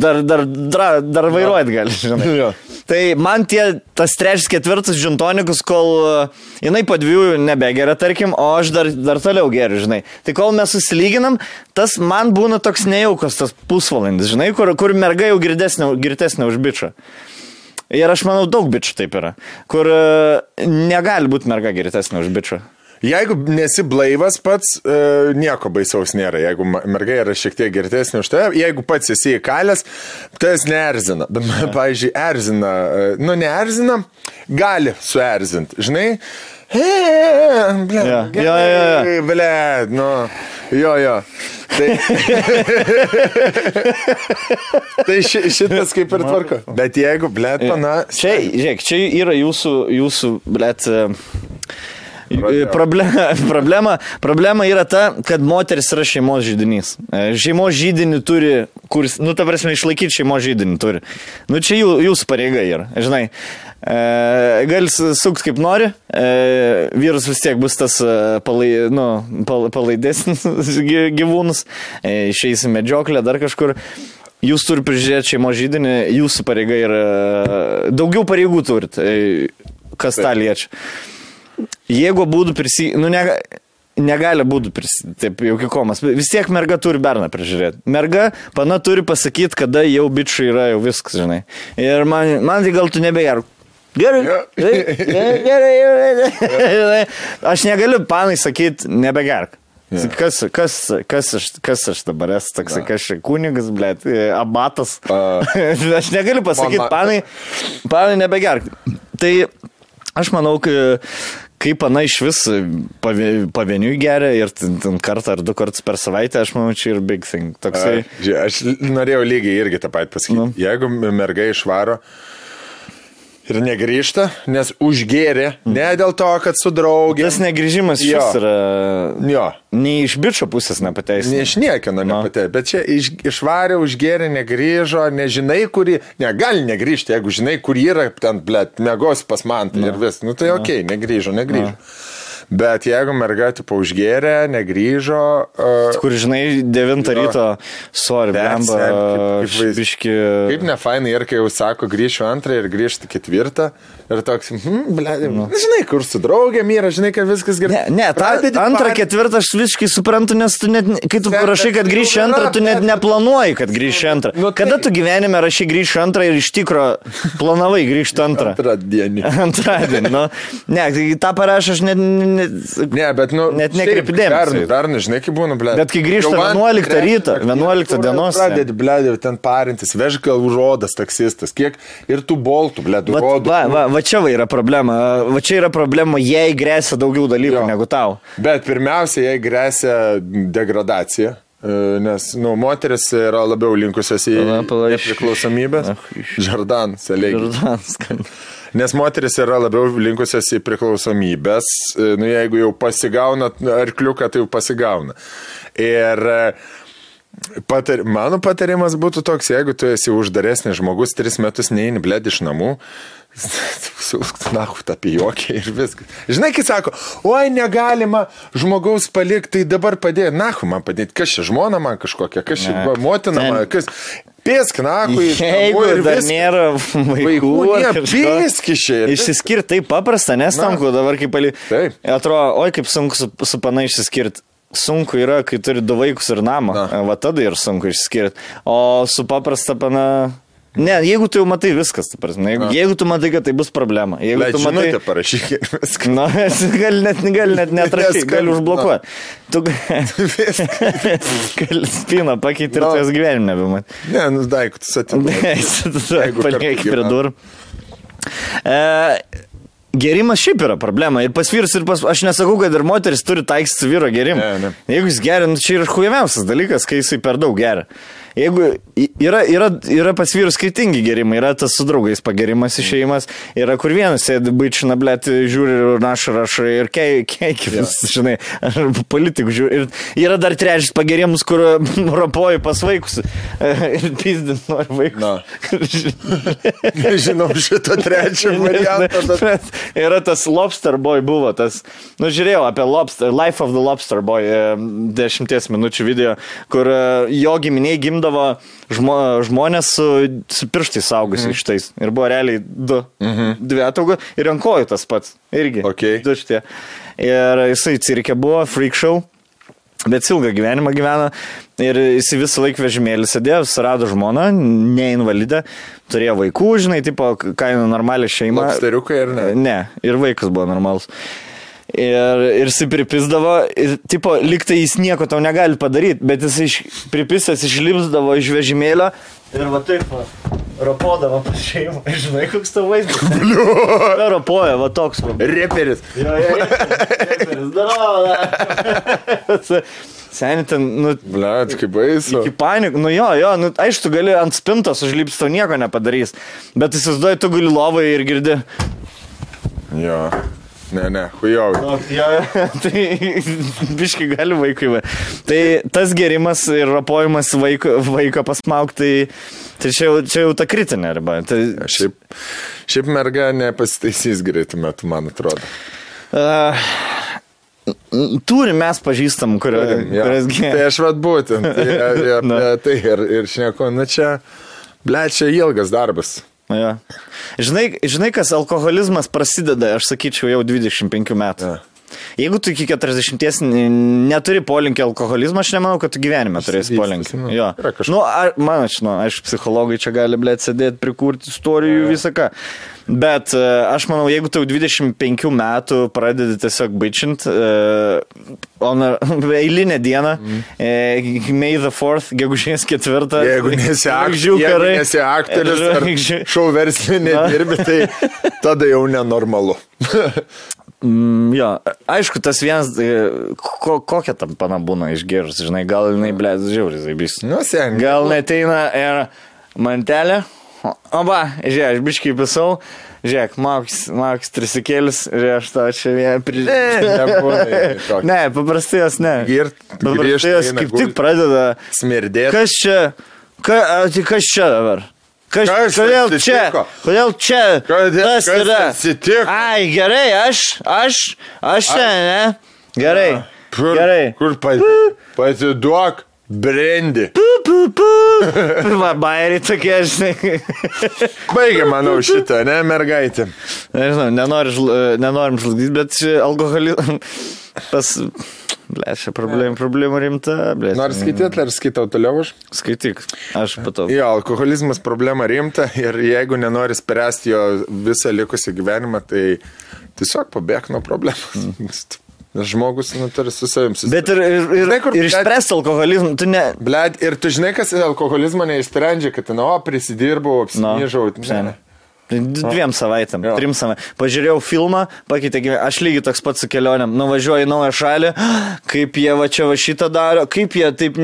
Dar, dar, dar, dar vairuojat gali, žinai. Tai man tie, tas trečias, ketvirtas džintonikus, kol uh, jinai po dviejų nebegeria, tarkim, o aš dar, dar toliau geriu, žinai. Tai kol mes susilyginam, tas man būna toks nejaukas, tas pusvalandis, žinai, kur, kur merga jau girdesnė už bičią. Ir aš manau, daug bičių taip yra, kur uh, negali būti merga girdesnė už bičią. Jeigu nesi blaivas pats, e, nieko baisaus nėra. Jeigu ma- merga yra šiek tiek girtesnė už tave, jeigu pats esi įkalęs, tas neerzina. Bet, man, pavyzdžiui, erzina, e, nu neerzina, gali suerzinti. Žinai? E, ble, Jo, jo, jo, jo. ble, nu, jo, jo. Tai, tai ši, šitas kaip ir tvarko. Bet jeigu, ble, pana, Čia, žiūrėk, čia yra jūsų, jūsų, Pradėjau. Problema, problema, problema yra ta, kad moteris yra šeimos žydinys. E, Šeimos žydinį turi, kuris, nu, ta prasme, išlaikyti šeimos žydinį turi. Nu, čia jų, jūsų pareiga yra, žinai. E, gali sukt kaip nori, e, vyras vis tiek bus tas e, palai, nu, pal, palaidesnis gy- gyvūnus, e, išeis į medžioklę, dar kažkur. Jūs turite prižiūrėti šeimos žydinį, jūsų pareiga yra, daugiau pareigų turite, kas tą liečia. Jeigu būtų prisi... Nu, nega... Negali būti taip jau kikomas. Vis tiek merga turi berną prižiūrėti. Merga, pana turi pasakyti, kada jau bičiai yra jau viskas, žinai. Ir man, man tai gal tu nebegerk. Gerai. Jo. Gerai, gerai, gerai. Aš negaliu panai sakyti, nebegerk. Jo. Kas, kas, kas, aš, kas aš dabar esu, toks, kas aš kunigas, blėt, abatas. A. aš negaliu pasakyti, panai, panai nebegerk. Tai aš manau, kai, kai pana iš vis pavie- pavieniui geria ir kartą ar du kartus per savaitę, aš manau, čia ir big thing. Toksai. Žiūrėk, Aš norėjau lygiai irgi tą patį pasakyti. Nu. Jeigu merga išvaro ir negrįžta, nes užgėrė, ne dėl to, kad su draugė. Tas negrįžimas iš Jo. yra. Jo. Nei iš bičio pusės nepateisina. Neišniekino, Nu. nepatė, bet čia iš, išvarė, užgėrė, negrįžo, nežinai, kuri, negali negrįžti, jeigu žinai, kur yra, ten, blėt, mėgos pas man tai ir vis, nu tai okei, okay, negrįžo, negrįžo. Bet jeigu merga, tipo, užgėrė, negrįžo, uh, Kur, žinai, 9 Jo. ryto, sorry, blemba, biški. Kaip ne fainai ir kai jau sako, grįšiu antrą ir grįžti ketvirtą. Ir toks, hm, ble, nu. žinai, kur su draugė myra, žinai, kad viskas gerai. Ne, ne, tą antrą, par- ketvirtą aš visiškai suprantu, nes tu net, kai tu parašai, kad grįši antrą, tu net neplanuoji, kad grįši antrą. Nu, tai- Kada tu gyvenime rašai grįši antrą ir iš tikro planavai grįžti antrą? Antrą dienį. Antradienį, nu. Ne, tai tą parašą aš net... Ne, bet, nu, Net į Dar, dar nežinai, kaip būna, ble. Bet kai grįžta 11 ryto, 11 dienos, Pradedi, ble, jau ten parintis, vež gal užrodas taksistas, kiek ir tų boltų, ble, Va, užrodų. va, va, va čia va yra problema. Va čia yra problema, jei grėsia daugiau dalykų Jo. negu tau. Bet pirmiausia, jai grėsia degradacija. e, Nes, nu, moteris yra labiau linkusios į nepriklausomybę. Žardan, seliai. Žardanas, kad- Nes moteris yra labiau linkusios į priklausomybės. e, Nu, jeigu jau pasigauna arkliuką, tai jau pasigauna. Ir e, patar, mano patarimas būtų toks, jeigu tu esi uždaresnis žmogus, tris metus neini blėd iš namų. Siūsk, na, tą pijokį ir viskas. Žinai, kai sako, oi, negalima žmogaus palikti, tai dabar padėti, na, man padėti, kas čia žmona man kažkokia, kas čia Ne. motina man, kas. Piesk, na, Jeigu dar nėra vaikų, ne, kažko. piskišiai. Išsiskirti taip paprasta, nes Na. tanku dabar kaip pali. Taip. Atrodo, oi kaip sunku su, su pana išsiskirti. Sunku yra, kai turi du vaikus ir namą. Na. Va tada ir sunku išsiskirti. O su paprasta pana. Ne, jeigu tu jau matai viskas, ta prasme. Jeigu, jeigu tu matai, kad tai bus problema. Jeigu Bet tu matai... žinutę parašyk ir viskas. Na, gali net, gali net netrašyti, gali užblokuoti. Tu gali spyną pakeisti ir jos gyvenime nebemat. Ne, nu daiktus Paliek kartu prie durų. E, Gerimas šiaip yra problema. Ir pas vyrus, ir pas... Aš nesakau, kad ir moteris turi taikyti su vyro gerimu. Ne, ne. Jeigu jis geria, nu, čia yra huijamiausias dalykas, kai jisai per daug geria. Jeigu yra, yra, yra pas vyrus skirtingi gerimai, yra tas su draugais pagerimas išėjimas, yra kur vienas sėdi baičina, blėt, žiūri ir rašo, rašo ir keikis, žinai, ar politikų žiūri. Ir yra dar trečias pagerimas, kur ropoji pas vaikus ir pizdin nori vaikus. Na. Nežinau šito trečio varianto, bet... Yra tas Lobster Boy buvo, tas, nu žiūrėjau apie Lobster, Life of the Lobster Boy, e, dešimties minučių video, kur e, jo giminiai gimdavo žmo, žmonės su, su pirštais saugusiais mhm. šitais. Ir buvo realiai du, mhm. dvi ataugos ir ant kojų tas pats. Irgi. Okay. Du šitie. Ir jisai cirke buvo, freak show. Bet ilgą gyvenimą gyvena ir jis visą laiką vežimėlį sėdėjo, surado žmoną, neinvalidę, turėjo vaikų, žinai, tipo, kaina normalią šeimą. Lobsteriukai ar ne? Ne, ir vaikas buvo normalus. Ir, ir jis pripisdavo, ir, tipo, liktai jis nieko tau negali padaryti, bet jis iš, pripisęs išlipsdavo iš vežimėlio ir va taip, va, rapodavo pas šeimą. Žinai, koks tavo vaizdas? Liu. Rapoja, va toks. Va. Reperis. Jo, jo, jo. Zdorovo. Seniai ten, nu, Blet, kaip baisu. Iki panikų, nu jo, jo, nu, aišku, tu gali ant spintos užlipti, tau nieko nepadarys. Bet įsivaizduoji, tu gali lovai ir girdi. Jo. Ne, ne, hujovai. Nu, jo, tai biški gali vaikui. Va. Tai tas gerimas ir rapojimas vaiko, vaiko pasmaukti, tai, tai čia, jau, čia jau ta kritinė riba. Tai, Šiaip, šiaip merga nepasitaisys greitų metų, man atrodo. uh, turim mes pažįstam, kurio, Turim, jo. kurias gi. Tai aš vad būtent. Tai, ir, Na. tai ir, ir šneku, nu čia, ble, čia ilgas darbas. Ja. Žinai, žinai, kas alkoholizmas prasideda, aš sakyčiau, jau 25 metų. Ja. Jeigu tu iki 40 n- neturi polinkį alkoholizmą, aš nemanau, kad tu gyvenime turėsi polinkį. nu, Jo. Nu, ar, man, aš, nu, aišku, psichologai čia gali, blėt, sėdėti, prikurti istorijų visą ką. Bet e, aš manau, jeigu tau 25 metų pradedi tiesiog bičint, uh, on eilinę dieną, mm. May the 4th, gegužės 4. Jeigu nesi, ak jeigu nesi aktorius ar šau verslinė dirbi, tai tada jau nenormalu. Mm, jo, aišku, tas vienas, e, ko, kokia tam pana būna išgėrus, žinai, gal jinai, ble, žiauriai zaibys. Nu, sen. Gal neteina ir mantelė. O va, žiūrėk, aš biškai pisau, žiūrėk, Mauks, Mauks trisikėlis, žiūrėk, aš tau čia vieną tokio. Ne, paprastai jos ne. Girt, Paprastai jos kaip tik pradeda. Smirdėti. Kas čia? Ka, a, tai kas čia dabar? Kas, Kas kodėl čia? atsitiko? Kodėl čia? Kodėl- kas yra? atsitiko? Ai, gerai, aš, aš, aš čia, ne? Gerai. Kur, Gerai. kur pati, pasiduok brendi. Va, bairiai tokie, žinai. Baigia, manau, šitą, ne, mergaitė. Nežinau, nenori, nenorim žlugdyti, bet alkoholizmas. Pas... Ble, čia problemų, problemų rimta, ble. Nors skaityti ar skaitau toliau aš? Skaityk, aš patau. Jo, alkoholizmas problema rimta ir jeigu nenori spręsti jo visą likusį gyvenimą, tai tiesiog pabėg nuo problemos. Nes žmogus nu, turi su savim susitikti. Bet ir, ir, ir, Žinai, kur- ir išspręsti alkoholizmą, tu ne... Bled, ir tu žinai, kas alkoholizmą neišsprendžia, kad, nu, o, prisidirbau, Nu, apsinyžau. Dviem savaitėm, Jo. trim savaitėm. Pažiūrėjau filmą, pakeitė gyvenimą. Aš lygiai toks pats su kelioniam. Nuvažiuoju į naują šalį, kaip jie va čia va šitą daro, kaip jie taip...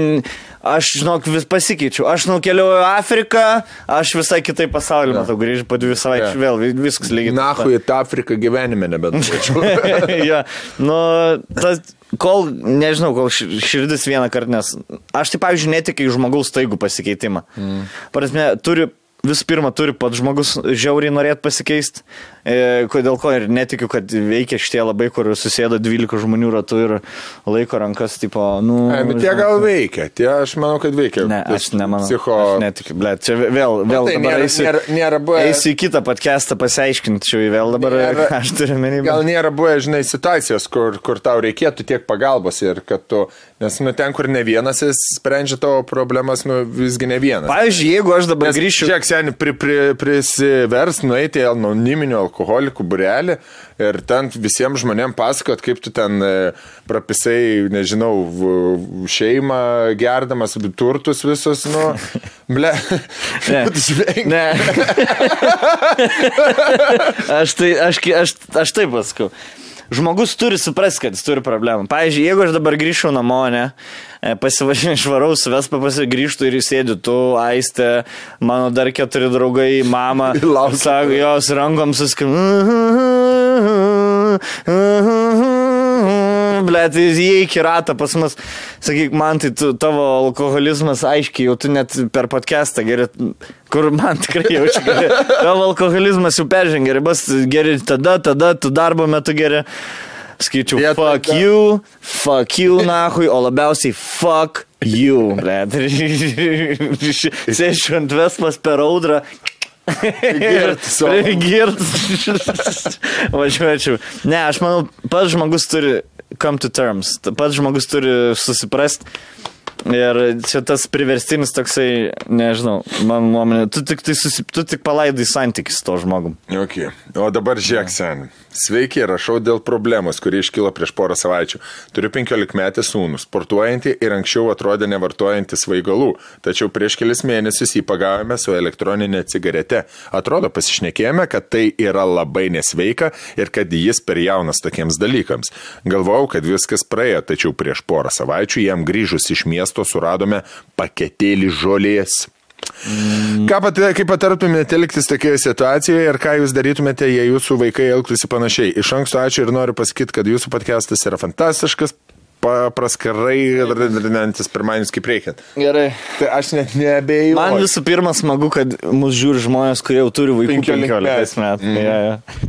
Aš, žinok, vis pasikeičiu. Aš nukeliauju Afriką, aš visai kitai pasaulį matau, grįžtu po dvi savaičių Jo. vėl, vi- viskas lygiai. Nahui, į tą Afriką gyvenime nebeturėčiau. ja, nu, tas, kol, nežinau, kol ši- širdis vieną kartą, nes aš tai, pavyzdžiui, netikiu į žmogaus staigų pasikeitimą. Mm. Prasme, turi, visų pirma, turi pats žmogus žiauriai norėti pasikeisti, e, kodėl ko ir netikiu, kad veikia šitie labai, kur susėda 12 žmonių ratu ir laiko rankas, tipo, nu... Ai, bet tie gal veikia, tie aš manau, kad veikia. Ne, aš nemanau. Psicho... Aš netikiu, ble, čia vėl, vėl tai dabar nėra- eisiu, nėra- nėra buvę- eisiu į kitą podcastą pasiaiškinti, čia vėl dabar Nėra- aš turiu menį. Gal nėra buvę, žinai, situacijos, kur, kur tau reikėtų tiek pagalbos ir kad tu, nes, nu, ten, kur ne vienas jis sprendžia tavo problemas, nu, visgi ne vienas. Pavyzdžiui, jeigu aš dabar Nes grįšiu... Žiūrėk, seniai, pri, pri, prisivers nueiti į anoniminių alkoholikų burelį ir ten visiems žmonėms pasakot, kaip tu ten e, prapisai, nežinau, šeimą gerdamas, turtus visus, nu, ble. Ne. Ne. aš, tai, aš, aš, aš taip pasakau. Žmogus turi suprasti, kad jis turi problemą. Pavyzdžiui, jeigu aš dabar grįžčiau namo, ne, pasivažinau švaraus vespa, pasigrįžtų ir įsėdžiu, tu, Aistė, mano dar keturi draugai, mama, Laukia. jos rankom suskim. Ble, tai jie iki ratą pas mus. Sakyk, man tai tu, tavo alkoholizmas aiškiai, jau tu net per podcastą geri, kur man tikrai jaučiu geri. Tavo alkoholizmas jau peržengia ribas, geri tada, tada, tu darbo metu geri. Skaičiau, Jie fuck tada- you, fuck you, nahui, o labiausiai fuck you. Ble, sėšiu ant vespas per audrą. Girt savo. Girt. Važiuočiau. Ne, aš manau, pats žmogus turi come to terms. Pats žmogus turi susiprasti. Ir čia tas priverstinis toksai, nežinau, man nuomonė, tu tik, tai susi, tu tik palaidai santykis to žmogum. Okay. O dabar žiūrėk, sen. Sveiki, rašau dėl problemos, kuri iškilo prieš porą savaičių. Turiu 15 metį sūnų, sportuojantį ir anksčiau atrodė nevartojantį svaigalų, tačiau prieš kelis mėnesius jį pagavome su elektroninė cigarete. Atrodo, pasišnekėjome, kad tai yra labai nesveika ir kad jis per jaunas tokiems dalykams. Galvojau, kad viskas praėjo, tačiau prieš porą savaičių jam grįžus iš miesto suradome paketėlį žolės. Mm. Ką pat, kaip patartumėte elgtis tokioje situacijoje ir ką jūs darytumėte, jei jūsų vaikai elgtųsi panašiai? Iš anksto ačiū ir noriu pasakyti, kad jūsų podcastas yra fantastiškas, papraskarai ir darinantis pirmanis kaip reikia. Gerai. Tai aš net nebejoju. Man visų pirma smagu, kad mus žiūri žmonės, kurie jau turi vaikų 15 metų. Mm. Ja, ja.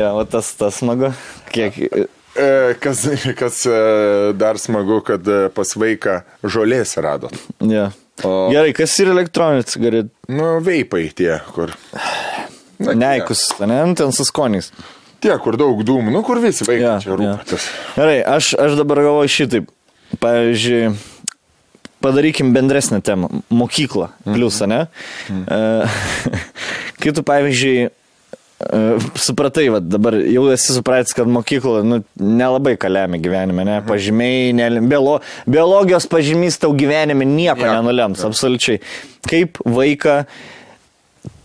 ja, o tas, tas smagu. Kiek... E, kas, kas e, dar smagu, kad e, pas vaiką žolės radot. Ja. O... Gerai, kas yra elektroninis cigaretė? Nu, veipai tie, kur. Na, Neikus, ne, nu, ten su skoniais. Tie, kur daug dūmų, nu kur visi vaikai ja, čia rūpėtas. Ja. Gerai, aš, aš dabar galvoju šitaip. Pavyzdžiui, padarykim bendresnę temą. Mokyklą, pliusą, ne? Mhm. Uh, kai tu, pavyzdžiui, supratai, va, dabar jau esi supratęs, kad mokykla nu, nelabai kalėmė gyvenime, ne? Pažymiai, ne, biolo, biologijos pažymys tau gyvenime nieko ja, nenulems, ja. absoliučiai. Kaip vaiką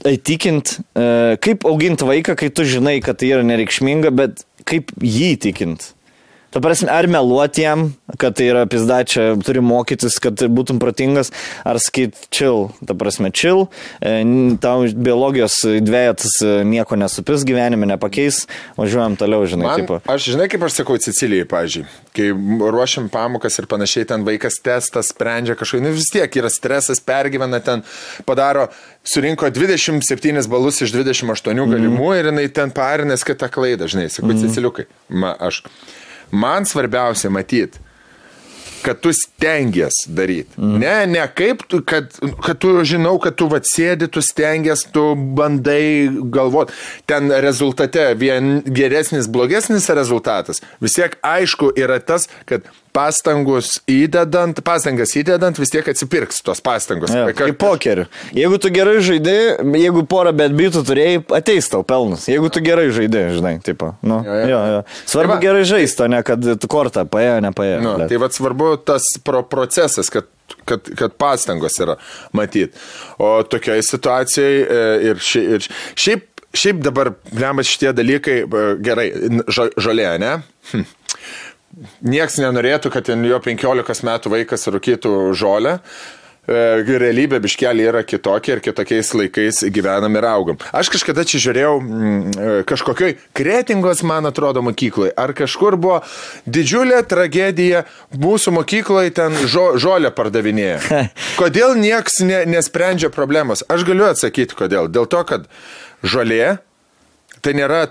įtikint, uh, kaip auginti vaiką, kai tu žinai, kad tai yra nereikšminga, bet kaip jį įtikint. Ta prasme, ar meluoti jam, kad tai yra pizdačia, turi mokytis, kad būtum protingas, ar sakyt chill, ta prasme, chill, e, tau biologijos dviejatas e, nieko nesupis gyvenime, nepakeis, važiuojam toliau, žinai, Man, tipo. Aš žinai, kaip aš sakau Sicilijai, pažiūrėjau, kai ruošiam pamokas ir panašiai, ten vaikas testas sprendžia kažkokį, nu vis tiek yra stresas, pergyvena ten, padaro surinko 27 balus iš 28 galimų mm. ir jinai ten parinės kitą klaidą, žinai, sakau, mm. Siciliukai. Ma, aš man svarbiausia matyti, kad tu stengiasi daryti. Mm. Ne, ne kaip, tu, kad, kad tu žinau, kad tu atsėdi, tu stengiasi, tu bandai galvoti. Ten rezultate vien geresnis, blogesnis rezultatas. Vis tiek aišku yra tas, kad pastangus įdedant, pastangas įdedant, vis tiek atsipirks tos pastangos. Ja, Ka, kaip pokeriu. Jeigu tu gerai žaidži, jeigu porą bet bitų turėjai, ateis tau pelnas. Jeigu tu gerai žaidži, žinai, tipo. Nu, ja, ja. Jo, jo. Svarbu tai va, gerai žaisti, o ne kad kortą paėjo, nepaėjo. Nu, tai vad svarbu tas pro procesas, kad kad, kad pastangos yra matyti. O tokioje situacijoje ir, ši, ir šiaip, šiaip dabar, blemas, šitie dalykai, e, gerai, žalė, ne? Hm. Niekas nenorėtų, kad jo 15 metų vaikas rūkytų žolę. E, realybė biškelė yra kitokia ir kitokiais laikais gyvenam ir augam. Aš kažkada čia žiūrėjau mm, e, kažkokioj kretingos, man atrodo, mokykloje. Ar kažkur buvo didžiulė tragedija, mūsų mokykloje ten žo, žolę pardavinėja. Kodėl nieks ne, nesprendžia problemos? Aš galiu atsakyti, kodėl. Dėl to, kad žolė tai nėra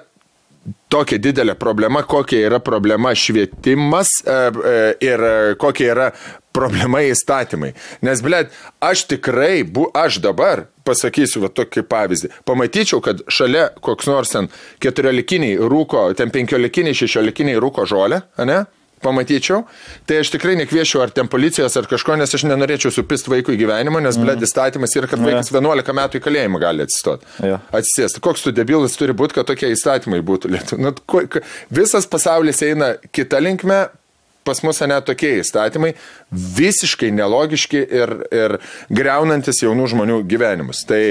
tokia didelė problema, kokia yra problema švietimas e, e, ir kokia yra problema įstatymai. Nes, blėt, aš tikrai, bu, aš dabar pasakysiu va tokį pavyzdį. Pamatyčiau, kad šalia koks nors ten keturiolikiniai rūko, ten penkiolikiniai, šešiolikiniai rūko žolę, ne? Pamatyčiau, tai aš tikrai nekviečiau ar ten policijos ar kažko, nes aš nenorėčiau supist vaikų į gyvenimą, nes, mm. blėt, įstatymas yra, kad vaikas ja. 11 metų į kalėjimą gali atsistoti. Ja. Atsisėsti. Koks tu debilas turi būti, kad tokie įstatymai būtų lietuvių. Nu, visas pasaulis eina kita linkme, pas mus net tokie įstatymai visiškai nelogiški ir, ir greunantis jaunų žmonių gyvenimus. Tai,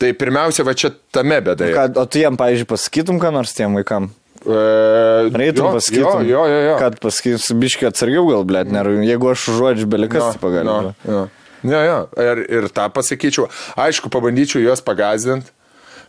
tai pirmiausia, va čia tame bėda. O tu jiem, pavyzdžiui, pasakytum, ką nors tiem vaikam? E, Reitum pasakyti, jo, jo, jo, jo. kad pasakysiu, biškiai atsargiau gal, blėt, jeigu aš žodžiu belikas, no, tai pagaliau. No, no. Jo, jo, ir, ir tą pasakyčiau. Aišku, pabandyčiau juos pagazdinti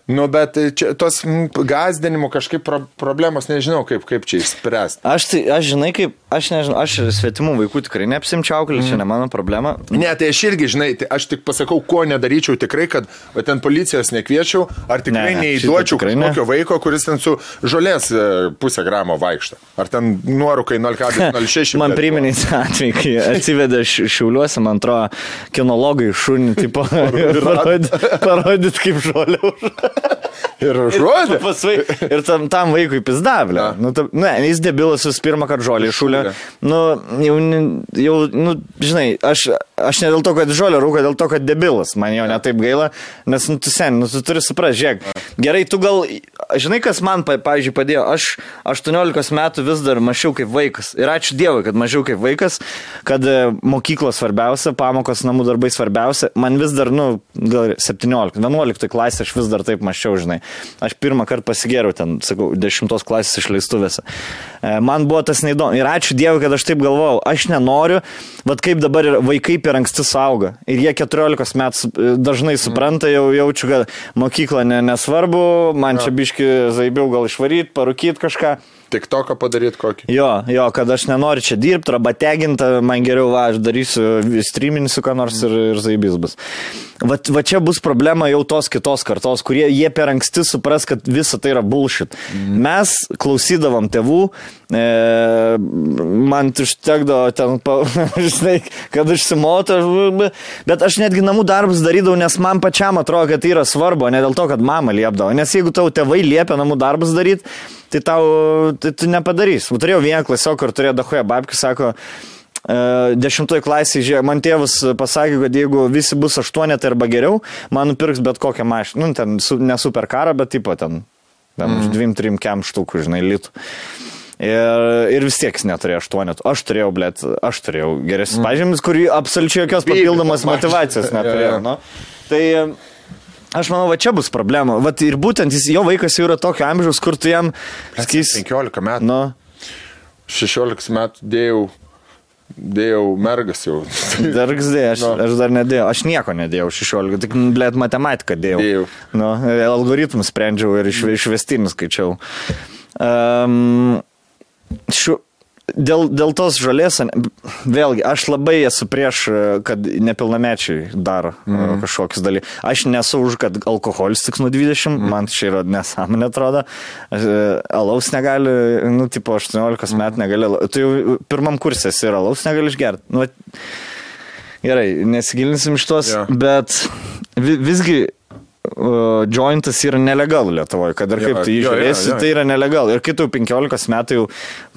Nu, bet čia, tos gazdinimo kažkaip pro, problemos nežinau, kaip, kaip čia išspręsti. Aš, tai, aš žinai, kaip, aš nežinau, aš svetimų vaikų tikrai neapsimčiau mm. čia ne mano problema. Ne, tai aš irgi, žinai, tai aš tik pasakau, ko nedaryčiau tikrai, kad ten policijos nekviečiau, ar tikrai ne, neįduočiau kažkokio vaiko, kuris ten su žolės e, pusę gramo vaikšto. Ar ten nuorukai 0,06. man priminė atvejį, kai atsivedė šiuliuosi, man atrodo, kinologai šunį, tipo, parodyt, parodyt kaip žolė už. Ir žodžiu. Ir, ir tam, tam vaikui pizdavlė. Nu, ta, ne, jis debilas vis pirmą kartą žolį šūlė. Nu, jau, jau, nu, žinai, aš, aš ne dėl to, kad žolė rūko, dėl to, kad debilas. Man jau netaip gaila, nes, nu, tu sen, nu, tu turi suprasti, žiūrėk. Gerai, tu gal, žinai, kas man, pavyzdžiui, padėjo. Aš 18 metų vis dar mažiau kaip vaikas. Ir ačiū Dievui, kad mažiau kaip vaikas, kad e, mokyklos svarbiausia, pamokos namų darbai svarbiausia. Man vis dar, nu, gal 17, 11 klasė aš vis dar taip mačiau, žinai. Aš pirmą kartą pasigėriau ten, sakau, dešimtos klasės išleistuvėse. E, man buvo tas neįdomu. Ir ačiū Dievui, kad aš taip galvojau. Aš nenoriu, vad kaip dabar vaikai per per anksti sauga. Ir jie 14 metų e, dažnai supranta, jau jaučiu, kad mokykla ne, nesvarbu, man čia biški zaibiau gal išvaryti, parūkyti kažką. Tik toką padaryti kokį. Jo, jo, kad aš nenoriu čia dirbti, arba teginti, man geriau, va, aš darysiu, streaminsiu, ką nors ir, ir zaibys bus. Va, va čia bus problema jau tos kitos kartos, kurie jie per anksti supras, kad visa tai yra bullshit. Mm. Mes klausydavom tėvų, e, man užtekdavo ten, pa, žinai, kad užsimoto, bet aš netgi namų darbus darydavau, nes man pačiam atrodo, kad tai yra svarbu, ne dėl to, kad mama liepdavo. Nes jeigu tau tėvai liepia namų darbus daryti, tai tau tai tu nepadarys. Turėjau vieną klasiok, kur turėjo Dahoje babkių, sako, e, dešimtoj klasėje, man tėvas pasakė, kad jeigu visi bus aštuonetą arba geriau, man nupirks bet kokią mašiną, nu, ten su, ne super karą, bet tipo ten, ten mm. dviem, trim kem štukų, žinai, litų. Ir, ir vis tiek jis neturėjo aštuonetų. Aš turėjau, blėt, aš turėjau geresnis mm. pažymis, kurį absoliučiai jokios papildomos motivacijos neturėjau. Nu. Tai Aš manau, va čia bus problema. Vat ir būtent jis, jo vaikas jau yra tokio amžiaus, kur tu jam... Skys, 15 metų. Nu. 16 metų dėjau, dėjau mergas jau. Dargas dėjau, aš, no. aš dar nedėjau. Aš nieko nedėjau 16, tik, blėt, matematiką dėjau. Dėjau. Nu, algoritmus sprendžiau ir iš, išvestinį skaičiau. Um, šiuo Dėl, dėl tos žalės, vėlgi, aš labai esu prieš, kad nepilnamečiai daro mm. kažkokius dalykus. Aš nesu už, kad alkoholis tik nuo 20, mm. man čia yra nesąmonė atrodo. E, alaus negali, nu, tipo 18 mm. metų negali, tu jau pirmam kursė esi ir alaus negali išgerti. Nu, gerai, nesigilinsim iš tos, yeah. bet visgi uh, jointas yra nelegal Lietuvoje, kad ir kaip tu jį žiūrėsi, tai yra nelegal. Ir kitų 15 metų jau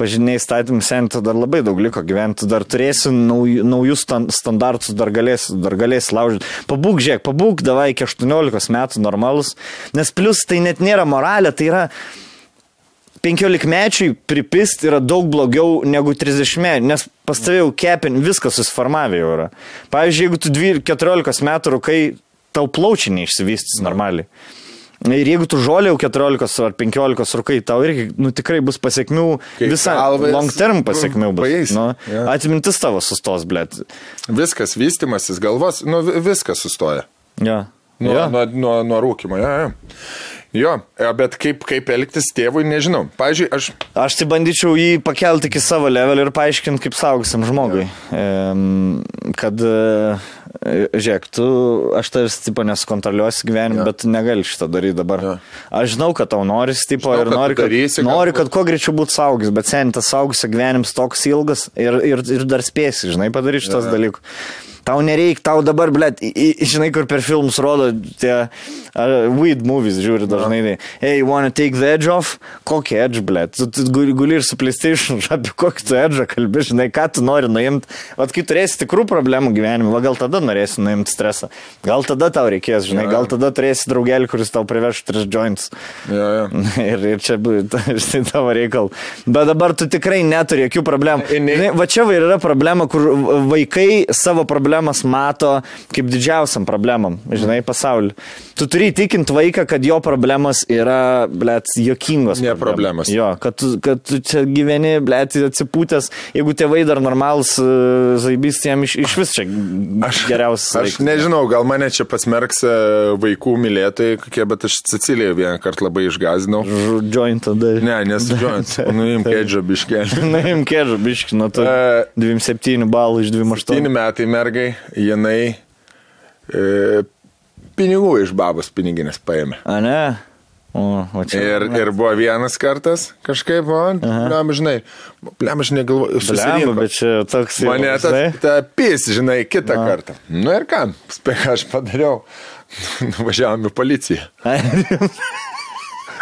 pažiniai statymų senti, dar labai daug liko gyventi, dar turėsi nauj, naujus standartus, dar galėsi, dar galėsi laužyti. Pabūk, žiūrėk, pabūk, davai iki 18 metų normalus, nes plus tai net nėra moralė, tai yra 15 mečiai pripist yra daug blogiau negu 30 metų, nes pas tavai jau kepin, viskas susiformavę jau yra. Pavyzdžiui, jeigu tu 14 metų rūkai tau plaučiai neišsivystys normaliai. Ir jeigu tu žolė jau 14 ar 15 rukai, tau irgi nu, tikrai bus pasiekmių, visą long term pasiekmių bus. Paės, nu, ja. Atmintis tavo sustos, blėt. Viskas, vystimasis, galvos, nu, viskas sustoja. Ja. Nuo, ja. nuo, nuo, nuo rūkimo, ja, ja. Jo, e, bet kaip, kaip elgtis tėvui, nežinau. Pavyzdžiui, aš... Aš tai bandyčiau jį pakelti iki savo levelį ir paaiškinti kaip saugusiam žmogui. Ja. Kad E, žiūrėk, tu, aš tavęs tipo nesukontroliuosi gyvenime, ja. bet negali šitą daryti dabar. Ja. Aš žinau, kad tau norisi, tipo, žinau, ir nori, kad, darysi, nori, kad kuo greičiau būtų saugis, bet seniai tas saugusio gyvenimas toks ilgas ir, ir, ir dar spėsi, žinai, padaryti šitos ja. dalykus. Tau nereik, tau dabar, blėt, žinai, kur per filmus rodo tie uh, weed movies, žiūri dažnai. Ja. Hey, wanna take the edge off? Kokį edge, blėt? Tu, tu guli, ir su PlayStation, apie kokį tu edge kalbi, žinai, ką tu nori nuimti. Vat kai turėsi tikrų problemų gyvenime, va, gal tada norėsi nuimti stresą. Gal tada tau reikės, žinai, gal tada turėsi draugelį, kuris tau priveš tris joints. Ja, ja. ir, ir čia, žinai, tavo reikal. Bet dabar tu tikrai neturi jokių problemų. Va čia va yra problema, kur vaikai savo problemą problemas mato kaip didžiausiam problemam, žinai, pasauliu. Tu turi įtikinti vaiką, kad jo problemos yra, blėt, jokingos. Ne problemas. Jo, kad tu, kad tu čia gyveni, blėt, atsipūtęs, jeigu tėvai dar normalus uh, zaibys, jam iš, iš vis čia aš, geriausias. Aš laikas. nežinau, gal mane čia pasmerks e, vaikų mylėtojai kokie, bet aš Siciliją vieną kartą labai išgazinau. Joint tada. Ne, nes joint. Nuim kedžio biškelį. Nuim kedžio biškelį, nu tu. Uh, 27 balų iš 28. 7 metai mergai pinigai, jinai e, pinigų iš babos piniginės paėmė. A ne? O, o čia, ir, ir buvo vienas kartas kažkaip, man, blem, žinai, blem, aš negalvoju, susirinko. Bet čia toks jau. Mane ta, ta pis, žinai, kitą A. kartą. Nu ir ką, spėk, aš padariau. Nuvažiavom į policiją.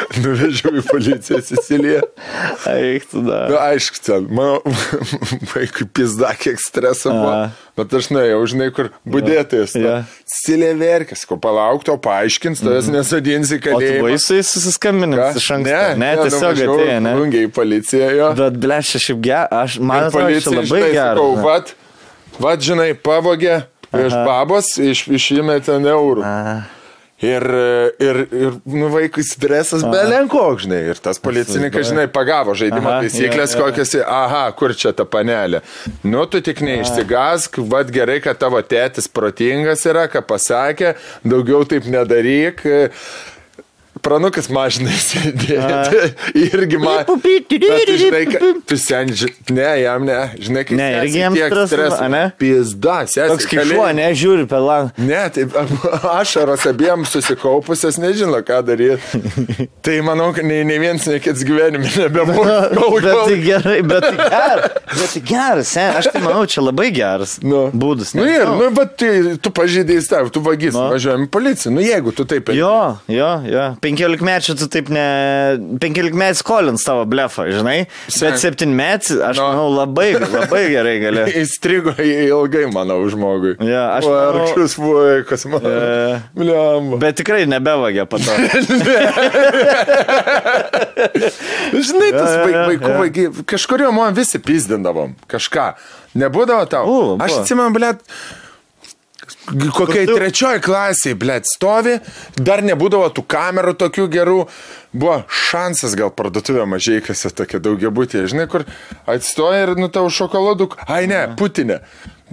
Nuvežiau į policiją Siciliją. Eik tada. Na, nu, aišku, ten, mano vaikui pizda, kiek streso buvo. Bet aš nuėjau, žinai, kur būdėtojas. Ja. Sicilija verkės, ko palaukto, paaiškins, tavęs nesadinsi kalėjimą. O jisai susiskambinęs iš anksto. Ne, ne, ne tiesiog atėjo, ne. Rungiai į policiją jo. Bet, ble, aš šiaip gerai, aš man atrodo, labai gerai. Vat, vat, žinai, pavogė iš babos, iš, išėmė ten eurų. Aha. Ir, ir, ir nu, vaikui stresas belenkoks, žinai. Ir tas policininkas, žinai, pagavo žaidimo Aha, taisyklės, jo, jo. kokias, aha, kur čia ta panelė. Nu, tu tik neišsigask, vad gerai, kad tavo tėtis protingas yra, ką pasakė, daugiau taip nedaryk. Pranukas mažinai sėdėti. Irgi ka- tu sen, ži- ne, jam ne. Žinai, kaip Ne, irgi jam stresas, a ne? Pizda, sesė. Toks kaip šuo, ne, žiūri per langą. Ne, taip, ašaros abiem susikaupusios, nežino, ką daryti. Tai manau, kad nei, nei vienas, nei kitas gyvenime nebebūtų. Bet tai gerai, bet tai geras. Bet tai geras, ne? Aš tai manau, čia labai geras Nu. būdas. Nu ir, nu, bet tai, tu pažydai įstatymą, tu vagis, Nu. važiuojam į policiją. Nu, jeigu tu taip Jo, jo, jo. 15 mečių tu taip ne. 15 mečių skolins tavo blefą, žinai. Bet Sen. 7 mečių, aš Nu. manau, labai, labai gerai gali. Įstrigo ilgai, manau, žmogui. Jo, aš manau- Arčius vaikas, man. E. Bliamba. Bet tikrai nebevagė po to. Žinai, tas vaik, jo, vaikų jo. vaikai, kažkurio man visi pizdindavom. Kažką. Nebūdavo tau. U, Aš buvo. atsimenu, blėt. Kokiai tu- trečioji klasiai, blėt, stovi, dar nebūdavo tų kamerų tokių gerų. Buvo šansas gal parduotuvė mažai, kas tokia daugia būtė, žinai, kur atstoja ir nu tau šokoladų. Ai ne, putinė.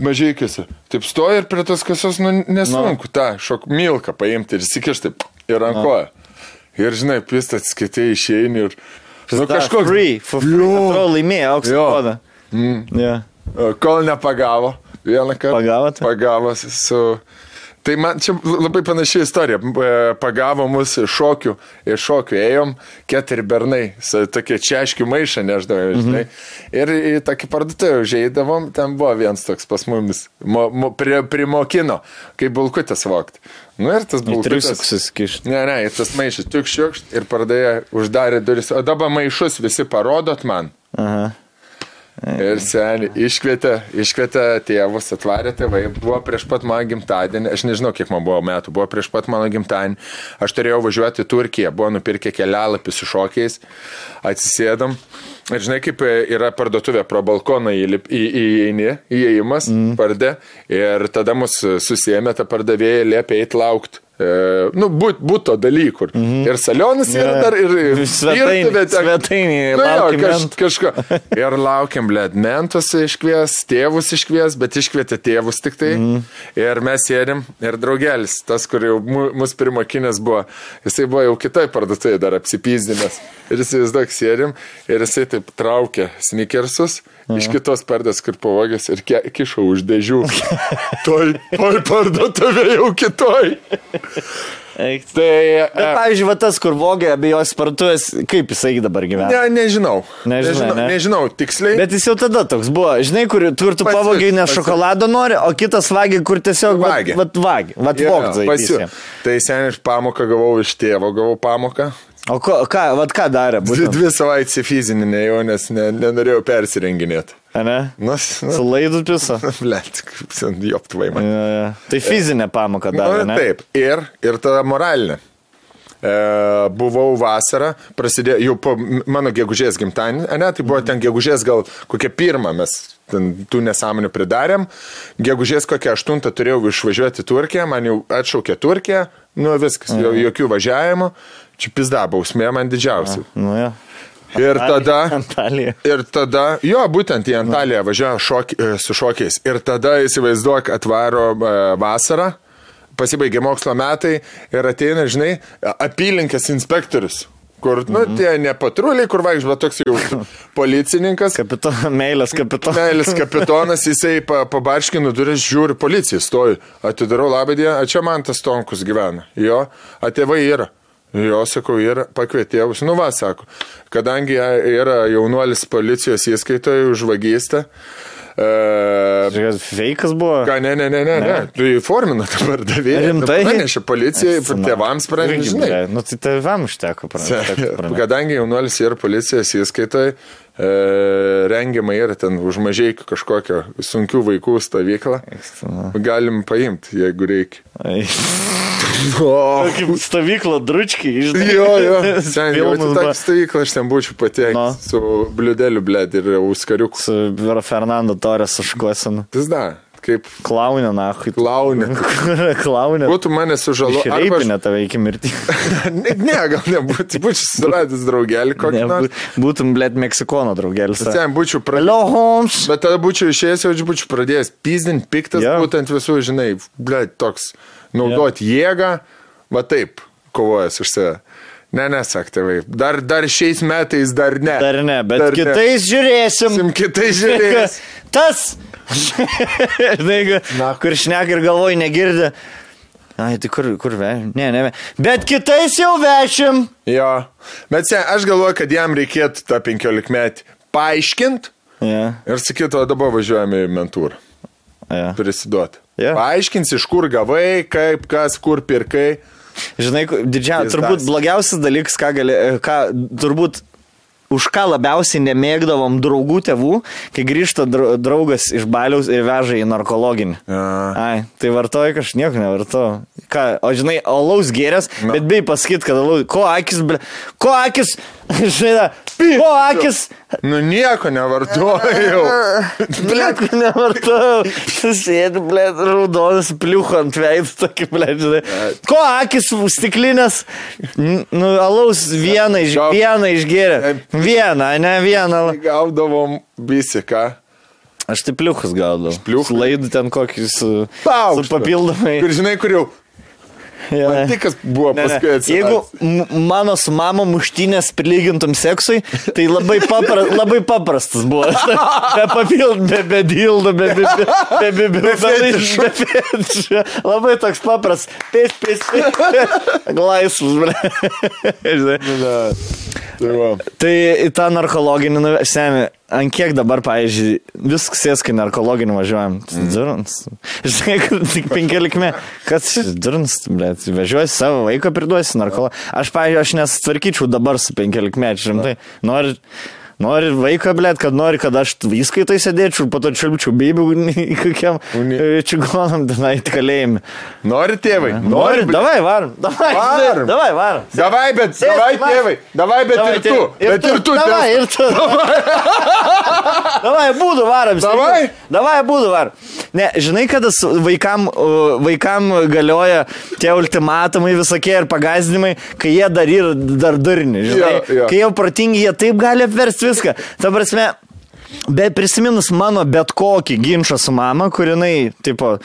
Mažai kisi. Taip stoja ir prie tos kasos, nu, nesunku tą šok milką paimti ir įsikišti į rankoją. Ir žinai, pistat skaitai išeini ir... Nu, kažkoks. Free, for free. Jo. Atrodo, laimėjo auksą Jo. kodą. Mm. O, Kol nepagavo. Vieną kartą. Pagavot? Pagavo su... Tai man čia labai panaši istorija. E, Pagavo mus šokių, iš šokių ėjom, keturi bernai, tokie čiaškių maišą neždavome, Mhm. žinai. Ir į tokį parduotuvę užėjdavom, ten buvo vienas toks pas mumis, mo, mo, prie, primokino, kaip bulkutės vokti. Nu ir tas įsikišti. Ne, ne, tas maišas tik šiukšt ir pardavė, uždarė duris. O dabar maišus visi parodot man. Aha. Ir seniai iškvietė, iškvietė tėvus, atvarė tėvai, buvo prieš pat mano gimtadienį, aš nežinau, kiek man buvo metų, buvo prieš pat mano gimtadienį, aš turėjau važiuoti į Turkiją, buvo nupirkę kelialapį su šokiais, atsisėdam. Ir žinai, kaip yra parduotuvė pro balkoną įeini, įėjimas, mm. pardė, ir tada mus susėmė tą pardavėją, liepė eiti laukti. E, nu, būt, būto dalykų. Mm -hmm. Ir salionas yra Jo. dar, ir Svetainė- svetainėje Nu, jo, kaž, kažko. Ir laukiam, blėt, mentus iškvies, tėvus iškvies, bet iškvietė tėvus tik tai. Mm. Ir mes sėdim, ir draugelis, tas, kur jau mus pirmokinės buvo, jisai buvo jau kitai parduotuvėje dar apsipyzdinęs. Ir jisai vis daug sėdim, ir jisai taip traukė sneakersus. Iš kitos pardės, kur pavogęs ir kišo už dėžių. toj, toj parduotuvė jau kitoj. Eik. Tai... Bet, e, pavyzdžiui, va tas, kur vogė abiejos partuves, kaip jisai dabar gyvena? Ne, nežinau. Nežinai, nežinau, ne? nežinau tiksliai. Bet jis jau tada toks buvo, žinai, kur, kur tu pavogiai ne pats- šokolado nori, o kitas vagė, kur tiesiog Vagė. Vat, vagė, vat vogzai. pasiu- Tai seniai iš pamoką gavau iš tėvo, gavau pamoką. O ko, ką, vat ką darė? Dvi, Būtent, dvi savaitės į fizinį nejau, nes ne, nenorėjau persirenginėti. Ne? Nu, nu, laidu piso. blėt, kaip joptvai man. Ja, ja. Tai fizinė pamoka davė, Nu, taip, ir, ir tada moralinė. E, buvau vasarą, prasidėjo jau po mano gegužės gimtadienį, ne, tai buvo ten gegužės gal kokia pirma, mes ten tų nesąmonių pridarėm, gegužės kokią aštuntą turėjau išvažiuoti Turkiją, man jau atšaukė Turkiją, nu viskas, jau jokių važiavimų, čia pizda, bausmė man didžiausia. Nu, ja. Ir tada... Antalija. Ir tada, jo, būtent į Antaliją važiavo šoki, e, su šokiais. Ir tada įsivaizduok, atvaro e, vasarą, pasibaigė mokslo metai ir ateina, žinai, apylinkės inspektorius. Kur, nu, tie ne patruliai, kur vaikščia, bet toks jau policininkas. Kapito, meilės kapitonas. Meilės kapitonas, jisai pa, pabarškinu duris, žiūri, policija stovi. Atidarau labą dieną, čia man tas Tonkus gyvena. Jo, a tėvai yra. Jo, sakau, yra, pakvietė tėvus. Nu, va, sako, kadangi yra jaunuolis policijos įskaitoje už vagystę. E, Feikas buvo. ką, ne, ne, ne, ne, ne. Tu įformina dabar davėjai. Rimtai? Pranešė policijai, tėvams pranešė. žinai. Nu, tai tėvam užteko pranešti. Kadangi jaunuolis yra policijos įskaitai, e, rengiama yra ten už mažai kažkokią sunkių vaikų stovyklą. Galim paimti, jeigu reikia. O, Kaip stovyklo dručkiai, žinai. jo, jo. Sen, jau buvo. tą stovyklą aš ten būčiau patekęs No. su bliudeliu, bled ir uskariuku. Su Fernando Torres užkuosinu. Tas da, kaip Klaunė, na, klaunė. Klaunė. Būtų mane sužalo. arba aš- Išreipinė tave iki mirties. ne, ne, gal nebūtų, būčiau suradęs draugelį kokį Ne, Būtum, blėt, Meksikono draugelis. Ten būčiau pradėjęs. Bet tada būčiau išėjęs, jau būčiau pradėjęs pizdinti, piktas, yeah. būtent visų, žinai, ble, toks, naudoti yeah. jėgą, va taip, kovojęs už save. Ne, nesak, tėvai. Dar, dar šiais metais, dar ne. Dar ne, bet Dar kitais žiūrėsim. Sim kitais žiūrės. Tas. Žinai, Na. kur šneka ir galvoj negirdi. Ai, tai kur, kur vešim? Ne, ne. Bet kitais jau vešim. Jo. Bet sen, aš galvoju, kad jam reikėtų tą 15 metį paaiškinti Ja, ir sakytų, dabar važiuojame į mentūrą. ja. Prisiduoti. Jo. Paaiškins, iš kur gavai, kaip, kas, kur pirkai. Žinai, didžiausias, turbūt blogiausias dalykas, ką gali, ką turbūt už ką labiausiai nemėgdavom draugų tėvų, kai grįžta dra- draugas iš baliaus ir veža į narkologinį. A. Ai, tai vartoji kažkaip nieko nevartoju. Ką, o žinai, alaus gėrės, Na. bet bei pasakyti, kad alaus, ko akis, ble, ko akis, žinai, ko akis, Nu nieko nevartojau. blėt, nevartoju. Sėdi, blėt, raudonas pliucho ant veido, tokį, blėt, žinai. Ko akis stiklinės, nu, alaus vieną, iš, vieną išgėrė. Vieną, ne vieną. Gaudavom visi, ką? Aš tai pliuchus gaudavau. pliuchų? Laidų ten su Paukštą. papildomai. Ir žinai, kur jau. Jo. Man tik kas buvo Ne, paskui atsiradęs. Jeigu mano su mama muštinės prilygintum seksui, tai labai, papra, labai paprastas buvo. Be papildų, be be dildų, be fetišų. Labai toks paprastas. Pės, pės, pės. Laisvus, ble. Ne. Tai tą narkologinį, nu, semi, ant kiek dabar, pavyzdžiui, viskas sės, kai narkologinį važiuojam. Durns. Žinai, tik 15 metų. Kas durns, bet važiuosi savo vaiką priduosi narkologą. Aš, pavyzdžiui, aš nesutvarkyčiau dabar su 15 metų, žinai. Nori, nori vaiką, blėt, kad nori, kad aš įskaitai sėdėčiau, po to čiulpčiau beibių kokiam e, čigonam tenai kalėjime. Nori tėvai? Nori, ble- davai, varom. Davai, Varom. davai, varom. Davai, bet, Sėsk, davai tėvai. Davai, bet Davai, ir tu. tėvai. Bet ir tu. Davai, ir tu. Davai, būdų varom. Davai. Davai, būdų varom. Ne, žinai, kada vaikam, vaikam galioja tie ultimatumai visokie ir pagazdinimai, kai jie dar yra dar durni. Žinai, Jo, jo. kai jau protingi, jie taip gali apversti viską. Ta prasme, Bet prisiminus mano bet kokį ginčą su mama, kurinai, tipo,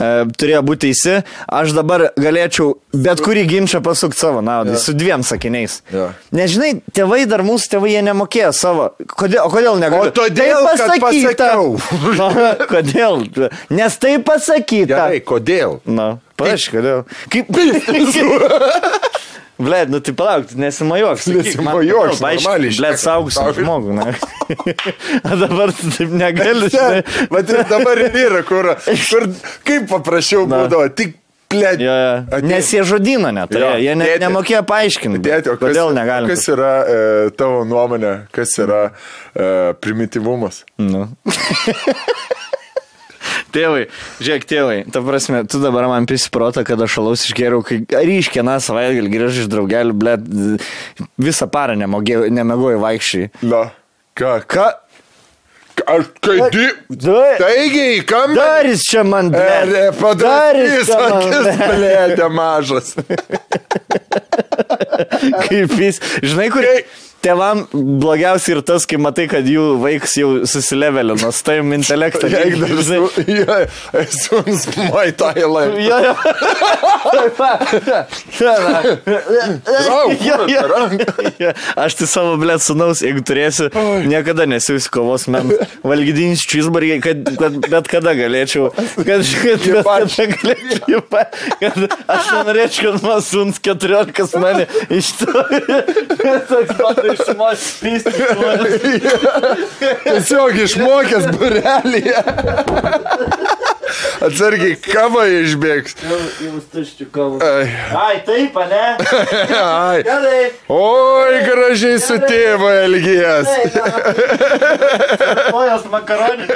e, turėjo būti teisi, aš dabar galėčiau bet kurį ginčą pasukti savo naudai, su dviem sakiniais. Jo. Nežinai, tėvai dar mūsų tėvai jie nemokėjo savo. Kodėl, o kodėl negaliu? O todėl, Tai pasakyta. Na, kodėl? Nes tai pasakyta. Gerai, kodėl? Na, panašiai, kodėl. Kaip... Ble, nu tai palauk, kodėl, paaiškink, normaliai Ble, šneka. saugusiam Tau- žmogui. Na. O dabar tu taip negali. ir dabar ir yra, kur, kur kaip paprasčiau būdavo, tik plėt. Jo, jo. Nes jie žodino neturėjo, Jo, jie ne, tėti. nemokėjo paaiškinti. O kas, kodėl negalima. kas yra e, tavo nuomonė, kas yra e, primityvumas? Nu. Tėvai, žiūrėk, tėvai, ta prasme, tu dabar man prisiprota, kad aš alaus išgeriau, kai ryškė, na, savaitgalį grįžau iš draugelių, ble, visą parą nemegojau vaikščiai. Na, ką? Ką? Aš kai di... Taigi, kam? Daris čia man, ble. Padarys čia man, akis, blėdė mažas. Kaip jis, žinai, kur... Tėvam blogiausia ir tas, kai matai, kad jų vaikas jau susilevelino, su tavim intelektą. Su... Ja, esu Muay Thai lai. Jo, jo. Aš tai savo blėt sunaus, jeigu turėsiu, niekada nesiūsiu kovos men valgydinis čizbargiai, kad, kad bet kada galėčiau, kad, kad bet kada galėčiau, kad aš nenorėčiau, kad man suns 14 mane iš to, pat išmos pysti. Tiesiog išmokęs burelėje. Atsargiai, kava išbėgs. Ai. Ai, taip, ne? Ai. Gerai. Oi, gražiai su tėvu elgies. Ojos makaronį.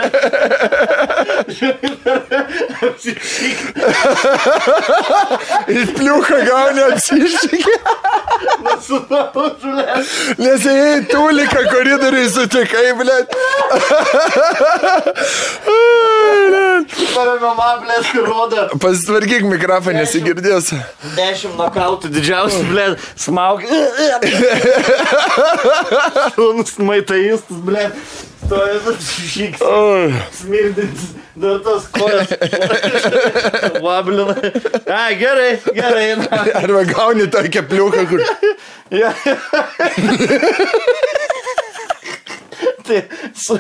Ir pliuką gauni apsišykį. Nes jei tuliką koridoriui sutikai, rodo. Pasitvarkyk mikrofoną, nesigirdės. Dešimt nokautų didžiausias, blėt, smaug. Šūnus maitaistas, blėt. Stoja šyks. Smirdintis. Dar tos kojas. Vablina. A, gerai, gerai. Na. Arba gauni tokią pliuką, kur... Ja. tai su...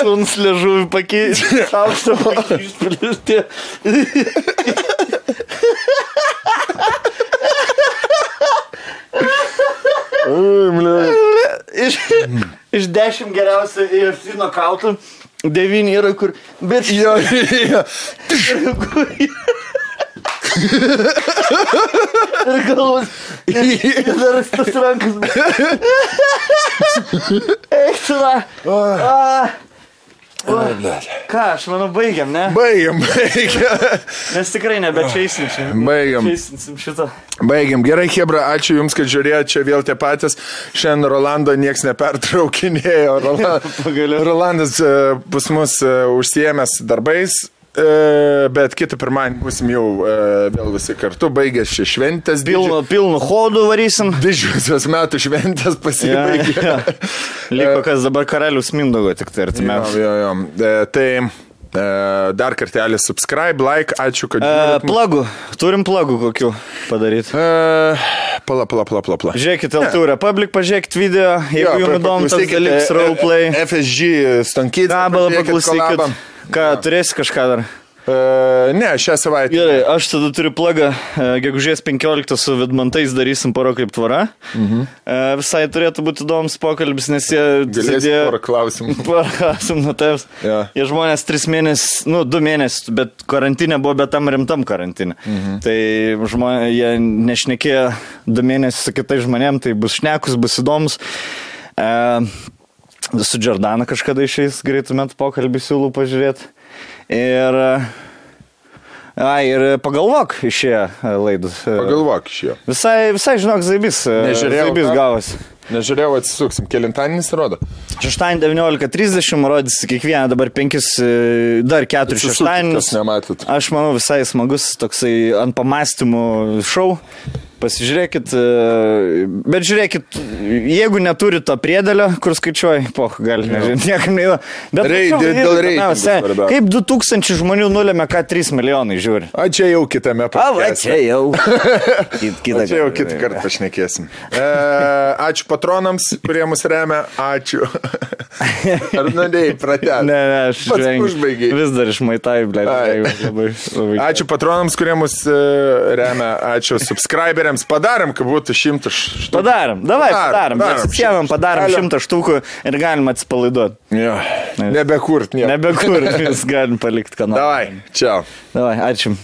Suns liežuvį pakeisti. Aukštą pakeisti. Iš, iš dešimt geriausių UFC nokautų, devyni yra kur... Bet Jo, jo. Ir galvos. Ir dar tas rankas. Eik, tu. Ką, aš manau, baigiam, ne? Baigiam, baigiam. Nes tikrai nebečeisinčiam. Baigiam. Čeisinsim šitą. Baigiam. Gerai, Hebra, ačiū Jums, kad žiūrėjote čia vėl tie patys. Šiandien Rolando nieks nepertraukinėjo. Rola... Pagaliau. Rolandas e, pas mus e, užsiemęs darbais. E, Bet kitą pirmadienį būsim jau e, vėl visi kartu, baigęs šį šventės. Pilno, pilno hodų varysim. Didžiosios metų šventės Ja, pasibaigė. ja. Liko kas dabar karalius Mindogo tik tai Jo, artimiausia. jo, jo. E, Tai e, dar kartelį subscribe, like, ačiū, kad... E, plagų. Turim plagų kokių padaryti. E, Pala, pala, pala, pala. pala. Žiūrėkit, LT Republic, pažiūrėkit video, jeigu Jo, jums įdomu tas dalykas, e, roleplay. e, FSG Stankys. Gabalą paklausykit. Ką, turėsi kažką dar? Uh, ne, šią savaitę. Gerai, aš tada turiu plagą, e, gegužės 15 su Vidmantais darysim poro kaip tvara. Mhm. Visai turėtų būti įdomus pokalbis, nes jie... Galėsi porą klausimų. Parasim nuo tavęs. Jo. Jie žmonės tris mėnesius, nu, du mėnesius, bet karantinė buvo, bet tam rimtam karantinė. Mhm. Tai žmonės, jie nešnekėjo du mėnesius su kitais žmonėm, tai bus šnekus, bus įdomus. E, su Jordana kažkada išeis greitų metų pokalbį siūlau pažiūrėti. Ir... A, ir pagalvok išėjo laidus. E, Pagalvok iš jo. Visai, visai žinok, zaibis. Nežiūrėjau Zaibis gavosi. Nežiūrėjau, atsisuksim. Kelintadienis rodo. Šeštadienį 19.30 rodys kiekvieną dabar penkis, e, dar keturis Atsisukit, šeštadienius. kas nematot. Aš manau visai smagus toksai ant pamastymų šou. Pasižiūrėkit, e, bet žiūrėkit, jeigu neturi to priedelio, kur skaičiuoji, po, gal nežinau, niekam neįdomu. Bet Rei- tačiau, dėl pirmiausia, svarbiausia. kaip 2000 žmonių nulėmė, ką 3 milijonai žiūri. A, čia jau kitame va, podcast'e. čia jau. Kit, O kitą Čia jau kitą kartą pašnekėsim. E, ačiū patronams, kurie mus remia. Ačiū. Ar norėjai pratęsti? Ne, ne, aš vengiu. užbaigei. Vis dar išmaitai, ble. Ačiū patronams, kurie mus e, remia. Ačiū subscriberiams. Padarėm, kad būtų šimtas štukų. Padarom, davai. Atsisėmam, padarom Alio. šimtą štukų ir galim atsipalaiduoti. Jo. Nebekurt, nieko. Nebekur, vis galim palikti kanalą. Davai, čia. Davai, ačiū.